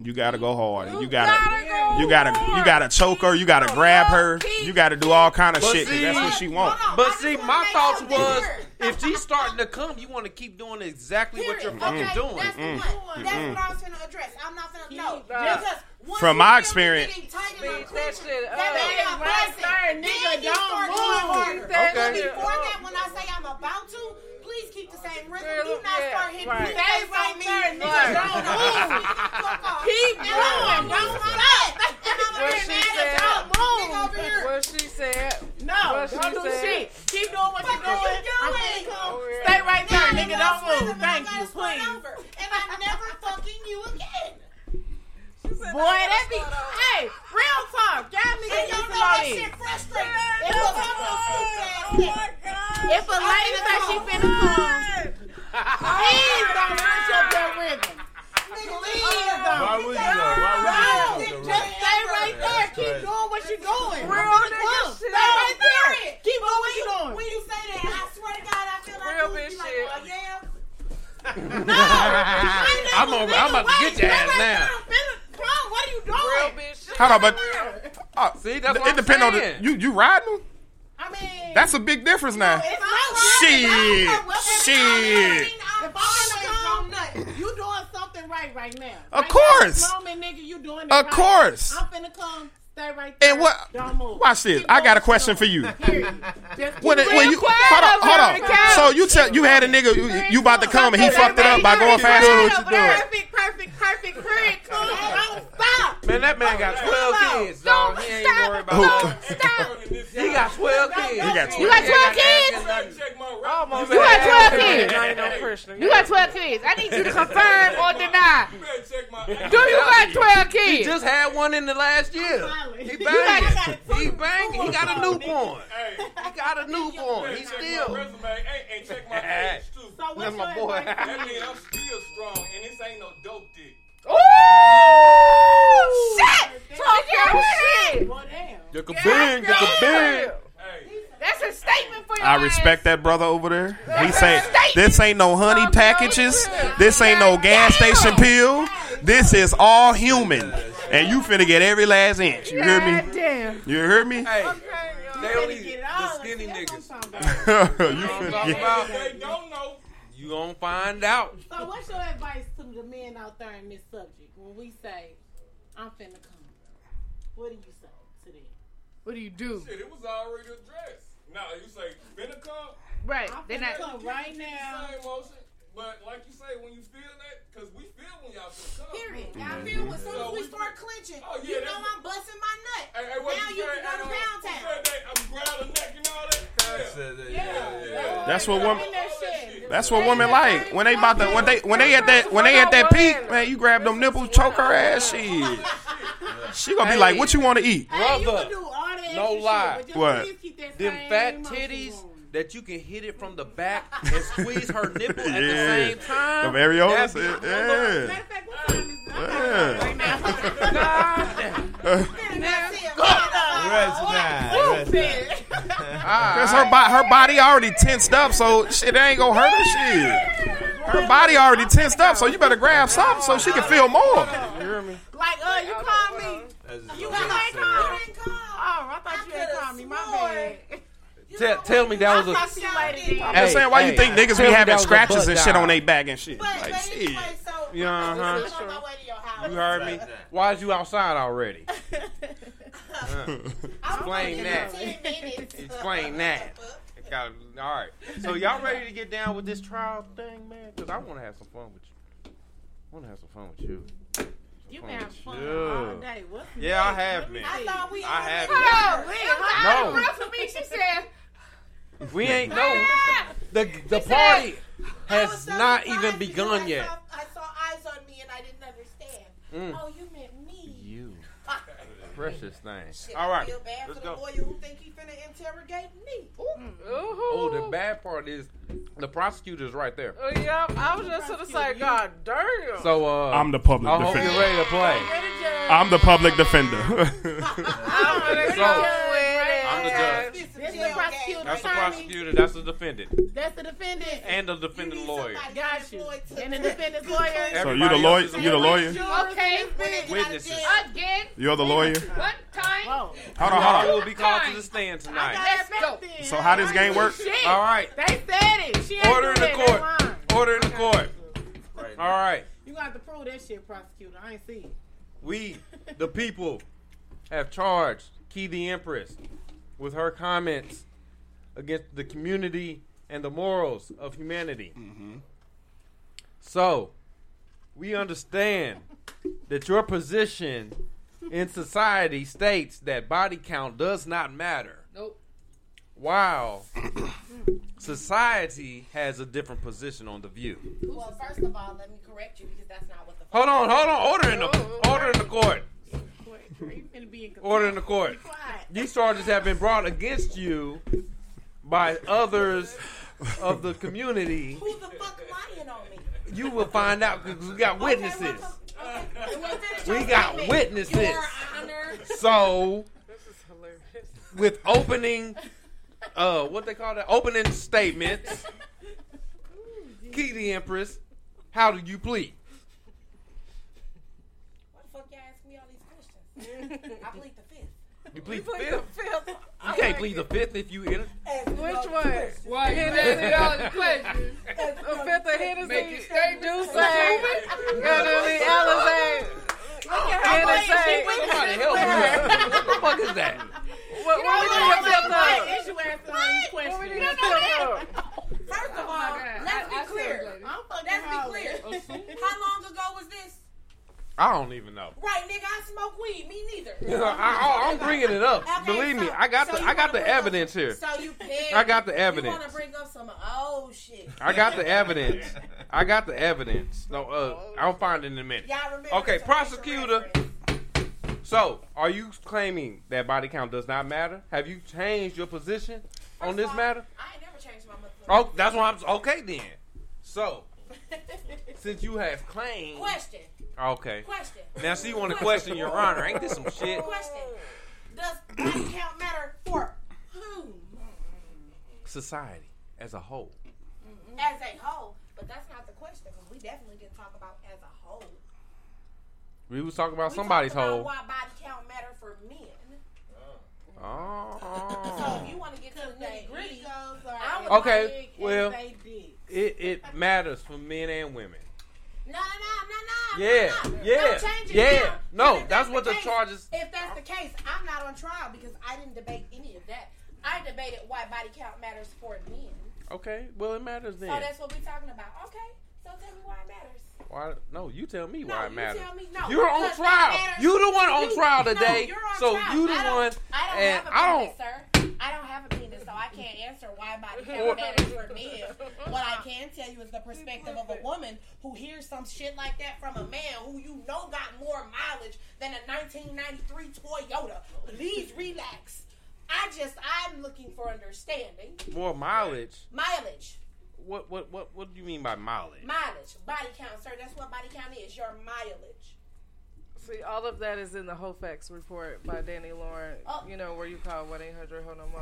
you gotta go hard. You, You gotta, gotta go you gotta you gotta choke her. You gotta grab her. You gotta do all kind of But shit 'cause see- that's what she want. But see, my thoughts was if she's starting to come, you want to keep doing exactly what you're fucking Okay, doing. That's the Mm. one. That's Mm. what I was gonna address. I'm not finna no. Nah. Because once From my experience- getting tight in my Beat that coochie, shit that up. means I'm Right busting. there, Then nigga, you don't start move. going harder. Beat that But shit before that, when I say I'm about to, please keep the same rhythm. Do not yeah, start hitting right. Stay Stay right [LAUGHS] there, Nigga, nigga. don't move. Fuck off. Keep going. Don't stop. And I'm What gonna she mad said. at y'all. Nigga over here. What she said. No, What don't she do said. shit. Keep doing what you're What are doing. I'm doing? gonna come. Yeah. Stay right there, nigga. Don't move. Thank you, please. And I'm never fucking you again. Boy, that be hey, real talk. Y'all And niggas y'all listen on this. shit frustrating. Oh, it was so stupid ass shit. If a lady say she finna come, please don't switch up your rhythm. Please don't. Why would you though? Why would No, you? just stay right there. Keep doing what you're doing. Real I'm finna nigga shit. Stay right there. Keep doing what you, you're doing. when you say that, I swear to God, I feel like Real you bitch be like, shit. oh, yeah. [LAUGHS] I'm, over, I'm about to get your ass now. Come what are you doing? Real bitch. Hold on, but uh, See, that's it what I'm depends on the saying. you you riding. I mean, That's a big difference now. it's no Shit, shit. If I'm finna come, you doing something right right now. Of Right course. Now, moment, nigga, you doing it Of right. course. I'm finna come. Stay right there. And what? Don't. Watch this. I got a question for you. Period. Just When, when you hold on, hold on the on. couch. So you tell you had a nigga you, you about to come and he fucked it up by going Perfect, faster. Perfect, perfect, perfect, perfect. Cool. Don't stop. Man, that man got 12 kids, dog. He ain't worried about Who? Stop. He got 12 kids. He got You 12. got 12 kids? Almost You got had 12 kids. I ain't no Christian. You got 12 kids. I need you to confirm or deny. You better check my. Do you got 12 He kids? just had one in the last year. He You got- banging. He banging. He got a newborn. Hey, He got a newborn. He check my still. resume and, and check my age too. [LAUGHS] So what's That's my your boy. advice? That means I'm still strong, and this ain't no dope dick. Ooh! Shit! Talk your shit! Well, damn. You can bang. You can bang. Hey, That's a statement for your I respect that brother over there. He say this ain't no honey packages. This ain't no gas station pill. This is all human. And you finna get every last inch. You hear me? damn. You hear me? Hey, they only get it the skinny niggas. what I'm talking about. [LAUGHS] you You know what I'm finna get. about? they don't know. You gonna find out. So what's your advice to the men out there in this subject when we say, I'm finna come? What do you say to them? What do you do? Shit, it was already addressed. Now you say finna come. Right. I'm finna not. come right now. Same motion, but like you say, when you feel that, because we feel when y'all finna come. Period. Mm-hmm. Y'all feel as soon as So we we- start clenching, Oh, yeah, you know I'm busting my nut. Hey, hey, what now you you say? can go to Pound Town. that? I'm grab the neck and all that. Yeah. That's what women. In that shit. That's what women like when they about to when they when they at that when they at that peak, man. You grab them nipples, choke her ass. Shit, she gonna be like, "What you want to eat?" Hey, Brother, can do all that extra no lie. What? please keep that Them fat titties going. That you can hit it from the back [LAUGHS] and squeeze her nipple at the Yeah. same time. Them areolas, That be- yeah. Matter of fact, what time is it? I'm Yeah. right now. [LAUGHS] God damn. Rest now. Rest now. Cause her body, her body already tensed up, so shit ain't gonna hurt her. Shit, her body already tensed up, so you better grab something so she can feel more. You hear me? Like, uh, you called me. That's You just- ain't called me. Oh, I thought you had called me. My bad. [LAUGHS] Tell, tell me that was I a. thought you might have did. I'm just saying, why you think niggas be having that was a scratches and shit on their back and shit? But, Like but shit. anyway, so Yeah, uh-huh. I'm on my way to your house. You heard me? Why is you outside already? [LAUGHS] I'm Explain that. give you 10 minutes. [LAUGHS] Explain that. All right. So y'all ready to get down with this trial thing, man? Because I want to have some fun with you. I want to have some fun with you. You Fun been having fun you. all day. What's Yeah, I have me been. I thought we I already have Hold on. No. No. Real for me, she said. We ain't [LAUGHS] no. The the said- party has not even because begun I yet. Saw, I saw eyes on me and I didn't understand. Mm. Oh, you meant me. You. Precious thing. Shit, All I feel bad let's for the go. lawyer who think he finna interrogate me. Oh, the bad part is the prosecutor's right there. Oh, yep. I was just gonna say, God damn. So uh, I'm the public I hope defender. you're ready to play. I'm the public defender. [LAUGHS] I'm gonna [LAUGHS] So, go with. I'm the judge. This is the prosecutor. That's the prosecutor. That's the defendant, That's the defendant. and the defendant lawyer. Got you. And the defendant's lawyer. so you the lawyer? You the lawyer? Okay. Witnesses. Again. You're the lawyer. One time. Hold Y'all on, hold will be called to the stand tonight. Let's go. So how this game work? All right. They said it. She Order in the court. Order in the court. All right. You gonna have to prove that shit, prosecutor. I ain't see it. We, the people, have charged Key the Empress with her comments against the community and the morals of humanity. Mm-hmm. So, we understand that your position in society states that body count does not matter. Nope. While society has a different position on the view. Well, first of all, let me correct you because that's not what the. Hold on, hold on. Order in the order in the court. You in Order in the court. These charges have been brought against you by others of the community. Who the fuck lying on me? You will find out because we got witnesses. Okay, well, finish We got statement. witnesses. Your Honor. So, with opening, uh, what they call that? Opening statements. Key the Empress, how do you plead? Why the fuck y'all ask me all these questions? [LAUGHS] I plead the fifth. You plead the Plead fifth? The fifth. You can't plead the fifth if you enter. Which one? Why you asking all the questions? The fifth of Hennessy. Make it statement. Juice Gonna be Alizé. Hennessy. Somebody help me. What the fuck is that? What, You what we know do what? your fifth Why of? is you asking all these questions? What we do your fifth of? First of oh all, let's be clear. Let's be clear. How long ago was this? I don't even know. Right, nigga, I smoke weed. Me neither. [LAUGHS] I, I, I'm bringing it up. Okay, Believe me, I got so the I got the bring up- evidence here. So you [LAUGHS] pissed. I got the evidence. You evidence. want to bring up some oh shit. I got the evidence. [LAUGHS] I got the evidence. No, uh, I'll find it in a minute. Okay, prosecutor. So, are you claiming that body count does not matter? Have you changed your position on this matter? I ain't never changed my mother. Oh, that's why I'm okay then. So, since you have claimed, Question. Okay. Question. Now, so you want to question your honor? Ain't this some shit? Question. Does body count matter for whom? Society as a whole. Mm-hmm. As a whole. But that's not the question because we definitely didn't talk about as a whole. We was talking about We somebody's talked about whole. Why body count matter for men? Oh. So Oh. if you want to get to the nitty gritty, I I would Okay, well, it it matters for men and women. No, no, no, no, Yeah, no, no. yeah, Don't change it yeah. now. No, If that's what the case- charges- If that's the case, I'm not on trial because I didn't debate any of that. I debated why body count matters for men. Okay, well it matters then. So that's what we're talking about. Okay, so tell me why it matters. Why? No, you tell me No, why it you matters. tell me. No, you're on trial. matters. You the one on You- trial no, today. you're on so trial. you the I don't- one, I don't and have a I don't. sir. I don't have a penis, so I can't answer why body count matters for men. What I can tell you is the perspective of a woman who hears some shit like that from a man who you know got more mileage than a 1993 Toyota. Please relax. I just I'm looking for understanding. More mileage. Mileage. What what what what do you mean by mileage? Mileage. Body count, sir. That's what body count is. Your mileage. See, all of that is in the HOFAX report by Danny Lawrence. You know, where you call 1 800 Ho No Mo.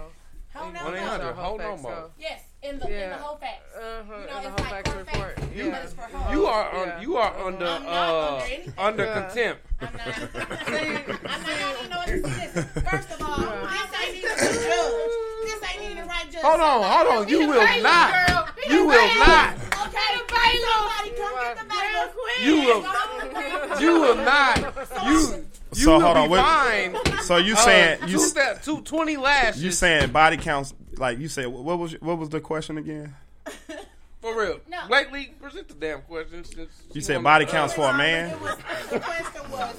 Ho No can Mo. 1-800 on Ho No HOFAX, Mo. Yes, in the in the whole facts. Uh-huh, you know, in the it's like report. but Yeah. it's. You are un, Yeah. you are under I'm not uh under under Yeah. contempt. I'm not. I'm not even know what [LAUGHS] to say. This. First of all, this ain't even the judge. This ain't even the right judge. Hold on, hold on. You will not. You will not. Okay, somebody come get the bailiff. You will. You will not. You. You So will hold be on, wait. So you uh, saying you two, step, two, 20 lashes? you saying body counts? Like you said, what was what was the question again? [LAUGHS] for real? No. Lately, present the damn question. Since You said body counts for a man. Was, the question was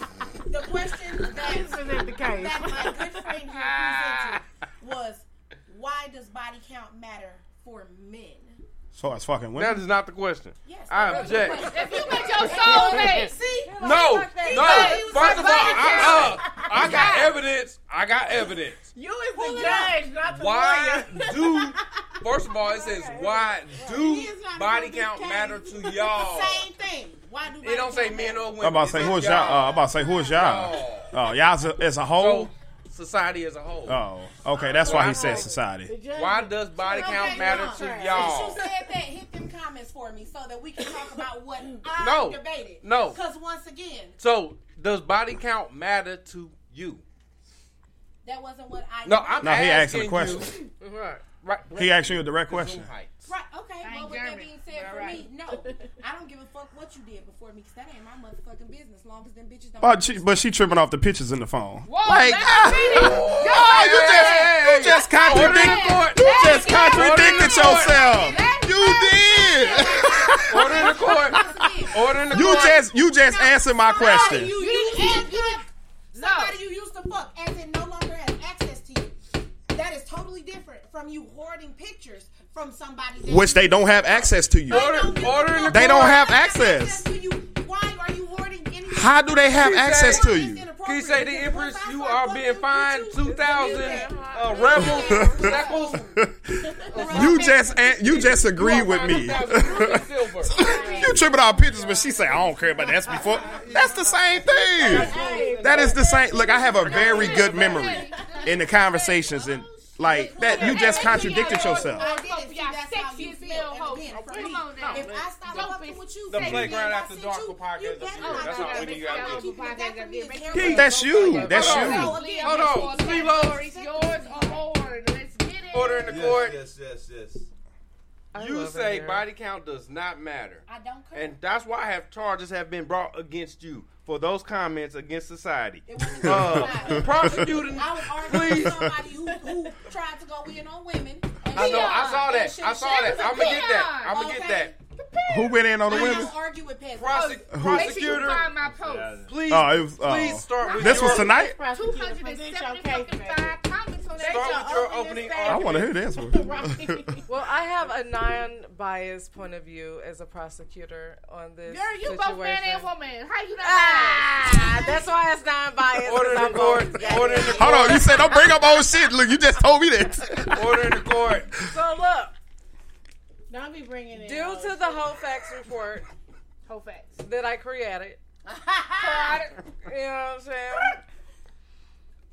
the question that, Isn't it the case? that my good friend here presented [LAUGHS] was why does body count matter for men? So it's fucking women. That is not the question. Yes, I object. If you met your soulmate, [LAUGHS] See? [LAUGHS] No, no. thought he was First of all. I, uh, I got evidence. I got evidence. You is the judge, not the Why lawyer. do first of all it [LAUGHS] says why do He is not body count matter to y'all? Same thing. Why do It don't say men or women. I'm about to say who is y'all? Uh, I'm about to say who is y'all? Oh, y'all as a, as a whole. So society as a whole. Oh, okay. That's why he said society. Why does body count matter no. to Since y'all? you said that, hit them comments for me so that we can talk about what [LAUGHS] I No. debated. No. Because once again, So does body count matter to you? that wasn't what I. No, I'm No, he asking a question. You, [LAUGHS] right, right. He asked you a direct question. Right. Okay. I Well, ain't with that being said, All for right. me, no, I don't give a fuck what you did before me because that ain't my motherfucking business. As long as them bitches don't. But she, but she tripping off the pictures in the phone. Whoa, like, that's ah, cheating. oh, you just, you just contradict, you just contradicted yourself. You did. Order in the court. [LAUGHS] Order in the court. You court. just, you just answered my question. You, you, you, you, somebody you used to fuck as it no longer has access to you. That is totally different from you hoarding pictures from somebody. That Which they don't have access to you. Order, order in the They don't have access. Why are you hoarding any? How do they have access said- to you? Can you say the Empress, you are being fined 2,000 uh, rebels, shekels? [LAUGHS] You just, an- you just agreed with me. [LAUGHS] you tripping off pictures, but she say I don't care about that. That's before. That's the same thing. That is the same. Look, I have a very good memory in the conversations, and like that, you just contradicted yourself. I did it. See, that's how you feel. And again, for me, if I stop fucking with you, The playground me, after I dark sent for you, podcast. you That's not all do we need. Gotta I'm do. it that for me is very Keith, that's you. That's you. Hold on. Stories, yours or more. Let's get it. Order in the court. Yes, yes, yes. You say body count does not matter. I don't care. And that's why I have charges have been brought against you for those comments against society. wasn't Uh, society. prosecuting, I was arguing please. with somebody who, who tried to go in on women. and I know, I saw that. I saw that. was a I'm gonna get that. I'm gonna get that. Who went in on the I women? don't argue with peasants. Prosec- Make sure you prosecutor, find my post. please, Oh, it was, please oh. start with This your, was tonight. 275 comments on that. Start with your opening I want to hear this one. [LAUGHS] Well, I have a non-biased point of view as a prosecutor on this. Girl, you situation. both man and woman. How you not Ah, that's why it's non-biased. Order in 'cause the court. both. Order in the Hold on, you said don't bring up old shit. Look, you just told me that. Order in the court. So look, Don't be bringing in. due to the whole facts report Whole facts. that I created, [LAUGHS] you know what I'm saying? [LAUGHS]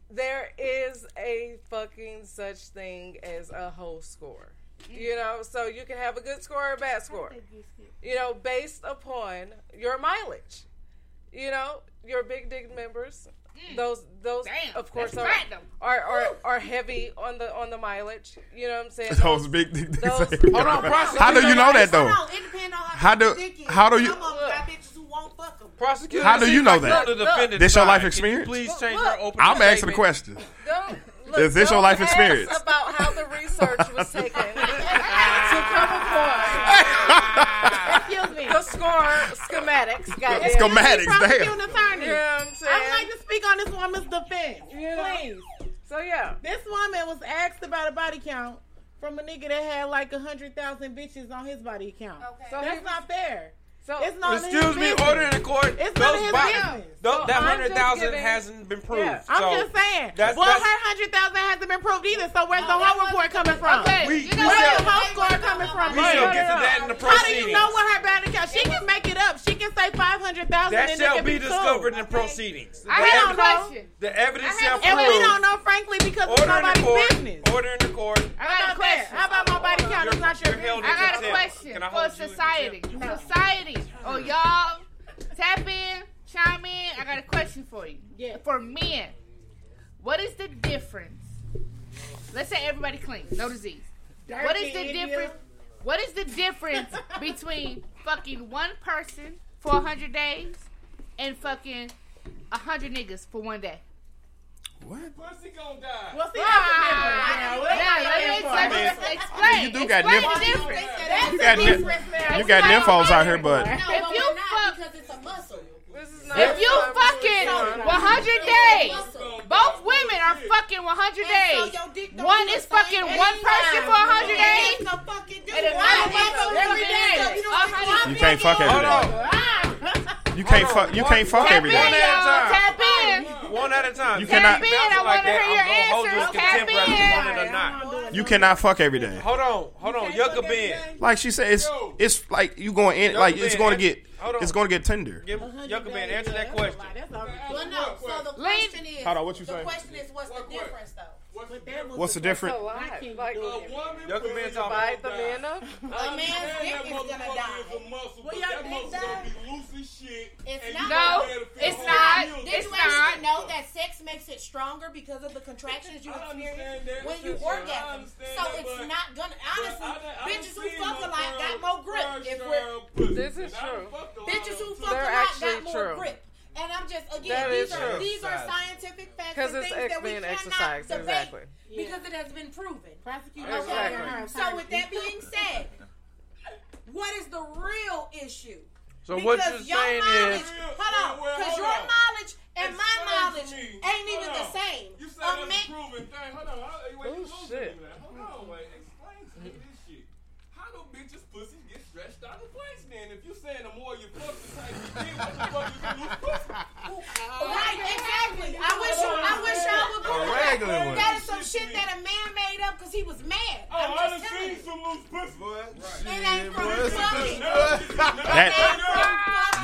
There is a fucking such thing as a whole score. You know, so you can have a good score or a bad score. You know, based upon your mileage. You know, your big dig members. Those those Damn, of course are, are are are heavy on the on the mileage. You know what I'm saying? [LAUGHS] Those big. those- [LAUGHS] Hold on, prosecutor. How do you know that though? No, it depends on how, How do thick it is. how do you Some of them got bitches who won't fuck them. Prosecutor, How do you know that? you're the defendant's This your life experience? Please change Look, your opening I'm asking the question. Look, Is this your don't life ask experience? About how the research was taken [LAUGHS] to come upon Excuse me. the score schematics. Got it. Schematics, damn. attorney. You know what I'm saying? I would like to speak on this woman's defense. You know? Please. So yeah, This woman was asked about a body count from a nigga that had like a hundred thousand bitches on his body count. So That's he- not fair. So It's not Excuse me, business. order in the court. It's Those none of his bo- business. tho- So that I'm hundred just thousand giving- hasn't been proved. Yeah. I'm just saying. That's, well, that's, her hundred thousand hasn't been proved either. So where's the whole report coming from? Okay, We- we Where's the whole score coming from? we babe? shall get to that in the How do proceedings. you know what her body count? She can make it up. She can say five hundred thousand. that and shall be be discovered sued. in proceedings. I The have a question. The evidence shall And we don't know, frankly, because it's Order in the nobody's court. business. Order in the court. I got a question. How about my body count? It's not your business. I got a question for hold you in society. Oh, y'all, tap in, chime in. I got a question for you. Yeah. For men, what is the difference? Let's say everybody clean, no disease. what is the Dirty India. difference? What is the difference [LAUGHS] between fucking one person for hundred days and fucking hundred niggas for one day? Pussy gonna die. Well, see, Ah, that's the difference. now, let me Now, explain. Explain. You do got explain nip- the difference. You got nip- difference. You got nymphos out here, but No, If you fuck- because it's a muscle. this is not If you fucking 100 days, both women are fucking 100 And so days. your dick don't One is fucking one person time. for 100 days. A. And another the fuck every every day? day. You don't A think hundred. I'm you can't fuck every Hold day. on. [LAUGHS] You can't fuck. You can't fuck Tap every in, day. One at a y'all. time. Tap in. One One at a time. You cannot- If Tap in, I like wanna that, hear your I'm gonna hold you answers. in Tap contempt whether you want it or not. You cannot fuck every day. Hold on, hold on, Yucca Ben. Like she said, it's it's like you going in, like it's going to get hold on. it's going to get tender. Give Yucca Ben answer that question. Well, no. So the question is. Hold on, what you the question is, what's the difference, though? What's the difference? Like, Yucca Ben talking bite the man up. A man's dick is gonna die. Well, your dick die? Loose as shit. It's not. No, gonna be able to feel it's all not. Did It's you actually not. know that sex makes it stronger because of the contractions you experience when you Sure, I orgasm? So that, it's but- not gonna. Honestly, I done- I bitches who fuck no a lot got girl- more grip. If we're. This is And I done true. fucked a lot bitches who fuck a lot got more grip. And I'm just again, That these are true. these are scientific facts Because and it's things that we being cannot exercised, debate exactly. because it has been proven. Prosecute Exactly. So with that being said, what is the real issue? So what Because you're your saying knowledge, is, hold on, Wait, wait, because your on. knowledge and my Explain to knowledge ain't even Hold the same. You said A that's man- proven thing. Hold on. Hold- Wait, Oh, shit. Hold on. Wait. Explain to me this shit. How do bitches' pussies get stretched out of place then? If you saying the more you fuck, the tighter you get, what the fuck is a loose pussy? Right, exactly. I wish you, I wish y'all would go. Google regular that. That is some shit that a man made up because he was mad. Oh, I'm I done just telling seen you. some loose pussy. It ain't from boy, fucking. [LAUGHS] That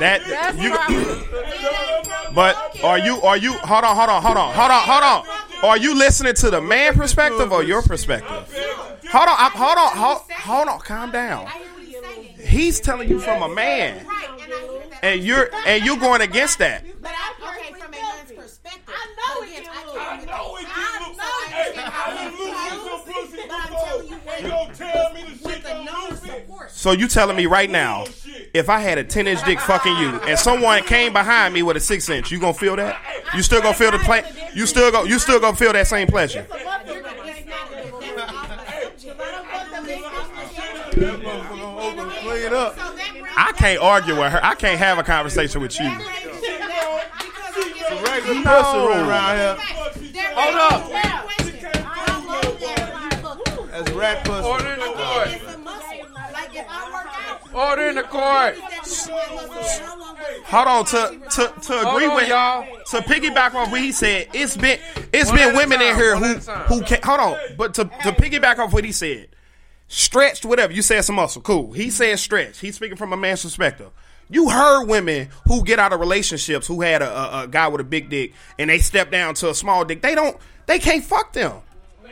that That's you. from But are you are you hold on hold on hold on hold on hold on? Are you listening to the man perspective or your perspective? Hold on, I'm, hold on, hold, hold on, calm down. I hear what he's telling you from a man, Right, and I hear that. and you're and you going against that. But I, okay, from a man's perspective. I know it I can't I know it I get loose. know I Hey, understand how I men done loosened some feel, pussy but I'm before. telling you And what don't tell me the with shit the don't numbers loosen. support. So you telling me right now, if I had a ten inch dick fucking you, and someone came behind me with a six inch, you gonna feel that? You still gonna feel the ple- You still go. You still gonna feel that same pleasure? You're gonna- it's not- that's off the subject. That motherfucker gonna open and clean up. So I can't argue with her. I can't have a conversation with you. that brings it to that because I'm giving Regular you- pussy around here. Hold up. me to that question. How long have you fucked? That's rat pussy. order in the court. It's a muscle. Like if I work out, Order in the court. that's my muscle. How long was Hold on to to to agree on, with y'all. to piggyback off what he said. It's been it's One been at a women in here who at a who can hold on, but to to piggyback off what he said, stretched whatever you said some muscle, cool. He mm-hmm. said stretch. He's speaking from a man's perspective. You heard women who get out of relationships who had a, a, a guy with a big dick and they step down to a small dick. They don't. They can't fuck them.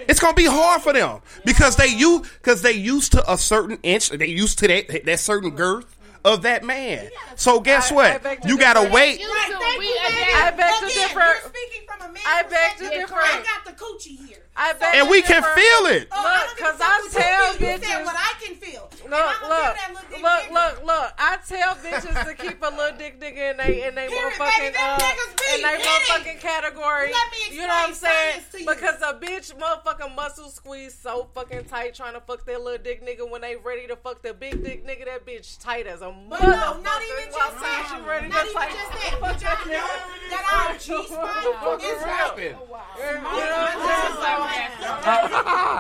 It's gonna be hard for them because they you because they used to a certain inch. They used to that that certain girth of that man. So guess I- I what? beg to You gotta wait. Right, thank you, again- baby. I beg to differ. You're speaking from a man's I beg to differ. I got the coochie here. I beg And to we can feel it. Oh, Look, I don't give a 'cause fuck I what tell you feel. Said what I can feel. And Look, I'ma feel that dick look, look, look. I tell bitches to keep a little dick nigga in they in they Period, motherfucking baby. Uh in they motherfucking category. You know what I'm saying? science to you. Because a bitch motherfucking muscle squeeze so fucking tight trying to fuck that little dick nigga when they ready to fuck the big dick nigga. That bitch tight as a motherfucker. no, not even just that. Ready Not to even just that. But y'all know [LAUGHS] that our G spot is like. You know what I'm saying?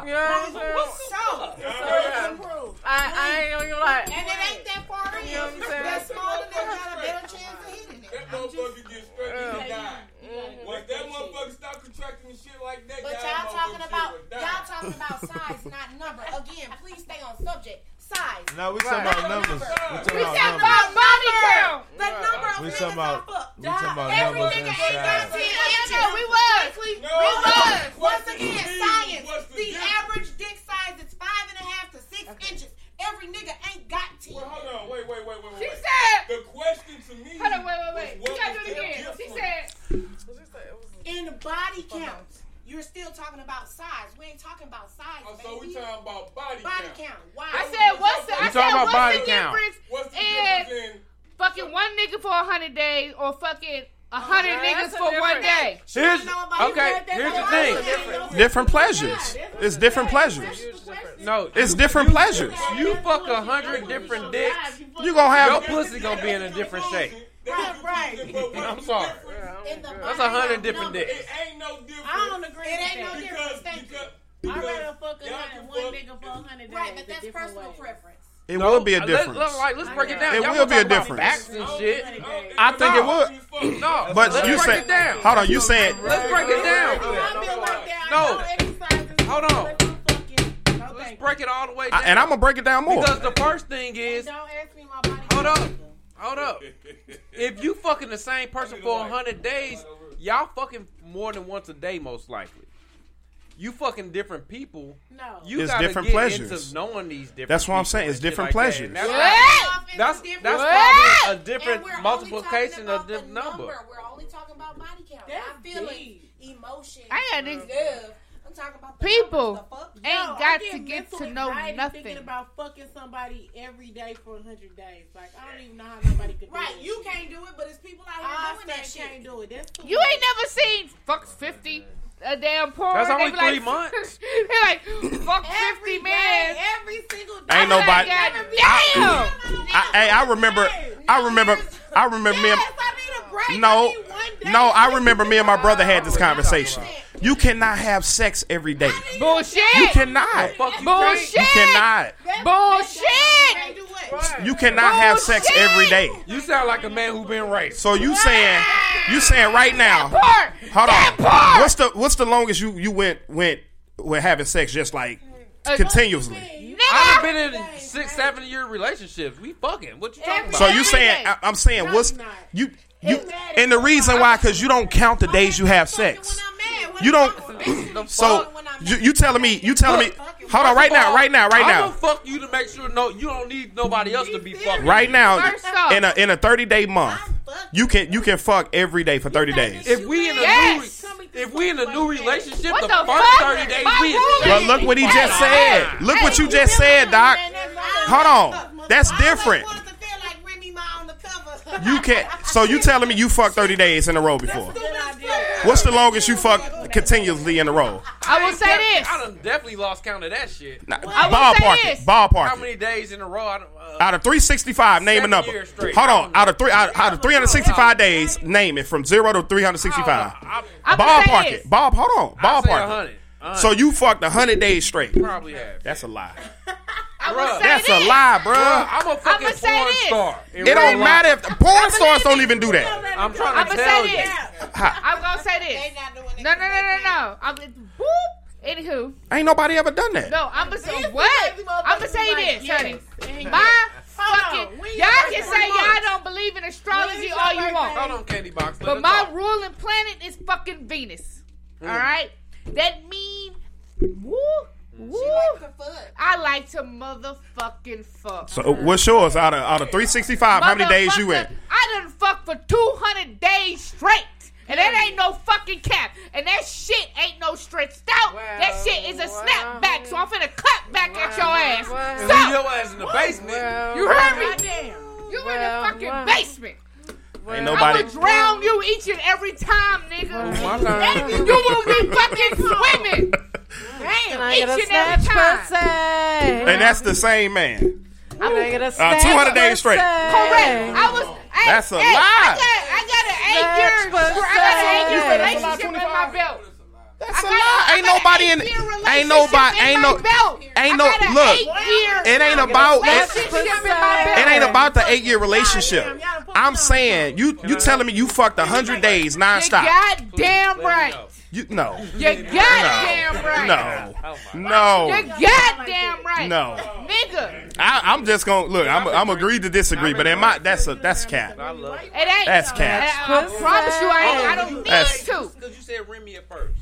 You know what I'm saying? So, Yeah. improve. I, I ain't gonna lie. And it ain't that far in. You know what I'm saying? That smaller than got a better chance of hitting it. That motherfucker get stretched and die. Mm-hmm. Once that motherfucker stop contracting and shit like that, But y'all talking about shit will die. y'all talking about [LAUGHS] size, not number. Again, please stay on subject. Size. No, we talking about numbers. We talking We about talking about body count. The number of We niggas talking about I fuck. we talking about Every nigga and ain't got size. 10 Yeah, inches. we was. We was. what's Once the again, science. The The average dick size is five and a half to six inches. Every nigga ain't got 10. Well, hold on, wait, wait, wait, wait, She said. The question to me. Hold on, wait, wait, wait. was You gotta do it the again. She difference? said. In body count, you're still talking about size. We ain't talking about size. Oh, so we talking about body, count. body count. count. Why? I said, what's the? I You talking said, about what's body the count. difference What's the difference in fucking one nigga for a hundred days or fucking a hundred Okay, niggas that's a for one difference. day? Here's know about okay. that, Here's the thing. Different pleasures. It's different pleasures. No, It's different pleasures. you fuck a hundred different dicks. You gonna have Your pussy gonna be in a different shape. Right, right. [LAUGHS] I'm sorry. In That's a hundred different dicks. It ain't no difference. I don't agree It ain't no that. difference. Thank you. because, I'd rather fuck a y'all hundred, can one fuck- nigga for a hundred days. Right, but that's personal preference. It will be a difference. Let's, like, let's break it down. It Y'all will be a difference. Facts and shit. I think it would. No. But Let's you break said, it down. hold on, you saying Let's break it down. No. Hold on. Let's break it all the way down. I- and I'm gonna break it down more. Because the first thing is, hold up, hold up. If you fucking the same person for hundred days, y'all fucking more than once a day, most likely. You fucking different people. No. You It's gotta different get pleasures. into knowing these different. That's what I'm saying, it's different like that. And pleasures. That's, that's, that's probably a different And we're only multiplication of the about the number. We're only talking about body count. That's Not feelings, deep. emotions, I got this- love. I'm talking about the People numbers, the fuck. ain't Yo, got get to get to know nothing. Thinking about fucking somebody every day for hundred days, like I don't even know how nobody could. Right, do that Right. you shit. can't do it, but it's people out here I doing that shit. can't do it. That's too You much. ain't never seen fuck fifty a damn porn. That's They only be like, three months. [LAUGHS] They're like fuck fifty man. every single day. Ain't nobody. God I, damn. I, hey, I remember. I remember. I remember me. And, no, no. I remember me and my brother had this conversation. You cannot have sex every day. Bullshit. You cannot. Bullshit. You cannot. Bullshit. You cannot have sex every day. You sound like a man who been raped. So you saying you saying right now? Part. Hold on. What's the what's the longest you you went went with having sex just like continuously? I've been in six, seven year relationships. We fucking. What you talking about? So you saying I, I'm saying what's you you and the reason why because you don't count the days you have sex. You don't. [COUGHS] So you, you telling me you telling me? Hold on, right now, right now, right I'm now. gonna fuck you to make sure no, you don't need nobody else to be fucking. Right now, off- in a in a 30 day month, you can you can fuck every day for 30 days. If we in a Yes. new, if we in a new relationship, What the, the first fuck? thirty days My we. But look what he just said. Look what you just said, Doc. Hold on, that's different. You can't. So you telling me you fucked 30 days in a row before? What's the longest you fucked continuously in a row? I will say this. I done definitely lost count of that shit. Nah, I will ballpark say it. this. Ballpark How it. many days in a row? I don't, uh, Out of 365, name a Seven number. years straight. Hold on. Out of three, out, out of 365 days, name it from zero to 365. I'ma say Ballpark this. it. Bob, hold on. I'll say Ballpark 100. it. So you fucked 100 days straight. probably have. That's a lie. [LAUGHS] I will Bruh. say That's this. a lie, bro. Bruh, I'm a fucking I'ma say porn this. star. in It real don't life. matter if porn stars don't even do that. I'm trying I'm to gonna tell say you. this. I'm gonna say this. No, no, no, no, no. I'm whoop. Anywho, Ain't nobody ever done that. no, I'm gonna say what? I'm gonna say this, honey. My fucking y'all can say y'all don't believe in astrology all you want. Hold on, candy box. Let But my talk. ruling planet is fucking Venus. Mm. All right, that mean woo woo. I like to motherfucking fuck. So what's yours out of out of 365? How many days you in? Motherfucker, I done fuck for 200 days straight. And that ain't no fucking cap. And that shit ain't no stretched out. that shit is a snapback. So I'm finna clap back at your ass. And So, leave your ass in the basement. you heard me? You in the fucking basement. Ain't I nobody. will drown you each and every time, nigga. my turn. you will be fucking [LAUGHS] swimming. Can I Each and every time. And that's the same man. Can I get a Uh, snatch 200 days straight. Correct. I was. Hey, That's a hey, lie. I got, I got an eight year. I got an eight year relationship in my belt. That's I a got- lie. Ain't nobody in. Ain't nobody. Ain't no. Ain't no. Look. It ain't about. It, relationship in my belt. it ain't about the eight year relationship. I'm saying you. You telling me you fucked a hundred days You nonstop? goddamn right. You no. You goddamn right. No. Oh, no. You goddamn right. No. Nigga. I, I'm just gonna look. I'm. I'm agreed to disagree, but in my that's a that's cap. I love it. It ain't. That's cap. I, I promise you, I, ain't, I don't need That's- to. Because you said Remy at first.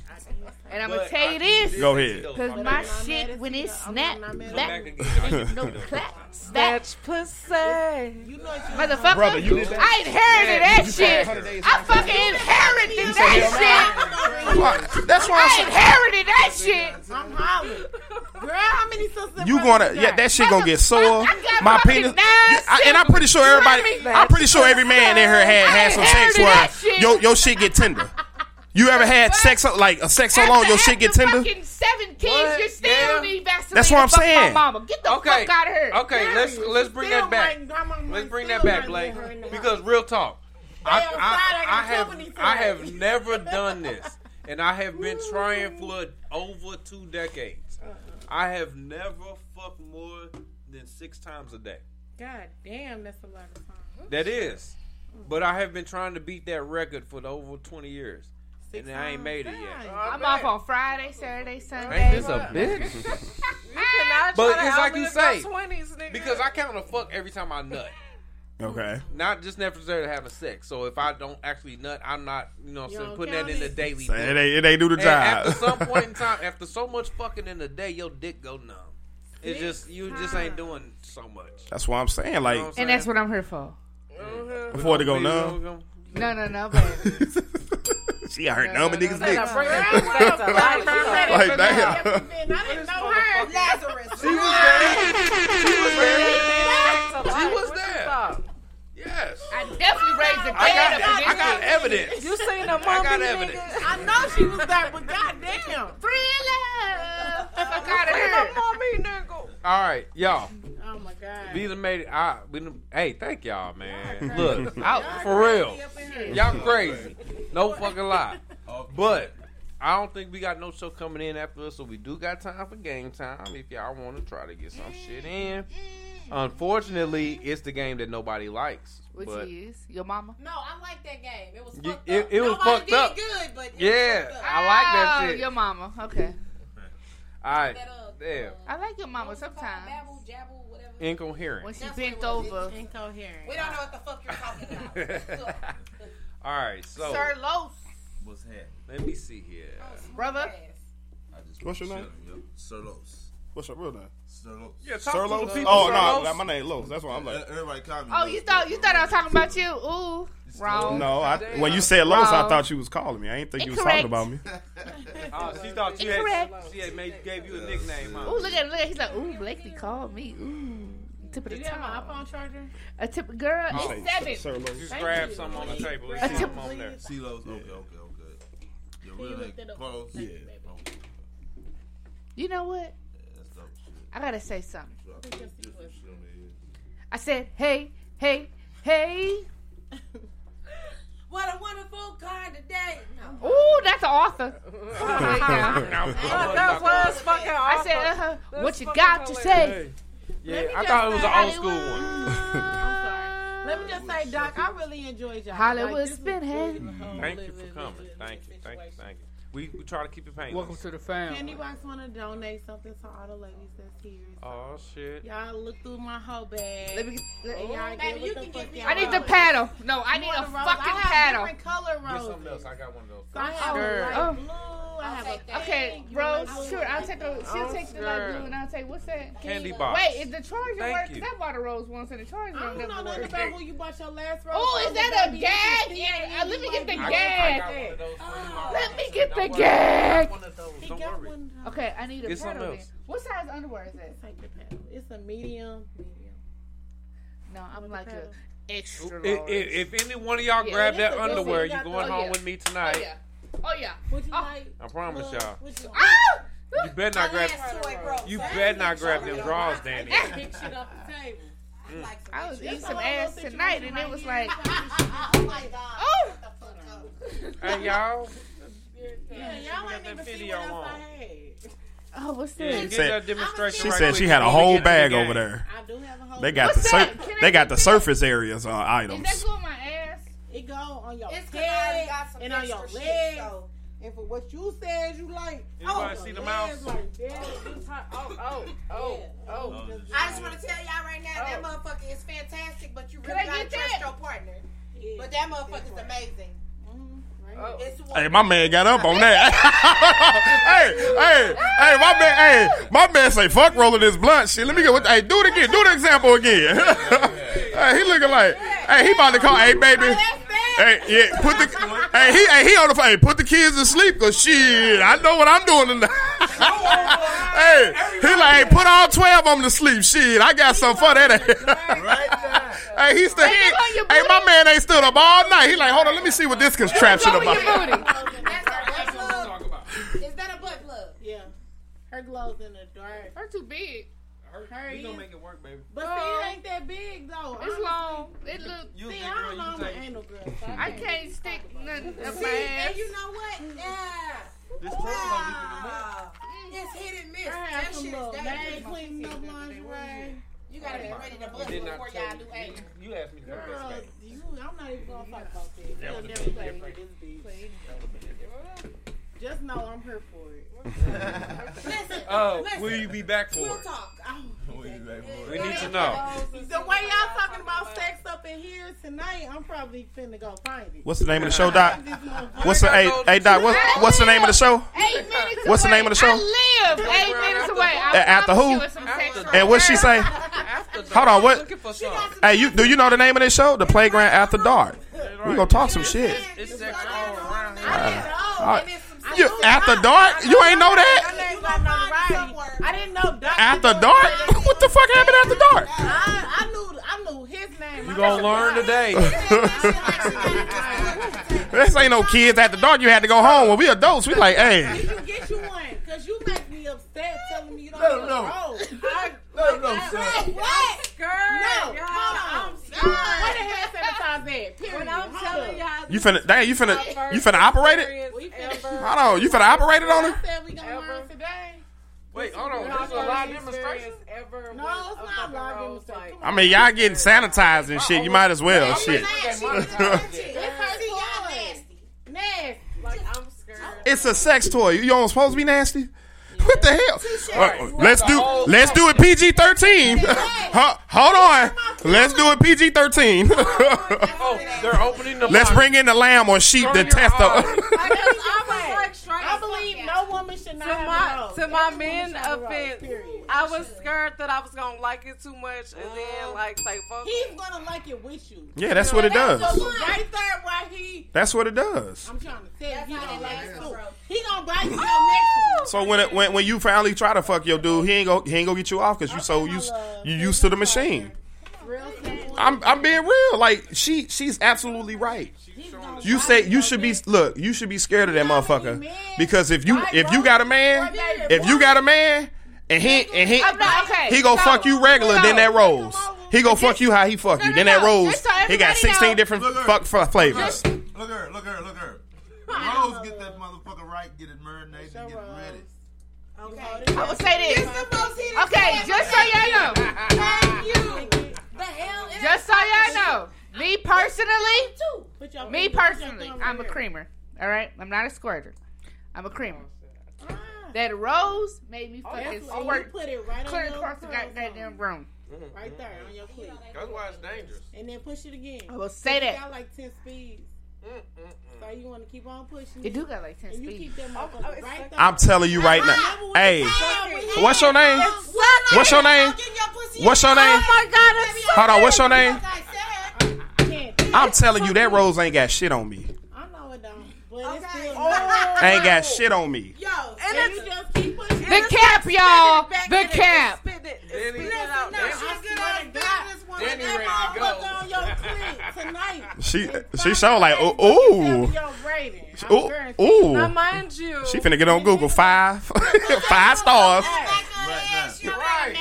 And I'm gonna tell you this. Go ahead. Cause my shit when it snap Come back, [LAUGHS] back no clap back. Snatch pussy. Motherfucker, Brother, you did that? I inherited that shit. I fucking inherited that shit. That's why I I inherited that shit. I'm hollering. Girl, how many sisters? You gonna yeah that shit gonna get sore. My penis, I- and I'm pretty sure everybody. I'm pretty sure every man in here had had some sex inherited where that shit. your your shit get tender. You ever had what? sex like a sex so long your shit get tender? Seven kids, what? you're still yeah. need Vaseline. That's what I'm saying. mama, get the okay. fuck out of here. Okay, Damn let's you. let's bring that back. Let's bring that back, Blake. Because real talk, I, I, I, have I have never [LAUGHS] done this, and I have been trying for over two decades. Uh-uh. I have never fucked more than six times a day. God damn, that's a lot of time. That is. But I have been trying to beat that record for over 20 years six. And I ain't made it yet. Oh, I'm off on Friday, Saturday, Sunday. Ain't this a bitch? [LAUGHS] [LAUGHS] but it's like you say, 20s, because I count a fuck every time I nut. Okay. Not just necessarily having sex. So if I don't actually nut, I'm not, you know, what I'm saying, putting that in the daily. So it ain't, it ain't do the and job. After some [LAUGHS] point in time, after so much fucking in the day, your dick go numb. It's just you just ain't doing so much. That's what I'm saying. Like, you know I'm saying? and that's what I'm here for. Mm-hmm. Before to go numb. No, no, no. But [LAUGHS] she heard no, numb niggas' no, dicks. [LAUGHS] Like, damn. I didn't know her. Lazarus. She was there. She was there. She was there. Yes. I definitely raised the dead up against I got evidence. You seen the mummy, I got evidence. I know she was there, but goddamn. Thriller. Fuck out of here. mummy, nigga. All right, y'all. Oh my God. We made it. I, we, hey, thank y'all, man. Look, I, for real. Y'all crazy. No fucking lie. But I don't think we got no show coming in after us, so we do got time for game time if y'all want to try to get some shit in. Unfortunately, it's the game that nobody likes. Which but is your mama? No, I like that game. It was fucked up. It, it was nobody fucked up. good, but yeah, I like that oh, shit. Your mama, okay. All right, yeah. I like your mama sometimes. Babble, jabble, whatever. Incoherent. When she That's bent over. Incoherent. We don't know what the fuck you're talking about. [LAUGHS] All right, so Sir Los. What's happening? Let me see here, oh, brother. What's your name? Sir What's your real name? Sir Los. Yeah, talk Sir People, oh no, my name Los. That's why I'm like. Everybody call me. Oh, you thought you thought I was talking about you? Ooh, wrong. No, I, when you said Los, I thought you was calling me. I didn't think you was talking about me. [LAUGHS] [LAUGHS] Oh, she thought you had. Incorrect. She had made, gave you a nickname. Huh? Ooh, look at look at. He's like, ooh, Blakely called me. Ooh. Tip of the Do you have an iPhone charger? A tip, girl. Oh, it's seven. Sir, just Thank grab some on the table. A tip on there. Silos. Okay, okay, okay. You're really close. Yeah. You know what? Yeah, I gotta say something. I said, hey, hey, hey. [LAUGHS] What a wonderful [LAUGHS] oh, God today. [LAUGHS] No. Ooh, that's an author. that was fucking. I said, uh-huh, what you got to say? Yeah, I thought it was an old school one. [LAUGHS] I'm sorry. Let me just say, Doc, I really enjoyed y'all. Hollywood like, Spinhead. Thank you for coming. Thank you. Thank you. Thank you. We, we try to keep it painless. Welcome to the family. Anybody's want to donate something to all the ladies that's here? So oh shit! Y'all look through my whole bag. Let me, let, oh, y'all baby, you can get me. I need the paddle. No, I you need a fucking I paddle. Different color roses. Get something else. I got one of those. So I have Girl. a light oh. blue. I have a okay, rose. Sure, I'll take the. She'll oh, take the light blue, and I'll take what's that? Candy box. Wait, is the charger work? Because I bought a rose once, and the charger I don't know nothing about who you bought your last rose. Oh, is that a gag? Let me get the gag. Let me get the. He got worry. one. Okay, I need a It's of pedal. else. What size underwear is it? Take the pedal. It's a medium. Medium. No, I'm like a extra If, large. if, any one of y'all Yeah, grab that underwear, you're going the- oh, home yeah. with me oh, tonight. Oh yeah. Oh yeah. Would you Oh. like? I promise y'all. You? Ah! You better not grab. You better not grab them drawers, Danny. Mm. I was eating some ass tonight, and it was like, [LAUGHS] oh, oh, hey y'all, [LAUGHS] Yeah, y'all ain't even see what else I had. [LAUGHS] Oh, what's this? Said, she said she had a whole bag over there. I do have a whole. They got the sur- they got the surface areas on items. Is that go on my ass? It go on your it's head and on your legs. So. And for what you said, you like. You oh, see the mouse. Like oh, oh, oh, oh. I just want to tell y'all right now, that motherfucker is fantastic, but you really gotta trust your partner. But that motherfucker is amazing. Oh. Hey, my man got up on that. [LAUGHS] hey, hey, hey, my man, hey, my man say fuck rolling this blunt shit. Let me go. Hey, do it again. Do the example again. [LAUGHS] hey, he looking like, hey, he about to call. Hey, baby. Hey, yeah, put the hey he hey, he on the phone. Hey, put the kids to sleep, cause shit, I know what I'm doing tonight. [LAUGHS] hey, he like, hey, put all twelve of them to sleep. Shit, I got some for that. Hey, he's the. He, hey, my man ain't stood up all night. He like, hold on, let me see what this contraption about. [LAUGHS] Is that a butt plug? Yeah. Her glows in the dark. Her too big. Her, her we gonna make it work, baby. But oh. see, it ain't that big though. It's honestly. long. It look. You see, I don't know. I'm an girl. So I, can't can't stick nothing up see, my ass. And you know what? [LAUGHS] Yeah. This wow. It's hit and miss. That shit. dangerous. Man, cleaning up lingerie. You gotta be ready to bust before y'all do anything. You, you asked me to Girl, this you, I'm not even gonna talk about that. That would never play this beat. Just know I'm here for it. [LAUGHS] Listen, oh, listen. will you be back for we'll it? We'll talk. We need to know. The way y'all talking about sex up in here tonight, I'm probably finna go find it. What's the name of the show, Doc? What's the hey, hey Doc? What, what's the name of the show? Eight minutes What's the away. name of the show? I live eight minutes away. I A- after who? you it's some sexual And what she say? Hold on, what? Looking for something. Hey, you do you know the name of this show? The Playground After Dark. We gonna talk some shit. It's sex all around here. All right. You after dark? You ain't know that? I ain't got notoriety. I didn't know Doc. After dark? [LAUGHS] What the fuck happened after dark? I, I knew I knew his name. You gonna learn today. [LAUGHS] This ain't no kids after dark. You had to go home. When we adults, we like, hey. You get you one because you make me upset telling me you don't know. him know. I, Let him know, son. What? Girl, No, y'all, hold on. I'm Where the hell sanitize at? Period. When I'm Hold telling up. y'all, You finna, dang, you finna, you finna operate it? We finna. Hold on, you finna operate it on her? I said we gonna learn today. Wait, hold on. There's a live demonstration. ever No, went it's up not the live roads, demonstration. like- I mean, y'all getting sanitized and shit. You might as well. Shit. It's her toy. Nasty. Like I'm scared. It's a sex toy. You don't supposed to be nasty. What the hell? Uh, let's do let's do it PG thirteen. [LAUGHS] Hold on. Let's do it PG thirteen. [LAUGHS] Oh, they're opening the. Let's bring in the lamb or sheep to Turn your test the. [LAUGHS] I was like straight I believe no woman should not to have my a rose. to my Every woman men should rose, offense. I was scared that I was gonna like it too much, and then uh, like say fuck. He's gonna like it with you. Yeah, that's what it does. Right there, why he? That's what it does. I'm trying to tell you, he gonna like it too. He gonna buy you your oh! next. So when it, when when you finally try to fuck your dude, he ain't go he ain't gonna get you off because you so used you used to the machine. Real simple. I'm I'm being real. Like she she's absolutely right. You say you should be look. You should be scared of that motherfucker because if you if you got a man, if you got a man and he and he okay, he gonna fuck you regular, then that rose. He gonna fuck you how he fuck you. Then that no, rose. He got sixteen different fuck flavors. Look at her, look at her, look at her. Rose get that motherfucker right, get it marinated, and get it ready. Okay. I will say this. Okay, just so y'all know. The hell is Just so y'all know. Me personally, me personally, I'm a creamer. All right, I'm not a squirter. I'm a creamer. Ah. That rose made me oh, fucking That's why you squirt put it right on clear your across the curls goddamn on. room. Right there on your clit. That's why it's dangerous. And then push it again. I will say that. got like 10 speeds. So you want to keep on pushing. It do got like 10 And you speeds. keep that motherfucker right there. I'm telling you right now. Hey, what's your name? What's your name? What's your name? Oh my god, it's so Hold on, what's your name? I'm telling you that rose ain't got shit on me. I know it don't. But it's still Ain't got shit on me. Yo, and you just keep pushing. The cap, y'all. The cap. Spit it. Danny, Spit it out. No, I swear to God, this woman, Danny that ready to go. on your tonight. [LAUGHS] She she sound like ooh Tell me ooh your rating. I'm ooh. Now mind you, She finna get on Google five [LAUGHS] [LAUGHS] five stars. Right.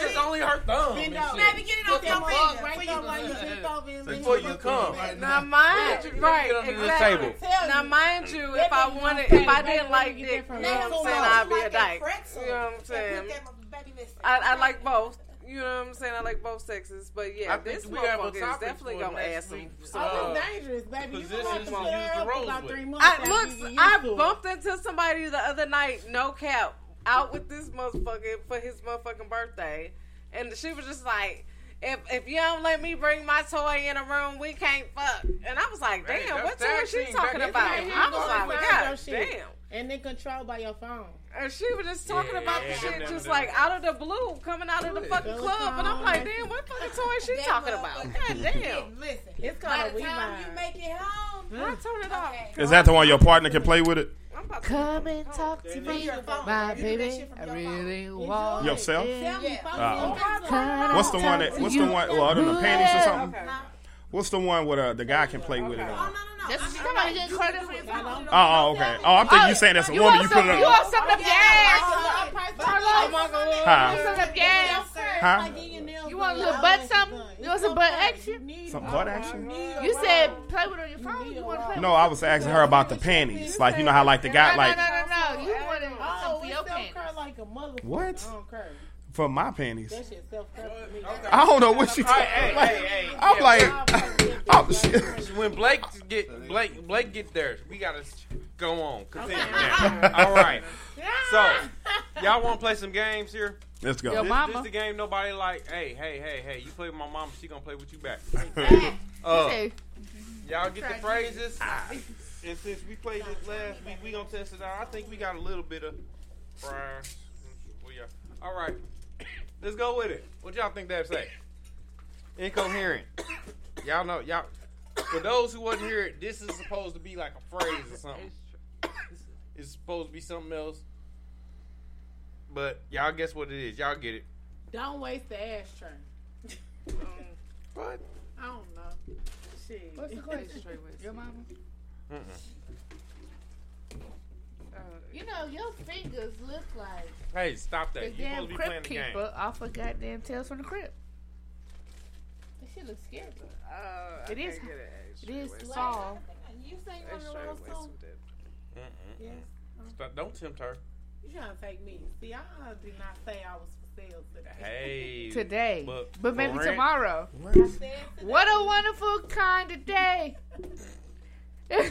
It's only her thumb. Bend over. Baby, get it off your finger. Right there while you bent over and Before you come. now mind you, right, Get under the exactly. table. Now mind you, if I wanted, if I didn't like you dick, you know what I'm saying, I'd be a like dyke. You know what I'm saying? Put that baby listen. I, I like both. You know what I'm saying? I like both sexes, but yeah, I this we have a motherfucker is definitely gonna add next some. week. some Oh, it's dangerous, baby. You gonna have positions to to put use her the about with. three months. I after look, I used to it. bumped into somebody the other night, no cap, out with this motherfucker for his motherfucking birthday, and she was just like. If, if you don't let me bring my toy in a room, we can't fuck. And I was like, damn, that's what toy is she talking about? I was like, your god shit. damn. And then controlled by your phone. And she was just talking Yeah, about the shit just like out of the blue, coming out of the fucking club. And I'm like, like- damn, what fucking toy is she That talking about? God damn. Listen, It's by called a the time you make it home, I turn it off. okay. Is that the one your partner can play with it? I'm about to Come and talk to me, your phone. my You do that baby. I really want Yourself? it. Tell me, Yeah. Uh, me on Facebook. What's the one that? What's the one? Well, other than the panties or something. Nah. What's the one where uh, the guy can play with it Oh, no, on? no, no. Just I mean, come getting credit for your phone. Oh, oh, okay. Oh, I'm thinking you saying that's a You woman. You put it You on. want something up your ass? Oh my God. Huh? You want something up your ass? Huh? You want a little butt something? You want some butt action? Some butt action? You said play with it on your phone. You want to play? No, I was asking her about the panties. Like you know how like the guy like no, no, no. No. You want it? Oh, something for it your panties. like a motherfucker. What? I for my panties. That shit self for me. I don't know what she. Hey, hey, like, hey, hey, I'm yeah, like, [LAUGHS] I'm, shit. when Blake get Blake Blake get there, we gotta go on. Continue. now. All right. [LAUGHS] So y'all want to play some games here? Let's go. This, Yo, this the game nobody like. Hey, hey, hey, hey! You play with my mom, she gonna play with you back. Hey. [LAUGHS] uh, y'all get the phrases. And since we played this last week, we gonna test it out. I think we got a little bit of prior. Well, yeah. All right. Let's go with it. What y'all think that say? Incoherent. Y'all know y'all. For those who wasn't here, this is supposed to be like a phrase or something. It's supposed to be something else. But y'all guess what it is. Y'all get it. Don't waste the ashtray. What? I don't know. Shit. What's the [LAUGHS] question? Your mama? You know, your fingers look like Hey, stop the that. You damn supposed to be playing crypt the game. keeper off of goddamn Tales from the Crypt. That shit looks scary. Uh, It I is. can't get It it. is Straight Saul. You say you That's want to straight roll waist soul? with. Mm-mm. Yes. Stop, don't tempt her. You trying to take me? See, I did not say I was for sale today. Hey. [LAUGHS] Today. But, But maybe for rent- tomorrow. I said today. What a wonderful kind of day. I'm about to say, I live five What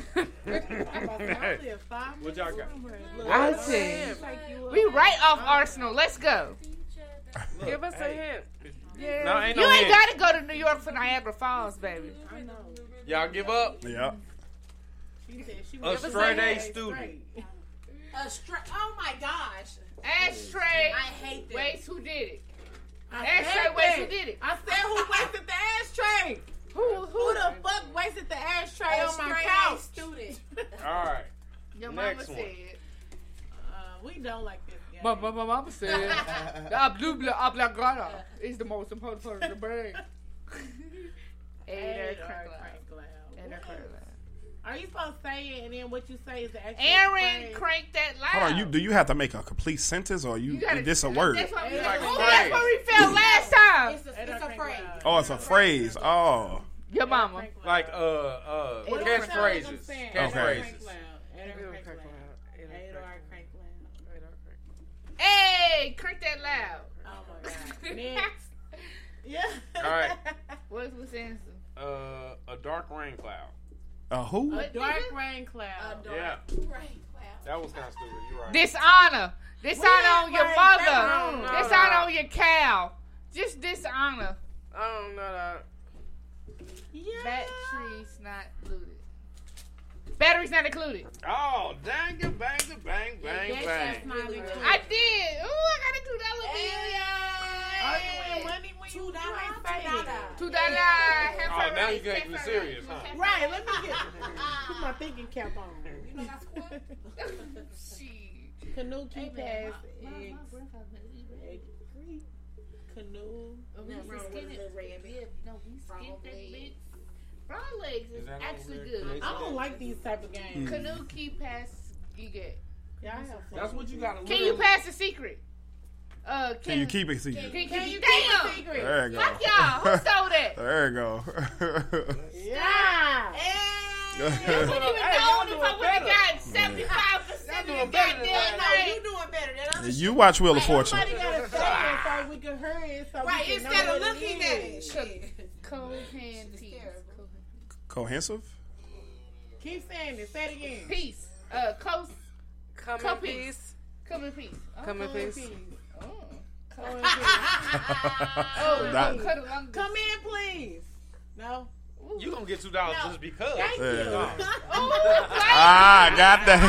y'all got? minutes from here. I Look, see. take you. We right off Arsenal. Let's go. Give us hey. a hint. Yeah. No, ain't you no ain't got to go to New York for Niagara Falls, baby. I know. Y'all give up? Yeah. She said she A was straight A straight. student. A straight. Oh my gosh. Ashtray. I hate this. Waste who did it? I Ashtray said waste who did it? I said who wasted the ashtray? Who Who the fuck wasted the ashtray on my couch? student. [LAUGHS] All right. Your mama Next one. said. Uh, we don't like this game. My, my, my mama said, [LAUGHS] "Ah, blue, blah, oblongata is the most important part of the brain." Aaron Ada Crank Crank Loud. Ada Crank Are you supposed to say it and then what you say is the actual Aaron, phrase? crank that loud. Hold on. You do you have to make a complete sentence or you? You gotta- is this a word? That's what, we, Like a Ooh, phrase. that's what we felt last time. It's a, it's a phrase. Oh, it's a phrase. Oh. Your mama. Like, uh, uh, What do you catchphrases. sound like I'm? Okay. Crank loud. Crank Crank loud. Loud. Ada Aaron Crank Crank loud. Ada Crank. Hey, crank that loud. Oh my god. [LAUGHS] Next. Yeah. All right. What's [LAUGHS] what's the answer? Uh, a dark rain cloud. A who? A dark rain cloud. Yeah. Right. Wow. That was kind of stupid. You're right. Dishonor. Dishonor on your right, mother. that's wrong. Dishonor on your cow. Just dishonor. I don't know that. Yeah. Batteries not included. Batteries not included. Oh, dang it, bang, it, bang, bang, That's bang. just not included. I did. Ooh, I got a two dollar bill. Are you win money when you, oh, you ain't say it? Two dollar. Oh, now you getting serious, huh? Right, let me get [LAUGHS] put my thinking cap on. [LAUGHS] Canoe key pass eggs. Egg free. Canoe. Oh, we Nothing wrong with skinned it. rabbit. No, we Frog skinned that bitch. Frog legs is Is actually good. I don't like these type of games. Canoe key pass you get. Yeah, I have. That's what you got to do. Can you pass the secret? Uh, can, Can you keep it secret? Can, Can can you you keep a damn? secret? There you go. Fuck y'all. Who stole that? [LAUGHS] There you go. [LAUGHS] Yeah. I wouldn't even if I would have got seventy five Y'all percent of the goddamn No, you doing better than us. you watch Wheel of Fortune. Somebody gotta say so we can hear it. So Right, instead of looking at it. Shit. Cohen peace. Cohesive? Keep saying it. Say it again. Peace. Uh, close. Come Come in peace. peace. Come in peace. Oh. Come in peace. peace. [LAUGHS] Oh. [LAUGHS] Come in, please. Oh, That- Come in, please. No. You gonna get two dollars No. just because. Thank you. Yeah. [LAUGHS] Oh, Ah, got that.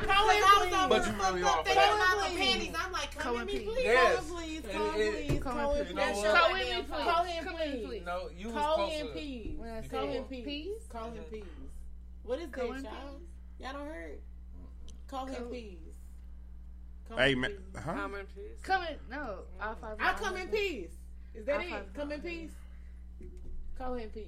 Because [LAUGHS] I was over But you really fucked are up for thinking that. the panties. I'm like, come Come in in me, please. Yes. Call in, please. It- Call it- please. Come Call in in, please. You know That's what? your Call in, goddamn please. Call in, Come in, please. please. No, you was Call supposed in, to. peas. When Call said in peas. peas? Call in peas. What is Call that, y'all? Y'all don't heard? Call in Call- peas. Hey, man. Huh? Come in peace. Come in. No. All five. I come in peace. Is that it? Come in peace. Call in peace.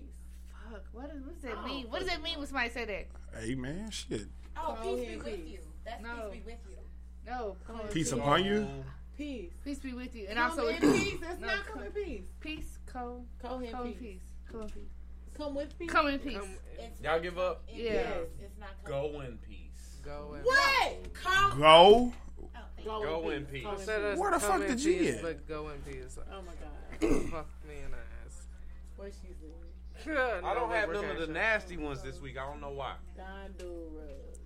Fuck. What, is, what does that Oh. mean? What does that mean when somebody say that? Hey, man, shit. Oh, Call peace be with peace. you. That's No. peace be with you. No. Come in Peace peace. upon you. Peace. Peace be with you. And Come also in with peace. That's No, not come- come in peace. peace. Come. Come in peace. peace. Come in peace. Come with peace. Come in peace. Come, It's Y'all give up? it Yeah. is. It's not coming. Go in peace. go in. What? Call. Go. Oh, Go, Go in in peace. peace. Go in peace. Where the fuck in did you get? But go in peace. Oh my god. Fuck me in the ass. What she said? I don't have none of the nasty ones this week. I don't know why. Don do rugs.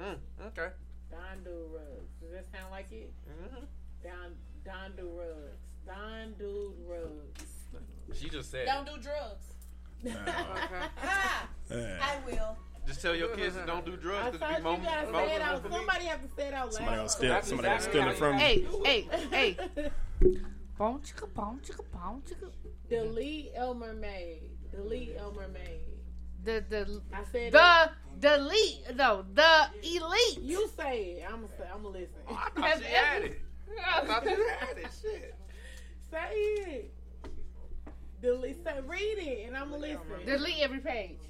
Mm, okay. Don do rugs. Does that sound like it? Mhm. Don Don do rugs. Don do rugs. She just said. Don't do drugs. [LAUGHS] Ah, I will. Just tell your kids to [LAUGHS] don't do drugs because thought be you moment. gotta it out. Somebody have to say it out loud. Somebody else steal. Somebody else steal it from Hey, you. [LAUGHS] hey, hey. Boom chicka boom chicka boom chicka. Delete Elmer Maid. Delete Elmer Maid. The the I said the delete no the elite. You say it. I'm gonna. say. I'm gonna listen. Oh, I thought she had it. I thought you had it. Shit. Say it. Delete. Say read it, and I'm gonna listen. Delete every page.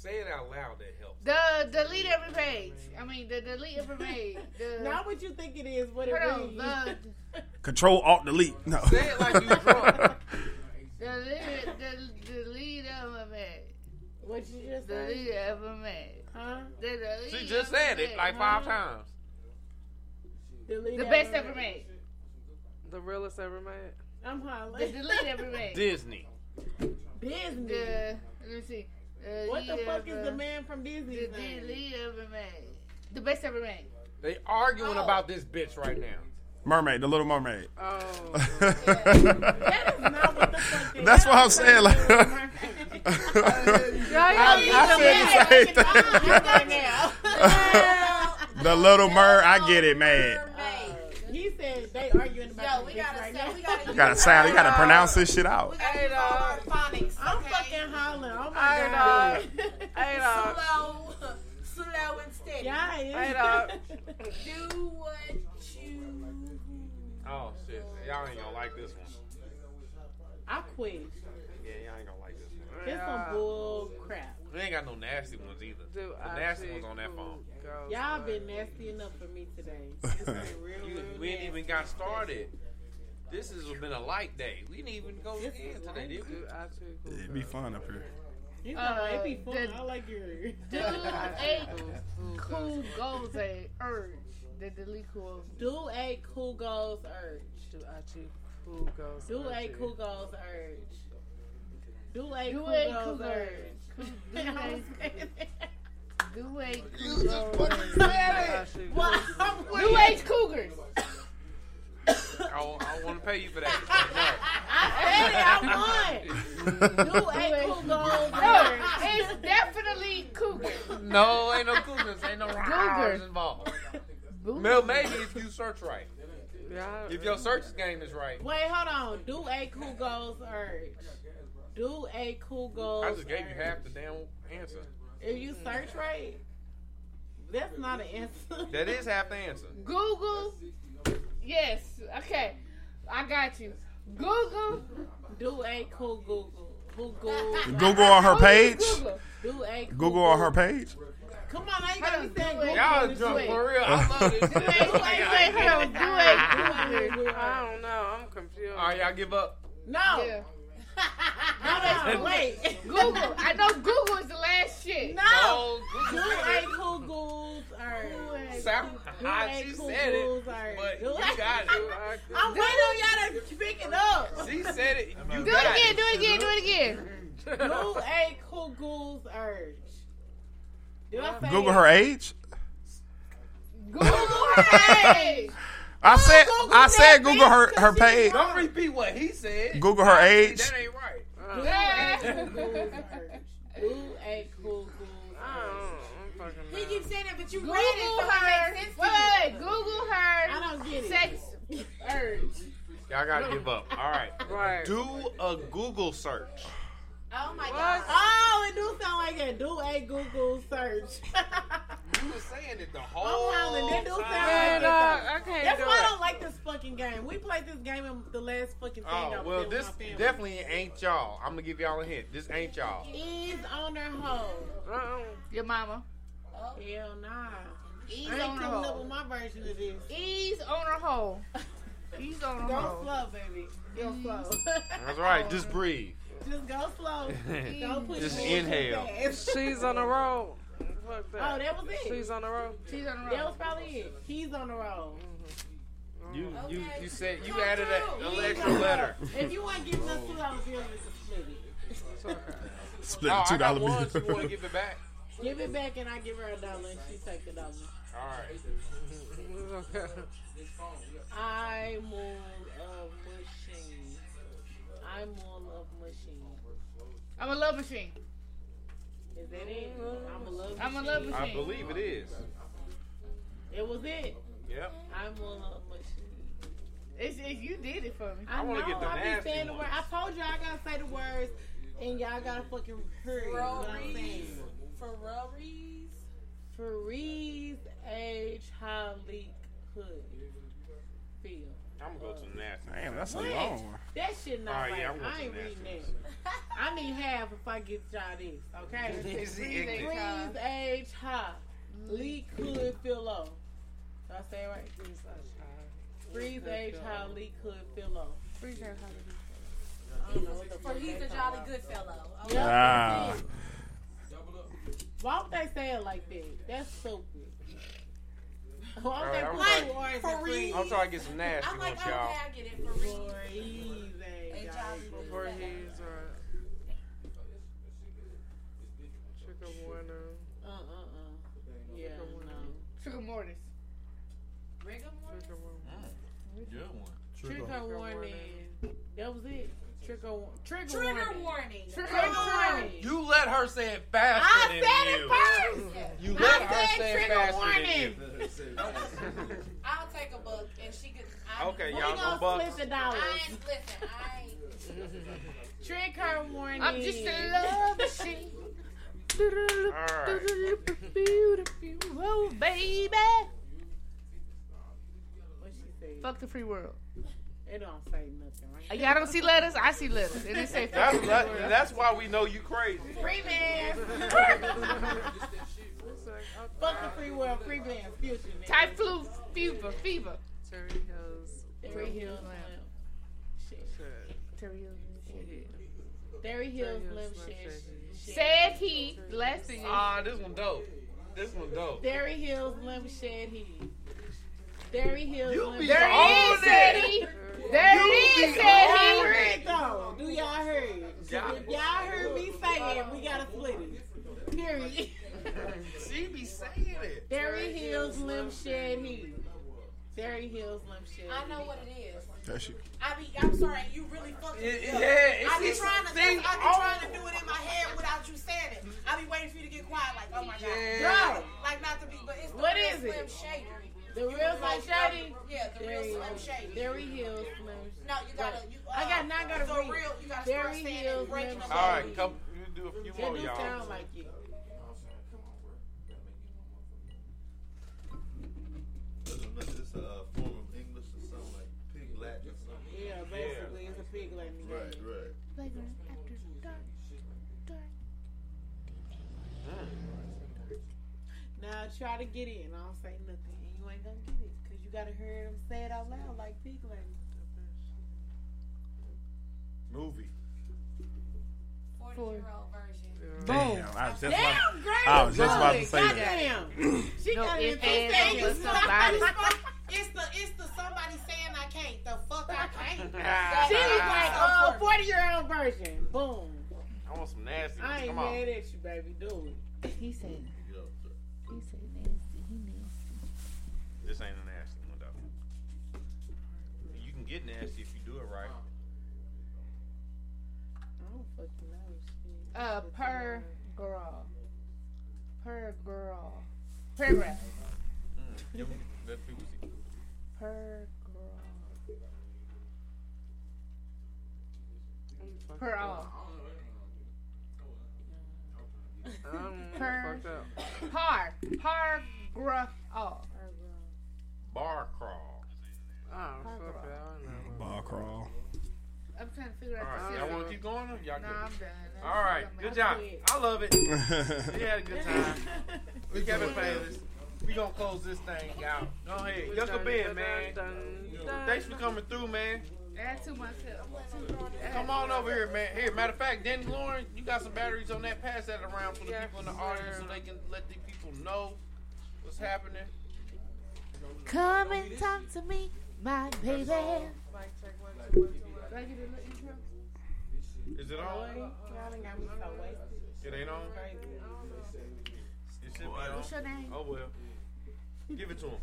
Say it out loud. That helps. The delete every page. I mean the delete every page. The, [LAUGHS] Not what you think it is. What it Hold on, reads. the [LAUGHS] Control Alt Delete. No. Say it like you [LAUGHS] drunk. delete the delete every page. What you just said? Delete every page. Huh? The She just every said it like five times. Delete The best ever made. The realest ever made. I'm The hollering. delete every made. Disney. Disney. The let me see. Uh, What the delete fuck is the man from Disney? The delete ever made. The best ever made. They arguing about this bitch right now. Mermaid, the Little Mermaid. Oh. [LAUGHS] That's what I'm saying. Like, [LAUGHS] I, I said the same thing. [LAUGHS] the Little Mer, I get it, man. He said they arguing about Yo, we this gotta right say, now. we gotta [LAUGHS] You gotta sound, you gotta pronounce this shit out. Hey, dog. Phonics, I'm okay? fucking hollering. Oh my Hey, god. [LAUGHS] Hey, dog. Slow, slow and steady. Yeah, Hey, dog. [LAUGHS] Do what you. Oh shit. Y'all ain't gonna like this one. I quit. Yeah, y'all ain't gonna like this one. It's some bull crap. We ain't got no nasty ones either. Dude, the nasty ones on that phone. Girls, Y'all but- been nasty enough for me today. [LAUGHS] Real, You- real we ain't even got started. This has been a light day. We didn't even go in today, did we? Dude, I see cool It'd be fun up here. You know, Uh, it'd be fun. the- I like your. Dude [LAUGHS] ate cool goals a urge. The delete cool. Do a cool goals urge. Do I cool goals? Do a cool goals urge. Do a cool a goals urge. [LAUGHS] Do a do a cool just fucking said it. Do age cougars. I I want to pay you for that. I said it. I won. Do a cool goals No, it's definitely cougars. No, ain't no cougars. Ain't no Cougars. cougars involved. Well, maybe if you search right. If your search game is right. Wait, hold on. Do a cool goals urge. Do a cool goals. I just gave you half the damn answer. If you search right, that's not an answer. [LAUGHS] That is half the answer. Google. Yes. Okay. I got you. Google. Do a cool Google. Google. Google on her page. Google. Do a cool Google on her page. Come on, I ain't gotta be saying Do. Google. Y'all this drunk for real. [LAUGHS] I love this. Do it. Wait, wait, hold on. Do it. Do a I don't know. I'm confused. All right, y'all give up. No. Yeah. No, no, wait. Google. I know Google is the last shit. No. No, Google a cool goals urge. Sound hot. She cool said it, goals but you a- got it. [LAUGHS] I'm waiting on y'all to pick it up. She said it. You Do it got again. Do it again. Do it again. Do a cool goals urge. Did I say Google it? her age. Google her [LAUGHS] age. I said Google I said Google bitch, her 'cause her page. Don't repeat what he said. Google her See, age. That ain't right. Do a cool goals urge. Do a cool goals I urge. don't know. I'm fucking He keeps saying it, but you Google read it, so her. it makes sense to Wait, wait, wait. Google her. I don't get it. Sex urge. Y'all gotta give up. All right. Right. Do a Google search. Oh my What? god. Oh, it do sound like that. Do a Google search. [LAUGHS] You were saying it the I'm whole hollering. Do sound time. like Man, it. dog, though. I can't That's do why I don't like this fucking game. We played this game in the last fucking thing. Oh well, this definitely ain't y'all. I'm gonna give y'all a hint. This ain't y'all. is on her hoe. Uh-uh. Your mama. Oh. Hell nah. Ease I ain't on her coming up hole. with my version of this. Ease on her hole. [LAUGHS] Ease on her Go hole. slow, baby. Go slow. That's right. Just breathe. Just go slow. [LAUGHS] Don't push Just forward too inhale. She's on the road. Fuck that. Oh, that was it. She's on the road. She's on the road. That was probably it. He's on the road. You mm-hmm. you Okay. you said you Come added through. a, an extra letter. If you want to give us two dollars bills, we can split it. Split oh, the I got $2 one. bill. You want to give it back? Give it back and I give her a dollar and she take the dollar. All right. I'm more of machine. I more of machine. I'm a love machine. Is that it? I'm a love machine. I'm a machine. love machine. I believe it is. It was it. Yep. I'm a love machine. It's, it's you did it for me. I, I wanna know, get the I be nasty saying the word. I told you I gotta say the words, and y'all gotta fucking hurry. You know what I'm saying? Ferraris. Fareeze age Halik Hood. Feel. I'm gonna go to the nasty. Damn, that's a What? long one. That shit not All right, right. yeah, I'm going I to ain't the reading nasty that. I need half if I get y'all this, okay? [LAUGHS] Is he Freeze age high. Lee hood fill low. Did I say it right? Freeze age high, leak hood fill low. Freeze age I don't know what the For fuck he's a jolly good fellow. Yeah. Ah. Why would they say it like that? That's stupid. Why All right, they I'm put trying- two R's in For freeze? I'm trying to get some nasty I'm ones, okay, y'all. I get it. For real. Freeze age high. For he's or chicken winner. Uh uh uh. Yeah, no. Sugar Mortis. Rigor mortis? Good one. Trigger warning. That was it. Trigger, trigger, Trigger warning. warning. Trigger warning. You let her say it faster I than said you. it first. You I let her say it trigger faster warning. than you. [LAUGHS] I'll take a buck and she could. I, Okay, y'all gonna go buck. split the dollars. I ain't listen. I ain't. Trigger warning. I'm just a love machine. Oh, baby. What she say? Fuck the free world. It don't say nothing, right? Y'all don't see letters? I see letters. And it say That's, that, that's why we know you crazy. Free man. [LAUGHS] Fuck the free world. Free man. Future. nigga. Type flu, fever, fever. Terry Hills. Terry Hills. Terry Hills. Terry Hills. Slim Slim shit. Shady. Said he. Last thing is. Ah, this one dope. This one dope. Derry Hills, Slim Shed Heat. Derry Hills, You Slim be There on it is, it. said he. There You it is, be said he. heard though. Do y'all heard? Y'all- If y'all heard me say it, we gotta split it. Period. [LAUGHS] She be saying it. Derry Hills, Slim Shed Heat. Derry Hills, Slim Shed I know what it is. That shit. I be, I'm sorry, you really fucking Yeah, me up. yeah, it's- I be trying to, see, I be oh. trying to do it in my head without you saying it. I be waiting for you to get quiet, like, oh my god, Yeah. Girl, like not to be, but it's the What real it? Slim Shady. The real Slim Shady? Yeah, the real Slim Shady. Derry Hills, Slim No, you gotta, you. Uh, I got now. I gotta the read. real, you gotta start Derry saying Hills, it, Slim them All right, come. You do a few That more, y'all. sound like it. It's a uh, form of English or something like pig Latin or something. Yeah, basically, it's a pig Latin. Right, right. Playground after dark. Dark. Now try to get in. I don't say nothing, and you ain't gonna get it because you gotta hear him say it out loud like pig Latin. Movie. 40 year old version. Boom. Damn, I was just Damn, about, great. I was just about to Good. say that. Goddamn. She No got it in ifs, two ands, or seconds. buts, somebody. It's the, it's the somebody saying I can't. The fuck I can't. [LAUGHS] She was like, ah. oh, 40 year old version. Boom. I want some nasty. I ain't Come on. mad at you, baby. Do it. He said. He said nasty. He nasty. This ain't get nasty if you do it right. I don't fucking know shit. Uh, per girl. Per girl. Paragraph. Mm. Give 'em- Let people see. Per girl. Per all. I'm Per. fucked up. Par. Par. Gra. All. Bar crawl. Oh, fuck that. I know. Ball crawl. I'm trying to figure out right, the y'all want to keep going? Or y'all No, good? I'm done. All right, good job. I love it. [LAUGHS] we had a good time. We Kevin Favors. We gonna close this thing out. Go ahead, Yucca Ben, man. Thanks for coming through, man. Add to myself. Come on over here, man. Here, matter of fact, Danny Lauren, you got some batteries on that. Pass that around for the people in the audience so they can let the people know what's happening. Come and talk to me, my baby. Is it on? Y'all done got me so wasted. It ain't on? It should be on. What's your name? Oh, well. Give it to him.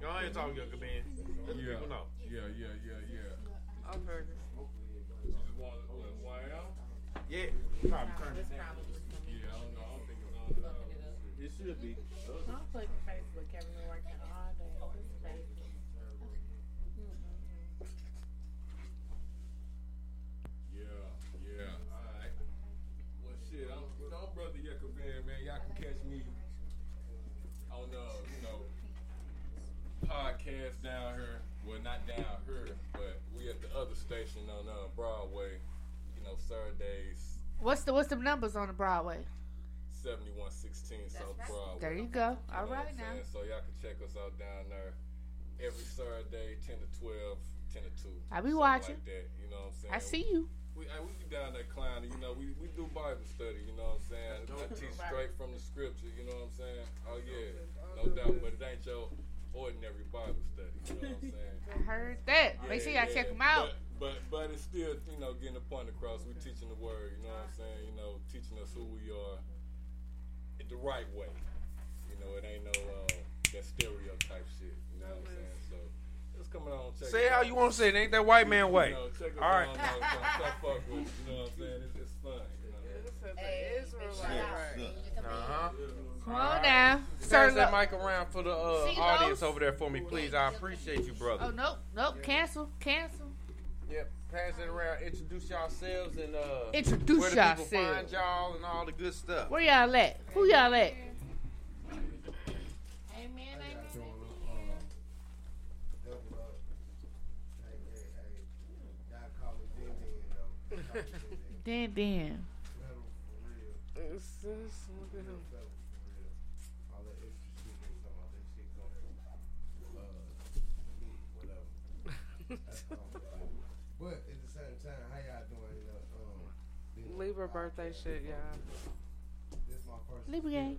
Go ahead and talk, Young Man. Let Yeah. people know. Yeah, yeah, yeah, yeah. Okay. Yeah. Probably turn it down. Yeah, I don't know. I don't think it's on. It should be. You Saturdays, What's the what's the numbers on the Broadway? 7116 South Broadway. There you go. You know right now. So y'all can check us out down there every Saturday, 10 to 12, 10 to 2. I be watching. Like that, you know what I'm saying? I see you. We, I, we be down there clowning, you know, we, we do Bible study, you know what I'm saying? I teach straight from the scripture, you know what I'm saying? Oh, yeah, no doubt, but it ain't your ordinary Bible study, you know what I'm saying? [LAUGHS] I heard that. Make sure y'all check them out. But, but, but it's still, you know, getting the point across. We're teaching the word, you know what I'm saying? You know, teaching us who we are the right way. You know, it ain't no uh, that stereotype shit, you know what I'm saying? So, it's coming on. Check Say it how out. you want to say it. Ain't that white man way. You know, check us All right. out. No, come, come fuck with you know what I'm saying? It's, it's fun. You know? Uh-huh. Come on now. Pass that mic around for the uh, audience over there for me, please. I appreciate you, brother. Oh nope, nope. Cancel, cancel. Yep. Pass it around. Introduce yourselves and uh, Introduce where the people yourselves. find y'all and all the good stuff. Where y'all at? Who y'all at? Amen, amen. Dan Dan. [LAUGHS] But at the same time, how y'all doing? You know, um, being- Libra birthday shit, y'all. This my first Libra gang.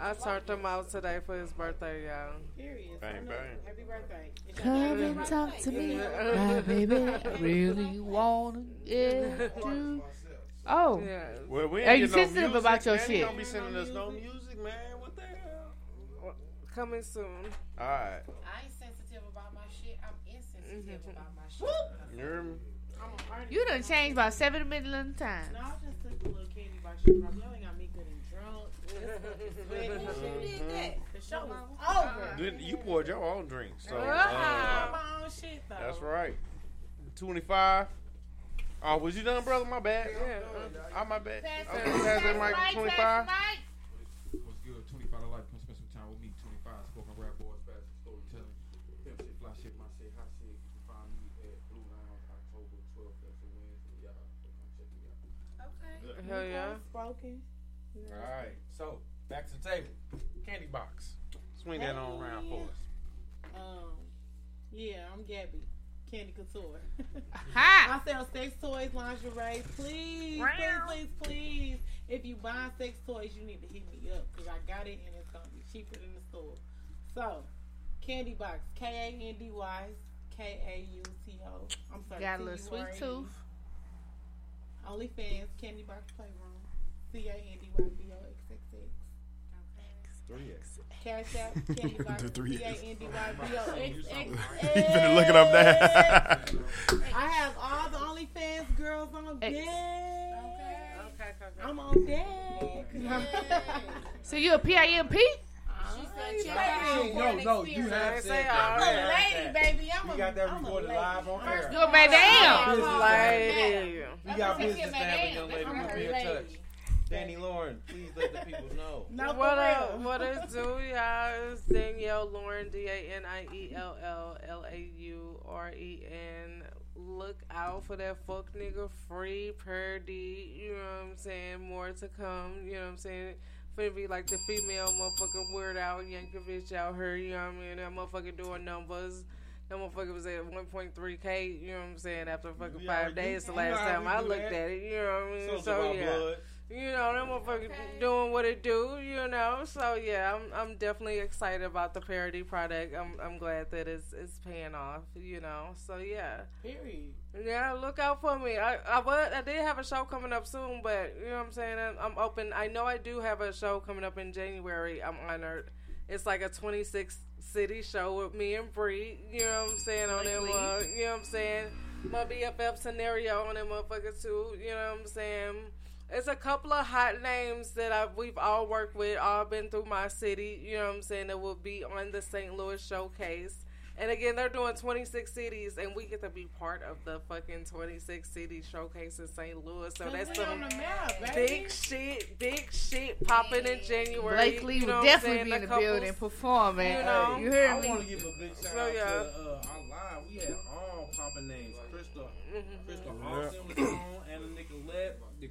I turned him out today for his birthday, y'all. Period. Bang, bang. Happy birthday. It's your Come birthday. and talk to me, my baby. I really wanna get you. Oh, Well, we are ain't you getting no sensitive music, about your man. shit? You don't be sending us no music, man. What the hell? Coming soon. All right. I ain't sensitive about my shit. I'm insensitive mm-hmm. about my shit. You hear me? You done changed about seven million times. No, I just took a little candy bar shit You Ain't got me good and drunk. you did that. The show was over. Then you poured your own drink. So, uh, my own shit, though. That's right. 25. Oh, was you done, brother? My bad. Yeah, uh, oh, my bad. Pass that mic. 25. Hell yeah. Spoken. All right. So back to the table. Candy box. Swing that on around for us. Um, yeah, I'm Gabby. Candy Couture. [LAUGHS] Ha! I sell sex toys, lingerie. Please, please, please, please. If you buy sex toys, you need to hit me up because I got it and it's gonna be cheaper than the store. So, Candy Box, K A N D Y, K A U T O. I'm sorry. Got a little sweet tooth. OnlyFans, Candy Box Playroom, C A N D Y B O X X X. Three X. Cash App, Candy [LAUGHS] Box, The C A N D Y B O X X [LAUGHS] You finna look it up there. I have all the OnlyFans girls on deck. Okay, I'm on deck. [LAUGHS] So you a PIMP? She said check out No, no, you have Say said I'm a lady, baby. I'm a We a, got that recorded live on air. You a madam. Business Lady. We got business to have a young lady. We'll be in touch. Danny Lauren, please let the people know. [LAUGHS] No, what for up? real. What it do, [LAUGHS] y'all? It's Danielle Lauren, D A N I E L L L A U R E N. Look out for that fuck nigga free per D. You know what I'm saying? More to come. You know what I'm saying? Finna be like the female motherfucking Weird Al Yankovic out here. You know what I mean? That motherfucker doing numbers. That motherfucker was at 1.3k. You know what I'm saying? After fucking We five already- days, the last time I looked that. at it. You know what I mean? Sounds so yeah. blood. You know, that motherfucker doing what it do, you know. So yeah, I'm I'm definitely excited about the parody product. I'm I'm glad that it's it's paying off, you know. So yeah. Period. Yeah, look out for me. I I was I did have a show coming up soon, but you know what I'm saying. I'm, I'm open. I know I do have a show coming up in January. I'm honored. It's like a 26 city show with me and Bree. You know what I'm saying on them. Likely. Uh, you know what I'm saying. My BFF scenario on them motherfuckers too. You know what I'm saying. It's a couple of hot names that I've, we've all worked with, all been through my city. You know what I'm saying? That will be on the St. Louis showcase. And again, they're doing 26 cities, and we get to be part of the fucking 26 city showcase in St. Louis. So that's some the map, big shit, big shit popping in January. Blakely you know will definitely saying? be in the couples, building performing. You know, you hear I me? want to give a big shout So, out yeah. to uh, our live. We had all popping names: Crystal, Mm-hmm. Crystal Yeah. Austin was on,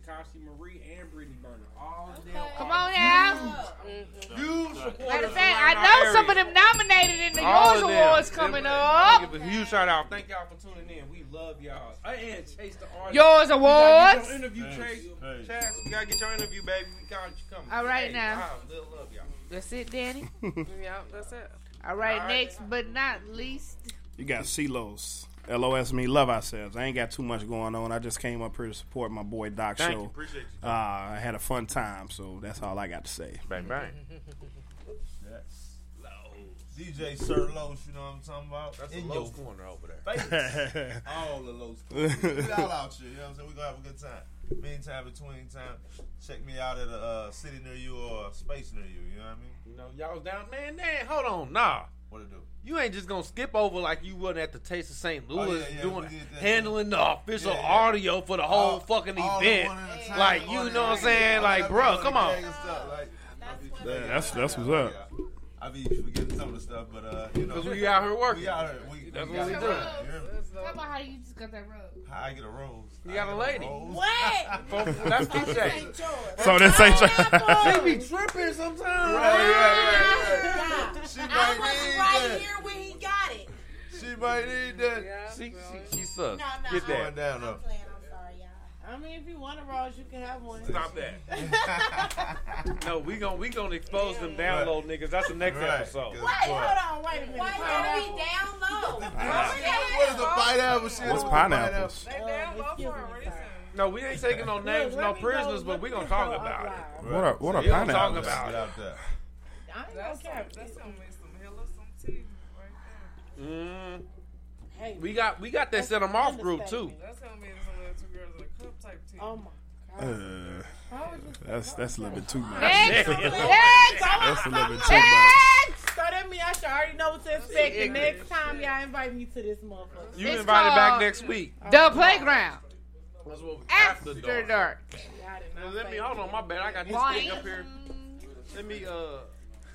Anna Nicolette, Dakashi Marie, and Brittany Burner. All of them. Come on now. Huge, huge supporters. Matter of fact, I know our some of them nominated in the All Yours. Awards coming Give- up. Give a huge shout out. Thank y'all for tuning in. We love y'all. Uh, and Chase the artist. Yours Awards. get your interview, Chase. Hey. Chaz, we gotta get your interview, baby. We got you coming. All right Hey, now. I love love y'all. That's it, Danny. [LAUGHS] yeah, that's it. All right, All right. next but not least. You got CeeLos. LOS me, love ourselves. I ain't got too much going on. I just came up here to support my boy Doc Thank show. you. Appreciate you. Uh, I had a fun time, so that's all I got to say. Bang bang. Yes. DJ Sir Los, you know what I'm talking about? That's In a your Los corner over there. face. [LAUGHS] all the Los corners. We all out here, you know what I'm saying? we going to have a good time. Meantime, between time, check me out at a uh, city near you or a space near you, you know what I mean? You know, y'all was down, man. Man, hold on, nah. What it do? You ain't just gonna skip over like you wasn't at the Taste of St. Louis Oh, yeah, yeah, doing we did handling the official Yeah, yeah. audio for the whole All- fucking all event. one at a time, Like you know what I'm saying? time. Like, All bro, come on. like, Yeah, that's that's what's up. I be forgetting some of the stuff, but uh, you know, 'Cause we out here working. We out here. We, That's what we do. it. You? How about how you just got that rose? How I get a rose? You I got a get lady. rose. What? [LAUGHS] From- that's PJ. So that's ain't They be tripping sometimes. Right, right, right, right. She I might was need right that. here when he got it. She might need that. She, she, she sucks. No, no, Get that. Going down though. I'm playing. I'm sorry, y'all. I mean, if you want a rose, you can have one. Stop that. [LAUGHS] no, we gon' we gonna expose them download niggas. That's the next Right. episode. Wait, boy. hold on, wait a minute. Why gotta be down low? What is the pineapple shit? What's What pineapples? They down low for a reason. No, we ain't taking no names, no prisoners, but we gonna talk about it. What are what are We gonna talk about it. out there. I ain't That's gonna care. that's gonna be some hell of some tea right Mm. Hey, We got we got that set 'em off group too. That's gonna be Oh my Uh, god. How would you that's that's a little bit too much. Next, next, That's a little bit too much. So that means I should already know what to expect the next time y'all invite me to this motherfucker. You It's invited back called- next week. the playground That's what we after dark. Y'all Now, let me hold on, my bad. I got this Boing. thing up here. Let me uh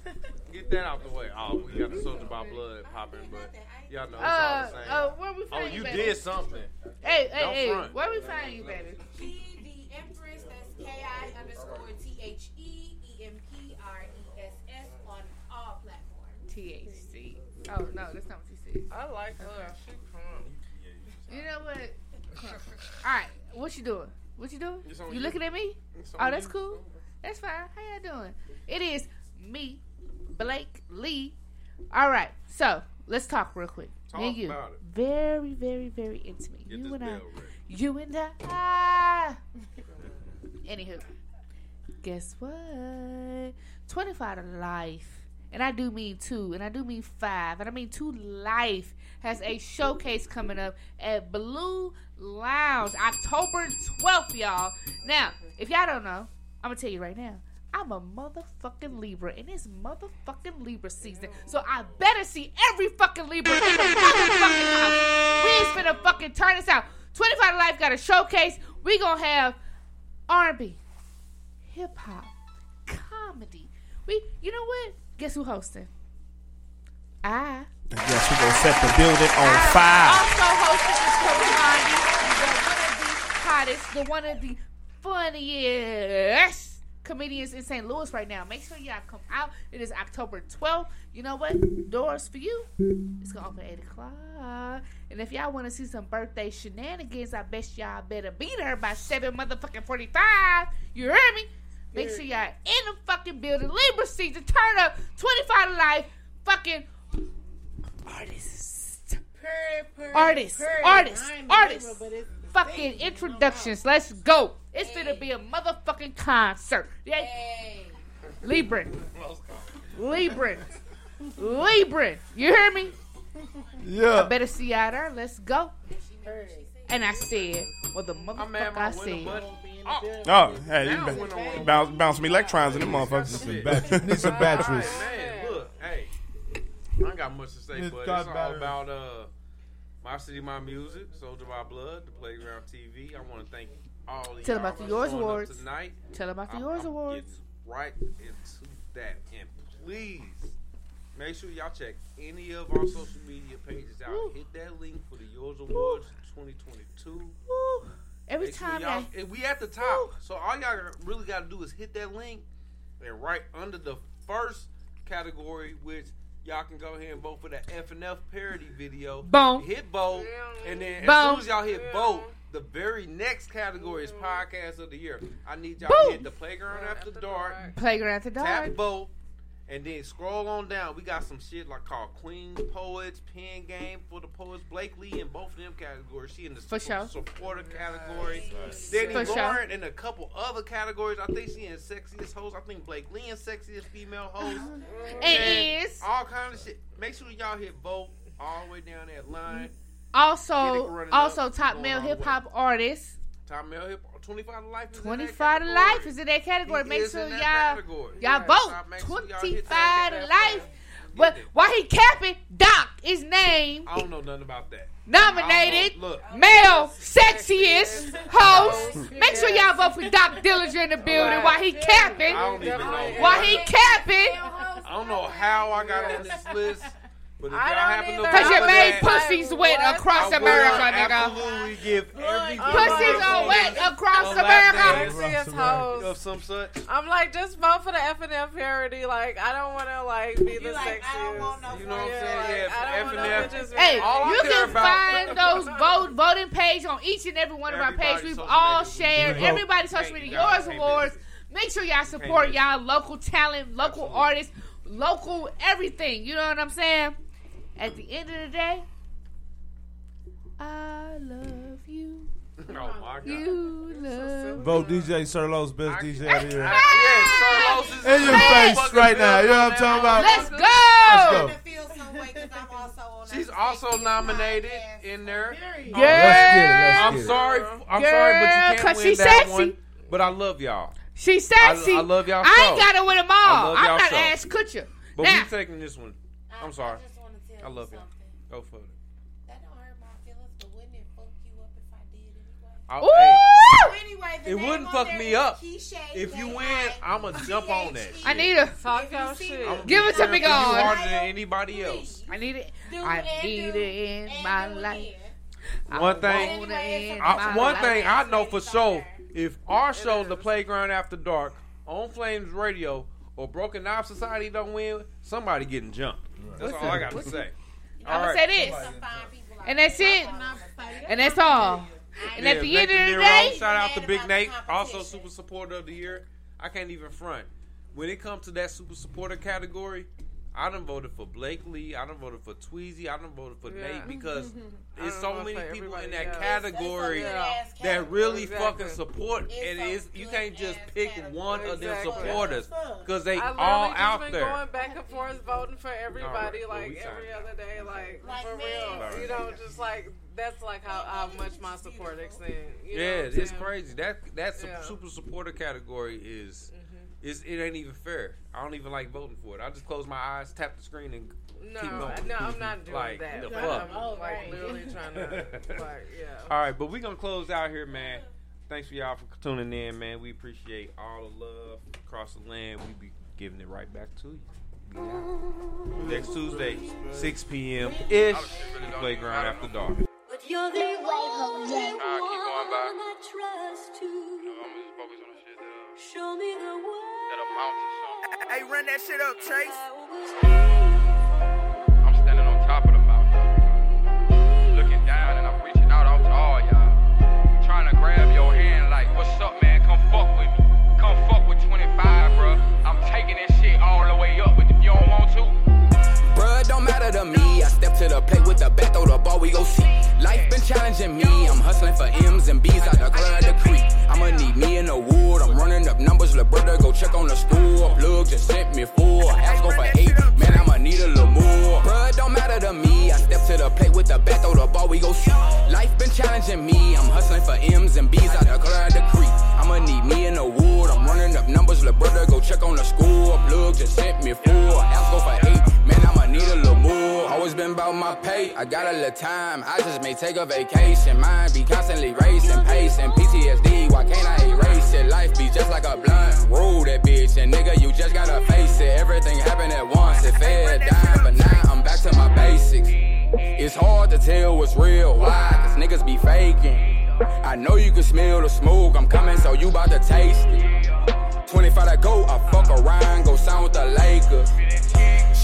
[LAUGHS] get that out the way. Oh, we got the soldier by blood popping, but y'all know it's all Uh, the same. uh, where we oh, find you baby? did something. Hey, hey, Don't hey, front. where we find you, baby? P the Empress. That's K I underscore T H E E M P R E S S on all platforms. THC. Oh no, that's not what you said. I like her. She fun. You know what? All right, what you doing? What you doing? You you. looking at me? Oh, that's you. cool. That's fine. How y'all doing? It is me, Blake Lee. All right, so let's talk real quick. Talk Me and you, about it. very, very, very intimate. Get you and I, ready. you and I. [LAUGHS] Anywho, guess what? Twenty-five to life, and I do mean two, and I do mean five, and I mean two life has a showcase coming up at Blue Lounge October twelfth, y'all. Now, if y'all don't know, I'm gonna tell you right now. I'm a motherfucking Libra, and it's motherfucking Libra season. So I better see every fucking Libra in the motherfucking house. We ain't finna fucking turn this out. 25 to Life got a showcase. We gonna have R&B, hip hop, comedy. We, you know what? Guess who hosting? I. I guess we gonna set the building on fire. Also hosting is Kalani, the one of the hottest, the one of the funniest comedians in St. Louis right now. Make sure y'all come out. It is October 12th. You know what? Doors for you. It's gonna open at eight o'clock. And if y'all want to see some birthday shenanigans, I bet y'all better be there by seven motherfucking forty-five. You hear me? Make sure y'all in the fucking building. Libra seats to turn up. Twenty-five to life. Fucking artists. Artists, artists, artists. Fucking introductions. Let's go. It's gonna be a motherfucking concert. Yeah. Libra. Libra. Libra. You hear me? Yeah. I better see y'all there. Let's go. And I said, well, the motherfucker I said. Oh, hey, you ba- bounce, bounce some electrons in the motherfuckers. batteries. Need some batteries. Man, look, hey, I ain't got much to say, It's but got it's all batteries. about uh, my city, my music, Soldier by Blood, the Playground TV. I want to thank all Tell y'all about the Yours Awards. tonight. Tell about the I'm- Yours I'm Awards. getting Right into that, and please make sure y'all check any of our social media pages out. Hit that link for the Yours Awards 2022. Every Make sure time y'all, that- and we at the top. So all y'all really got to do is hit that link, and right under the first category, which y'all can go ahead and vote for the F and F parody video. Boom. Hit vote, and then as Boom. soon as y'all hit vote, the very next category is mm-hmm. podcast of the year. I need y'all Boom. to hit the playground after dark. Playground After Dark. Tap vote. And then scroll on down. We got some shit like called Queens Poets, Pen Game for the Poets Blakely in both of them categories. She in the For support- sure. supporter category. For Danny sure. Lauren in a couple other categories. I think she in sexiest host. I think Blake Lee in sexiest female host. Uh-huh. And is. all kind of shit. Make sure y'all hit vote all the way down that line. Also, also up, top male hip hop artist. Top male hip 25 to life. is in that 25 to life is in that category. Make sure y'all category. y'all Yeah, vote. so make sure 25 that- to life. But while he capping, Doc is named I don't know nothing about that. nominated I don't know. Look. male sexiest host. Make sure y'all vote for Doc Dillinger in the building Why he capping. I don't even know. While he capping. I don't know how I got on this list, but if y'all I don't happen to either. Cause you vote made that, pussies wet across I will America, nigga. Absolutely give every Pussies are wet across a lap America. dance Sexiest host. of some such. I'm like, just vote for the F and F parody. Like, I don't want to like be the sexiest. You know what I'm saying? like, Yeah, I don't F and want F. no Hey, All you care can find [LAUGHS] those vote voting page on each and every one of our pages. We've all shared. Vote. Everybody's social Thank media. Yours awards. Make sure y'all support y'all local talent, local artists, local everything. You know what I'm saying? At the end of the day, I love you. Oh my god. You love Vote DJ Sirlo's best DJ out here. Yeah, Carlos is In your face right now. You know what I'm talking about? Let's go. Let's go. She's also nominated in there. Oh, yeah. Let's get it. Let's I'm sorry. I'm Girl, sorry, but you can't 'cause win she's that sexy. one. But I love y'all. She's sexy. I, I love y'all. I ain't got to win them I all. love I'm y'all not show. Ash Kutcher. But Now, we taking this one. I'm sorry. I love you. Go for it. That don't hurt my feelings, but wouldn't it fuck you up if I did anyway? I- Ooh! hey, Anyway, the it wouldn't fuck me up. Keisha If you win, I'ma jump on that. I need a Talk your shit. I'ma Give be it to me, cheering for you God. harder than anybody else. I need it. Do I and need do it in and my do life. again. I One thing, want it in I, my one life. thing I know for sure: if our show, The Playground After Dark, on Flames Radio or Broken Knife Society don't win, somebody getting jumped. That's all I got to say. I'm All gonna right. say this, and that's it, and that's all. And Yeah, at the end of the Nero, day, shout out to Big Nate, also super supporter of the year. I can't even front. When it comes to that super supporter category, I done voted for Blake Lee. I done voted for Tweezy. I done voted for Yeah. Nate because [LAUGHS] I there's so many people in that else. category It's a that category. really Exactly. fucking support, It's and it's you can't just pick category. one of their supporters because they I all literally just out been there. going back and forth voting for everybody Alright, well, like every signed other day, like, Like for me. real. Alright. You know, just like that's like how, how much my support extends. You know yeah, what it's saying? crazy. That that Yeah. Super supporter category is is it ain't even fair. I don't even like voting for it. I just close my eyes, tap the screen, and No, keep going. no, I'm not doing like, that. The fuck? I'm like literally trying to, like, yeah. [LAUGHS] All right, but we gonna close out here, man. Thanks for y'all for tuning in, man. We appreciate all the love across the land. We be giving it right back to you. Be out. Next Tuesday, 6 p.m. ish. In the playground after dark. But you're the only one going by. I trust to. Show me the way. Hey, run that shit up, Chase. I'm standing on top of the mountain, looking down and I'm reaching out out to all y'all, trying to grab your hand like, what's up, man? Come fuck with me. Come fuck with 25, bro. I'm taking this it don't matter to me. I step to the plate with the bat, throw the ball, we go see. Life been challenging me. I'm hustling for M's and B's out the club the creek. I'ma need me in the wood. I'm running up numbers, brother, go check on the school. Plug just sent me four. Ask go for eight. Man, I'ma need a little more. Bruh, don't matter to me. I step to the plate with the bat, throw the ball, we go see. Life been challenging me. I'm hustling for M's and B's out the club the creek. I'ma need me in the wood. I'm running up numbers, brother, go check on the school. Plug just sent me four. Ask go for eight. Man, I'ma need a little more. Always been about my pay. I got a little time. I just may take a vacation. Mind be constantly racing, pacing. PTSD, why can't I erase it? Life be just like a blunt. Roll that bitch, and nigga, you just gotta face it. Everything happened at once. It fed down, but now I'm back to my basics. It's hard to tell what's real. Why? Cause niggas be faking. I know you can smell the smoke. I'm coming, so you bout to taste it. 25 to go, I fuck around, go sign with the Lakers.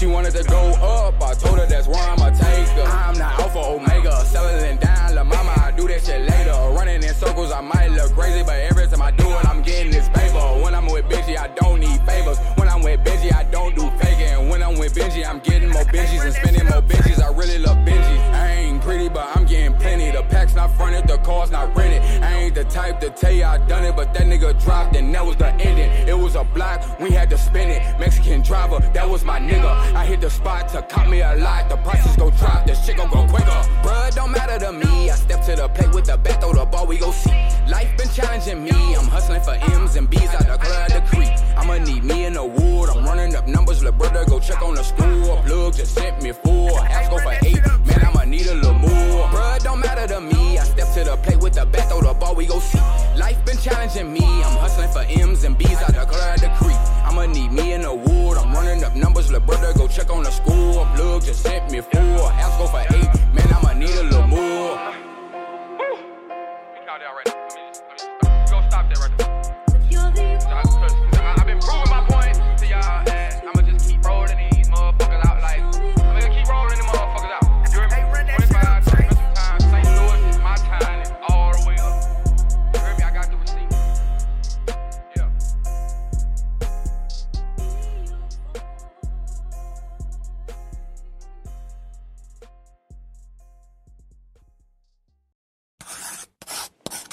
She wanted to go up, I told her that's where I'ma take her. I'm the Alpha Omega, selling down, la mama, I do that shit later. Running in circles, I might look crazy, but every time I do it, I'm getting this paper. When I'm with Benji, I don't need favors. When I'm with Benji, I don't do faking. When I'm with Benji, I'm getting more Benjis and spending more Benjis. I really love Benjis. I ain't pretty, but I'm getting plenty. The pack's not fronted, the car's not rented. I ain't the type to tell you I done it, but that nigga dropped and that was the ending. It was a block, we had to spin it. Mexican driver, that was my nigga. I hit the spot to cop me a lot. The prices go drop, the shit gon' go quicker. Bruh, don't matter to me. I step to the plate with the bat, throw the ball, we go see. Life been challenging me. I'm hustling for M's and B's out the club the creek. I'ma need me in the wood. I'm running up numbers, little brother, go check on the school. Plug just sent me four. Ask go for eight. Man, I'ma need a little more. Bruh, don't matter to me. I step to the plate with the bat, throw the ball, we go Life been challenging me. I'm hustling for M's and B's out the club the creek. I'ma need me in the wood. I'm running up numbers, little brother, go check on the school. Plug just sent me four. Ask go for eight. Man, I'ma need a little more. Right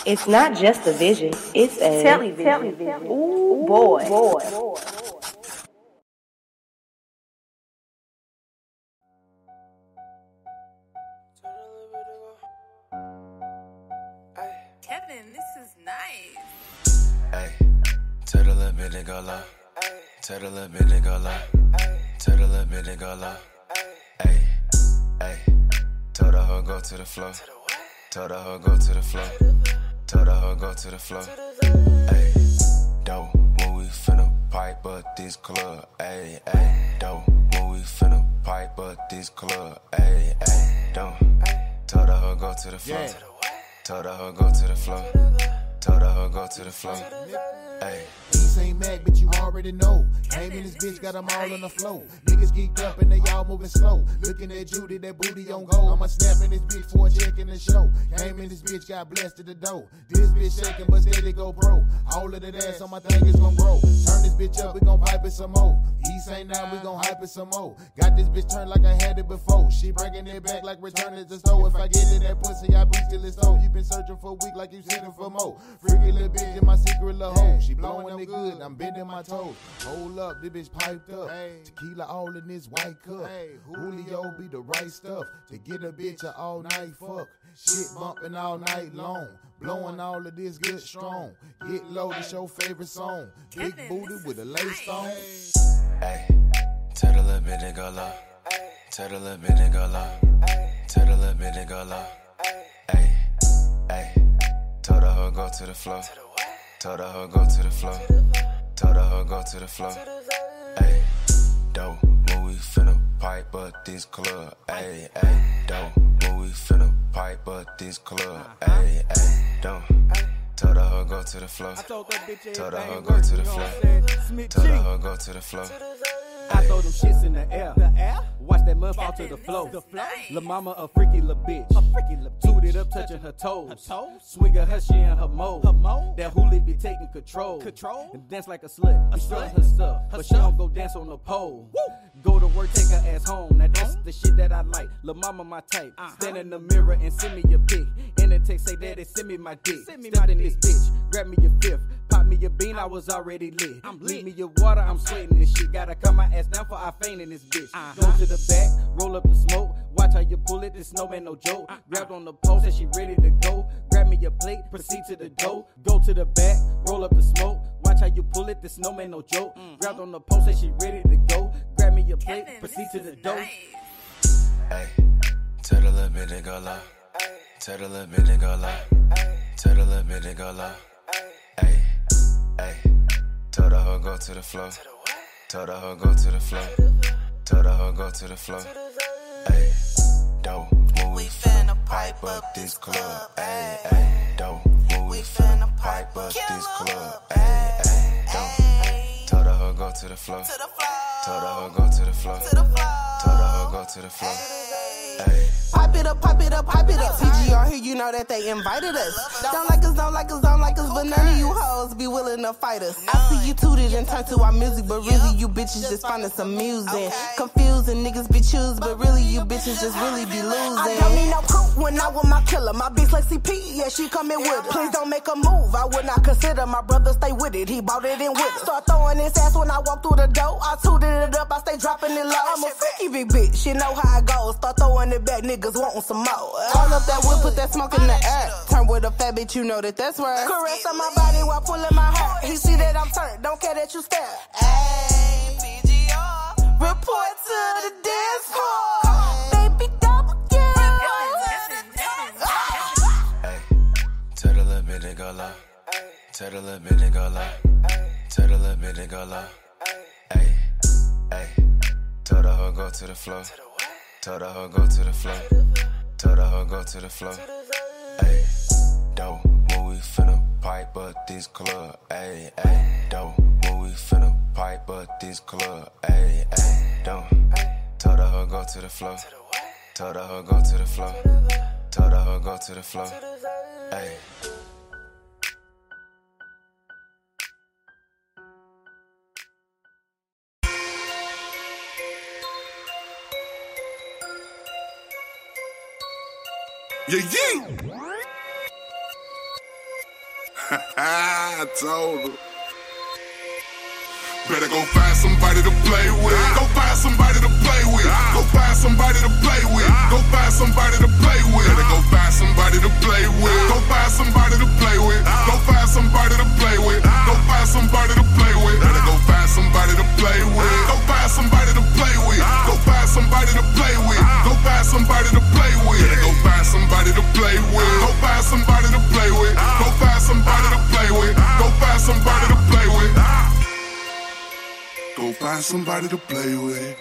It's not just a vision, it's a television. Ooh, boy. boy. Kevin, this is nice. Hey, tell the little bit go low. Tell the little bit go low. Tell the little bit go low. Hey, hey, tell the hoe go to the floor. Tell the hoe go to the floor. Tell the hoe go to the floor. Hey, dope, when we finna pipe up this club. Hey, hey, dope, when we finna pipe up this club. Hey, hey, dope. Tell the hoe go to the floor. Tell the hoe go to the floor. The hoe go to the floor. Hey. These ain't mad, but you already know. Came in this bitch, got them all on the floor. Niggas geeked up and they all moving slow. Looking at Judy, that booty on go. I'ma snap in this bitch for a check in the show. Came in this bitch, got blessed at the door. This bitch shaking, but steady go bro. All of that ass on my thing is gon' grow. Turn this bitch up, we gon' pipe it some more. East ain't now, we gon' hype it some more. Got this bitch turned like I had it before. She bringing it back like returning to store. If I get in that pussy, I be still in store. You been searching for a week like you seeking for more. Freaky little bitch in my secret little hole. She blowing it good, I'm bending my toes. Hold up, this bitch piped up. Tequila all in this white cup. Julio be the right stuff to get a bitch a all night fuck. Shit bumping all night long. Blowing all of this good strong. Get low, this your favorite song. Big booty with a lace on. Hey, tell the little bit go low. Tell the little bit go low. Tell the little bit go low. Tell the hoe go to the floor. Tell the hoe go to the floor. Tell the hoe go to the floor. Hey, dope, when we finna pipe up this club. Hey, hey, dope, when we finna pipe up this club. Hey, hey, dope. Told her hoe go to the floor. told her hoe go to the floor. Told her hoe go to the floor. I throw them shits in the air. The air? Watch that mud fall to the floor. The floor? La mama a freaky little bitch. A freaky little bitch. Tooted up, touching her toes. Her toes? Swinging her shit in her mode. Her mode? That hoolie be taking control. Control? And dance like a slut. Be strutting her stuff. Her But she don't go dance on the pole. Go to work, take her ass home. Now that's the shit that I like. La mama my type. Uh-huh. Stand in the mirror and send me your pic. In the text say daddy send me my dick. Send me in this bitch. Grab me your fifth. Pop me your bean, I was already lit. I'm Leave me your water, I'm sweating this shit. Gotta cut my ass down for I faint in this bitch. Uh-huh. Go to the back, roll up the smoke. Watch how you pull it, this no snowman no joke. Uh-uh. Grabbed on the post and she ready to go. Grab me your plate, proceed to the dough. Go to the back, roll up the smoke. Watch how you pull it, this no snowman no joke. Mm-hmm. Grabbed on the post and she ready to go. Grab me your plate, proceed to the dough. Hey, tell the little bit go low. Tell the little bit go low. Tell the little bit go low. Hey, hey, told the hoe go to the floor. Told the hoe go to the floor. Told the hoe go to the floor. Hey, don't. We finna pipe up this club. Hey, hey, don't. We finna pipe up this club. Hey, hey, don't. Told the hoe go to the floor. Told the hoe go to the floor. Told the hoe go to the floor. Hey. Pipe it up, pipe it up, pipe it up. CGR here, you know that they invited us. Don't like us, don't like us, don't like us, but none of you hoes be willing to fight us. I see you tooted and turn to our music, but really you bitches just find us amusing. Confusing niggas be choosing, but really you bitches just really be losing. I don't need no proof when I with my killer. My bitch like CP, yeah, she coming with it. Please don't make a move. I would not consider my brother stay with it. He bought it in with it. Start throwing this ass when I walk through the door. I tooted it up, I stay dropping it low. I'm a freaky big bitch. You know how it goes. Start throwing it back, niggas wanting some more. All up that wood, put that smoke in the air. Turn with a fat bitch, you know that that's right. Caress on my body while pulling my hair. He see that I'm turned, don't care that you stare. Ayy, PGR. Report to the dance floor. Baby, double Hey, tell the little bit go low. Tell the little bit go low. Tell the little bit go low. Hey, hey, tell the hoe go to the floor. The hoe go to the floor. The hoe go to the floor. Hey, don't move, we finna pipe up this club. Hey, hey, don't move, we finna pipe up this club. Hey, hey, don't. The hoe go to the floor. The hoe go to the floor. The hoe go to the floor. Hey. Yeah, yeah. [LAUGHS] I told her. Better go find somebody to play with. Go find somebody to play with. Go find somebody to play with. Go find somebody to play with. Better go find somebody to play with. Go find somebody to play with. Go find somebody to play with. Go find somebody to play with. Better go find somebody to play with. Go find somebody to play with. Go find somebody to play with. Go find somebody to play with. Better go find somebody to play with. Go find somebody to play with. Go find somebody to play with. Go find somebody to play with. Find somebody to play with.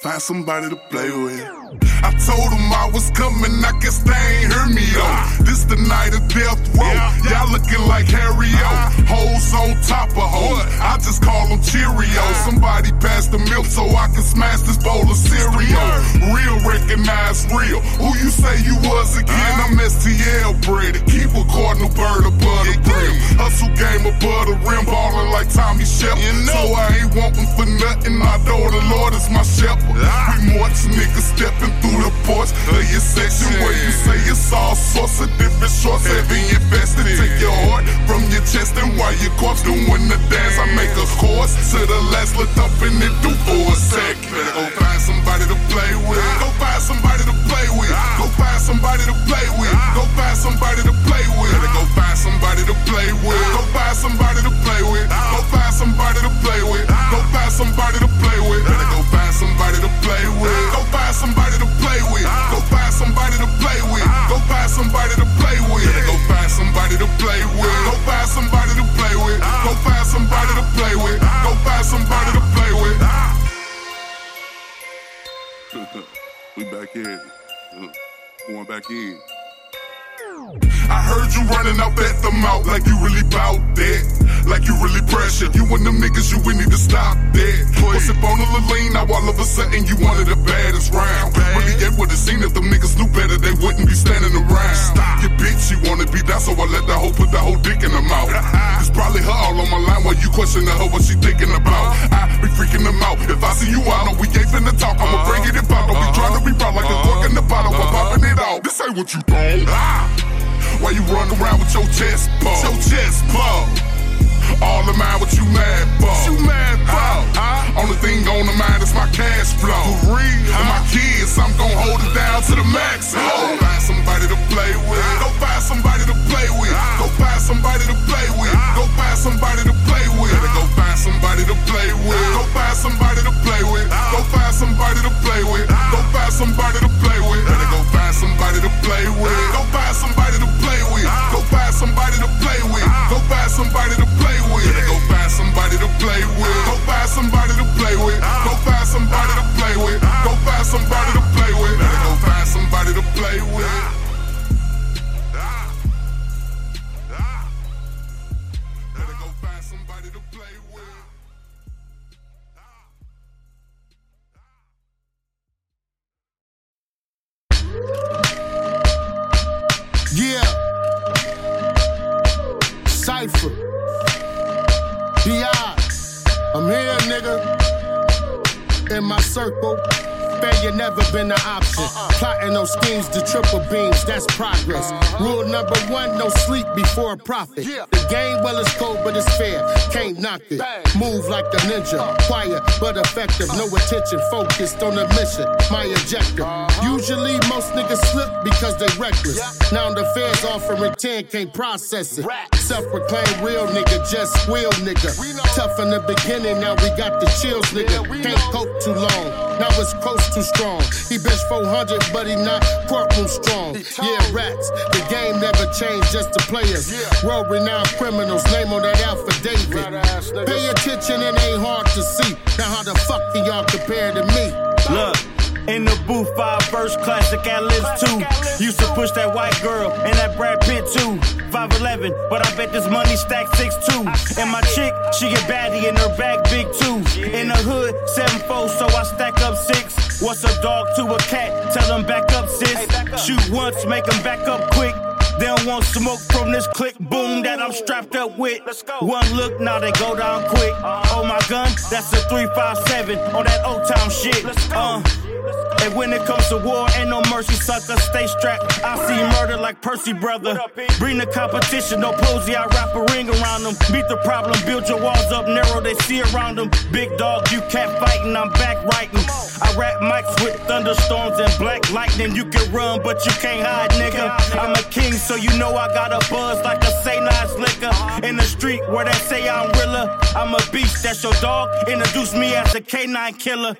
Find somebody to play with. I told them I was coming, I guess they ain't hear me though. This the night of death row. Y'all looking like Harry O. Hoes on top of hoes. I just call them Cheerios. Somebody pass the milk so I can smash this bowl of cereal. Real recognize real. Who you say you was again? I'm STL Brady. Keep a cardinal bird above the brim. Hustle game above the rim, ballin' like Tommy Shepard. So I ain't wantin' for nothing. I know the Lord is my shepherd. We watch niggas stepping through the porch of your section where you say it's all sorts of different shorts. Heavy invested, take your heart from your chest and while your corpse doing the dance, I make a course to the last look up and it do for a sec. Better go find somebody to play with. Go find somebody to play with. Go find somebody to play with. Go find somebody to play with. Better go find somebody to play with. Go find somebody to play with. Go find somebody to play with. Go find somebody to play with. Better go find somebody to play with. Go find somebody to play with. Go find somebody to play with. Go find somebody to play with. Go find somebody to play with. Go find somebody to play with. Go find somebody to play with. Go find somebody to play with. we back in. Going back in. I heard you running out at the mouth like you really bout that. Like you really pressure. You and them niggas, you would need to stop that. What's up on a lean, now all of a sudden you one of the baddest round. Really, it would've seen if them niggas knew better, they wouldn't be standing around. Stop. Your bitch, she wanna be down, so I let the hoe put the whole dick in her mouth. [LAUGHS] It's probably her all on my line while you questioning her what she thinking about. I be freaking them out. If I see you out, no, we ain't finna talk. I'ma bring it in pop. Don't be trying to be proud like a cork in the bottle. I'm popping it out. This ain't what you thought. Ah. Why you run around with your chest puffed? Your chest puffed. All the mind what you mad for? You mad for? Only thing on the mind is my cash flow. For real? And my kids, I'm gon' hold it down to the max. Go find somebody to play with. Go find somebody to play with. Go find somebody to play with. Go find somebody to play with. Go find somebody to play with. Go find somebody to play with. Go find somebody to play with. Go find somebody to play with. Go find somebody to play with. Go find somebody to play with. Go find somebody to play with. Go find somebody to play with. Better go find somebody to play with. Go find somebody to play with. Go find somebody to play with. Go find somebody to play with. Go find somebody to play with. Circle. Failure never been an option. Plotting those schemes to triple beams, that's progress. Rule number one, no sleep before a profit. The game, well, it's cold, but it's fair. Can't knock it. Move like a ninja. Quiet, but effective. No attention, focused on the mission. My objective. Usually, most niggas slip because they reckless. Now the feds offering 10, can't process it. Self proclaimed real nigga, just squeal nigga. Tough in the beginning, now we got the chills, nigga. Can't cope too long. Now it's close too strong. He bench 400, but he not courtroom strong. Yeah, rats. The game never changed, just the players. World renowned criminals, name on that affidavit. Pay attention, it ain't hard to see. Now how the fuck can y'all compare to me? Look. In the booth, five first classic ad libs too. Used to push that white girl and that Brad Pitt too. 5'11, but I bet this money stack 6'2. And my chick, she get baddie in her back big too. In the hood, seven 7'4, so I stack up six. What's a dog to a cat? Tell them back up, sis. Shoot once, make them back up quick. They don't want smoke from this click boom that I'm strapped up with. One look, now they go down quick. Oh my gun, that's a 357 on that old time shit. Uh. And when it comes to war, ain't no mercy, sucker. Stay strapped. I see murder like Percy, brother. Bring the competition, no posy. I wrap a ring around them. Beat the problem, build your walls up narrow. They see around them. Big dog, you cat fighting. I'm back writing. I rap mics with thunderstorms and black lightning. You can run, but you can't hide, nigga. I'm a king, so you know I got a buzz like a nice liquor. In the street where they say I'm realer. I'm a beast, that's your dog. Introduce me as a canine killer.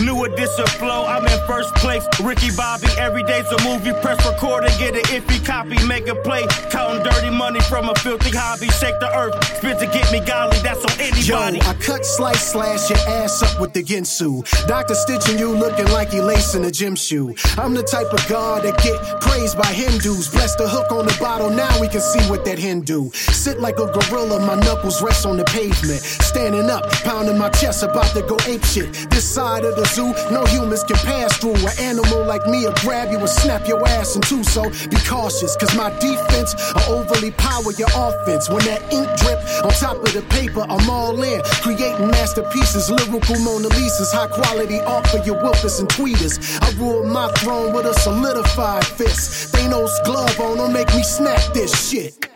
New edition flow, I'm in first place. Ricky Bobby, every day's a movie. Press record and get an iffy copy. Make a play, counting dirty money from a filthy hobby. Shake the earth, spit to get me godly. That's on anybody. Yo, I cut, slice, slash your ass up with the Ginsu. Doctor stitching you looking like you lacing a gym shoe. I'm the type of god that get praised by Hindus. Bless the hook on the bottle, now we can see what that Hindu. Sit like a gorilla, my knuckles rest on the pavement. Standing up, pounding my chest, about to go ape shit. This side of the zoo, no humans can pass through. An animal like me will grab you and snap your ass in two. So be cautious, cause my defense will overly power your offense. When that ink drip on top of the paper, I'm all in. Creating masterpieces, lyrical Mona Lisa's, high quality art for your whoopers and tweeters. I rule my throne with a solidified fist. Thanos glove on, don't make me snap this shit.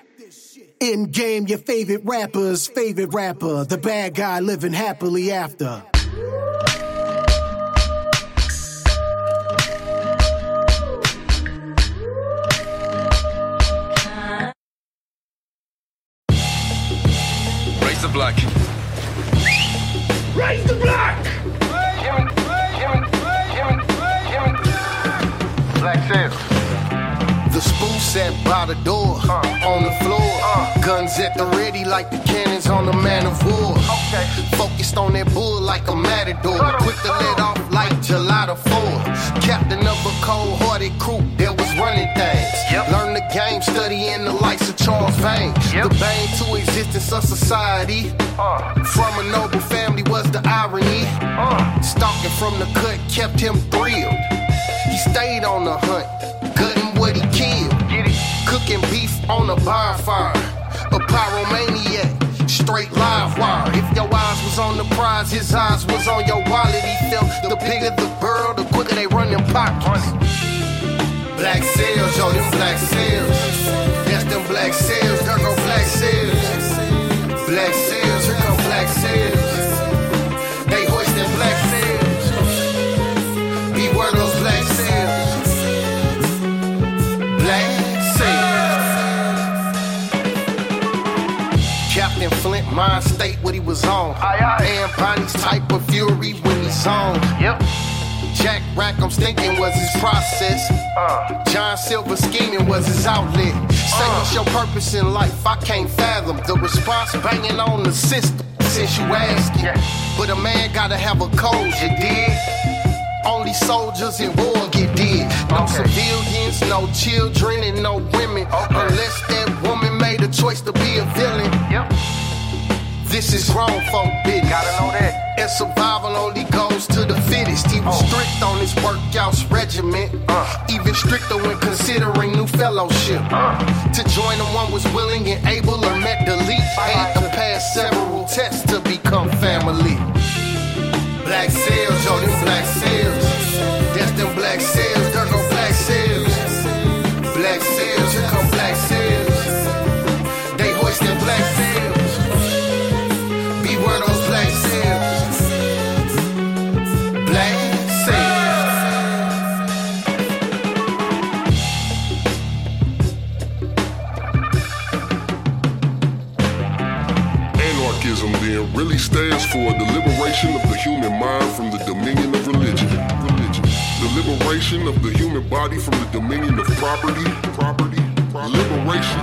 In game, your favorite rapper's favorite rapper, the bad guy living happily after. Black Sails. The booth sat by the door, uh. on the floor. Uh. Guns at the ready like the cannons on the man of war. Focused on that bull like a matador. Quick to let off like July the 4th. Captain of a cold hearted crew that was running things. Learn the game, studying the likes of Charles Vane. The bane to existence of society. Uh. From a noble family was the irony. Stalking from the cut kept him thrilled. He stayed on the hunt, gutting what he killed. Cooking beef on a bonfire. A pyromaniac, straight live wire. If your eyes was on the prize, his eyes was on your wallet. He felt the bigger the burl, the quicker they run them pockets. Black sails, yo, them black sails. Yes, them black sails, there go black sails. Black sails, mind state what he was on. Anne Bonny's type of fury when he's on. Yep. Jack Rackham's thinking was his process. Uh. John Silver scheming was his outlet. Say uh. what's your purpose in life? I can't fathom the response banging on the system since you asking. But a man gotta have a code, you dig? Only soldiers in war get dead. No civilians, no children, and no women. Unless that woman made a choice to be a villain. This is grown folk business. Gotta know that. And survival only goes to the fittest. He was oh. strict on his workouts regiment. Uh. Even stricter when considering new fellowship. Uh. To join the one was willing and able or met the leap. Had to pass several tests to become family. Black sails, yo, them black sails. That's them black sails, really stands for the liberation of the human mind from the dominion of religion. Religion. The liberation of the human body from the dominion of property. Property. Liberation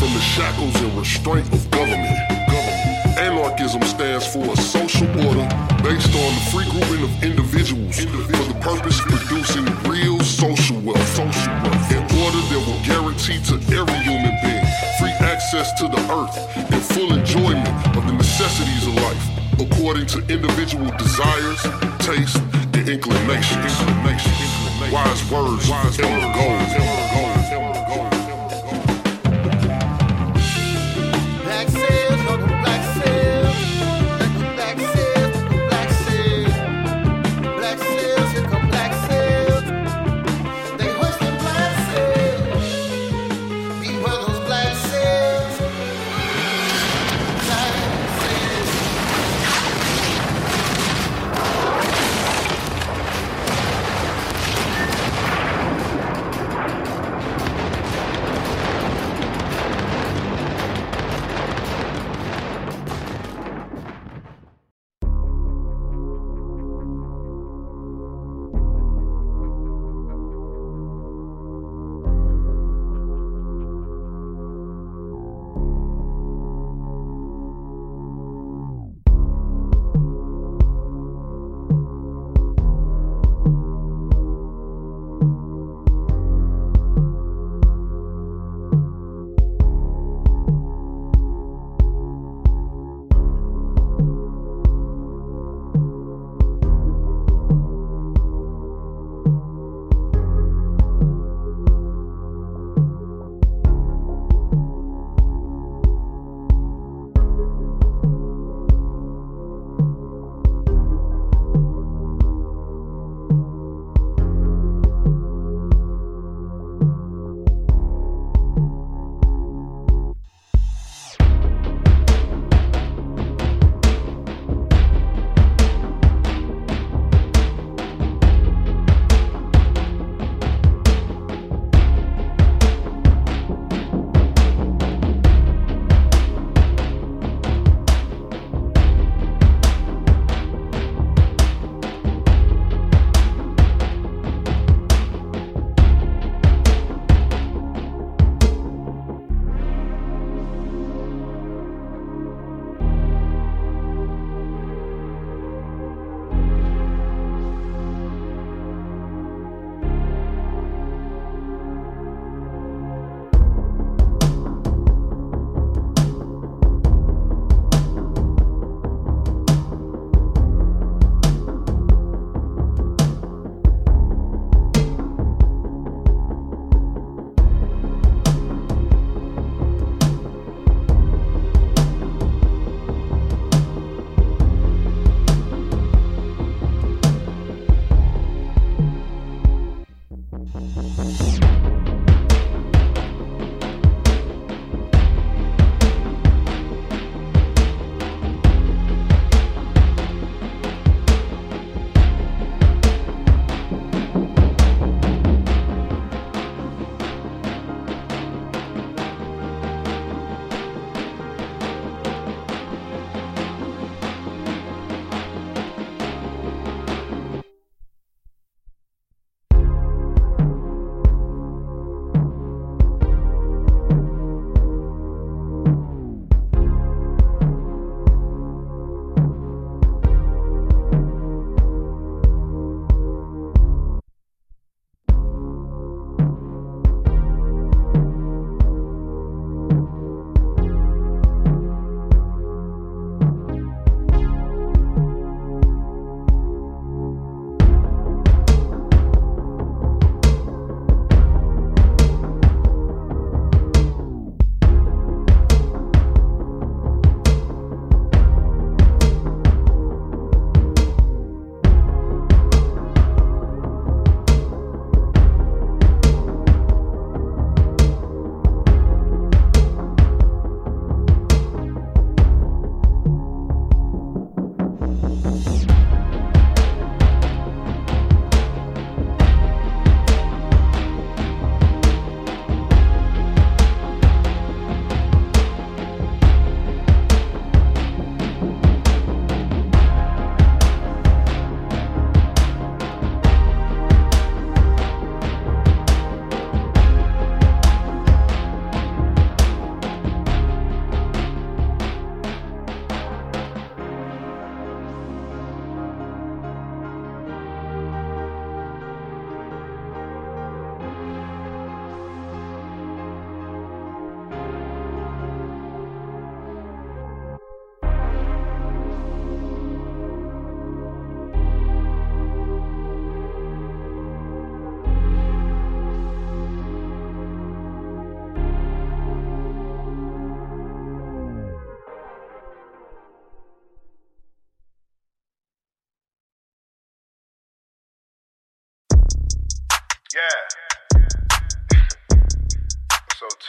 from the shackles and restraint of government. Government. Anarchism stands for a social order based on the free grouping of individuals for the purpose of producing real social wealth. Social wealth. An order that will guarantee to every human being free access to the earth and full enjoyment necessities of life according to individual desires, tastes, and inclinations. Wise words, wise goals.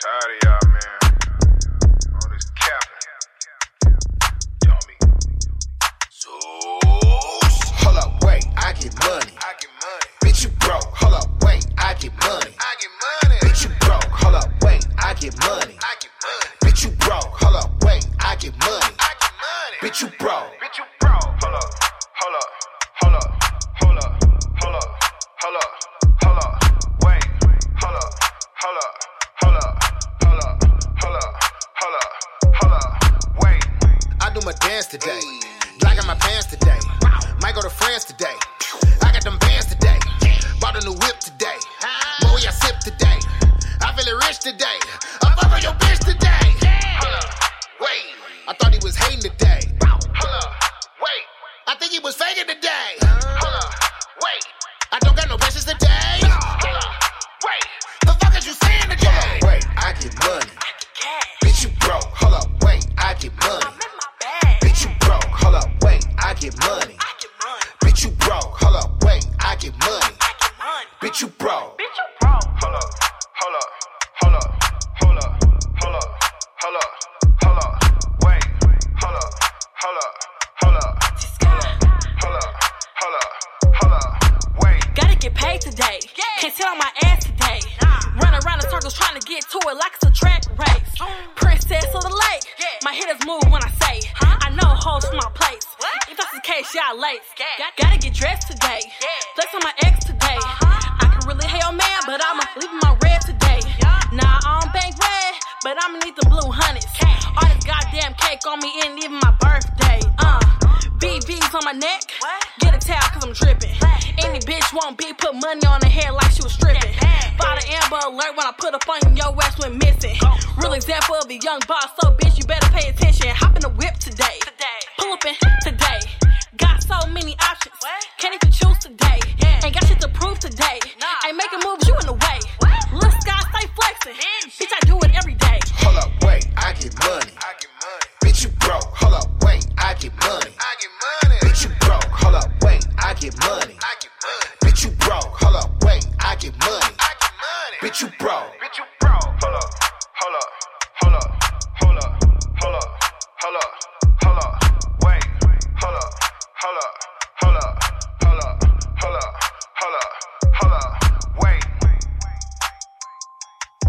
Tired of y'all, man. All this cap, yummy. Zeus. So. Hold up, wait. I get money. I get money.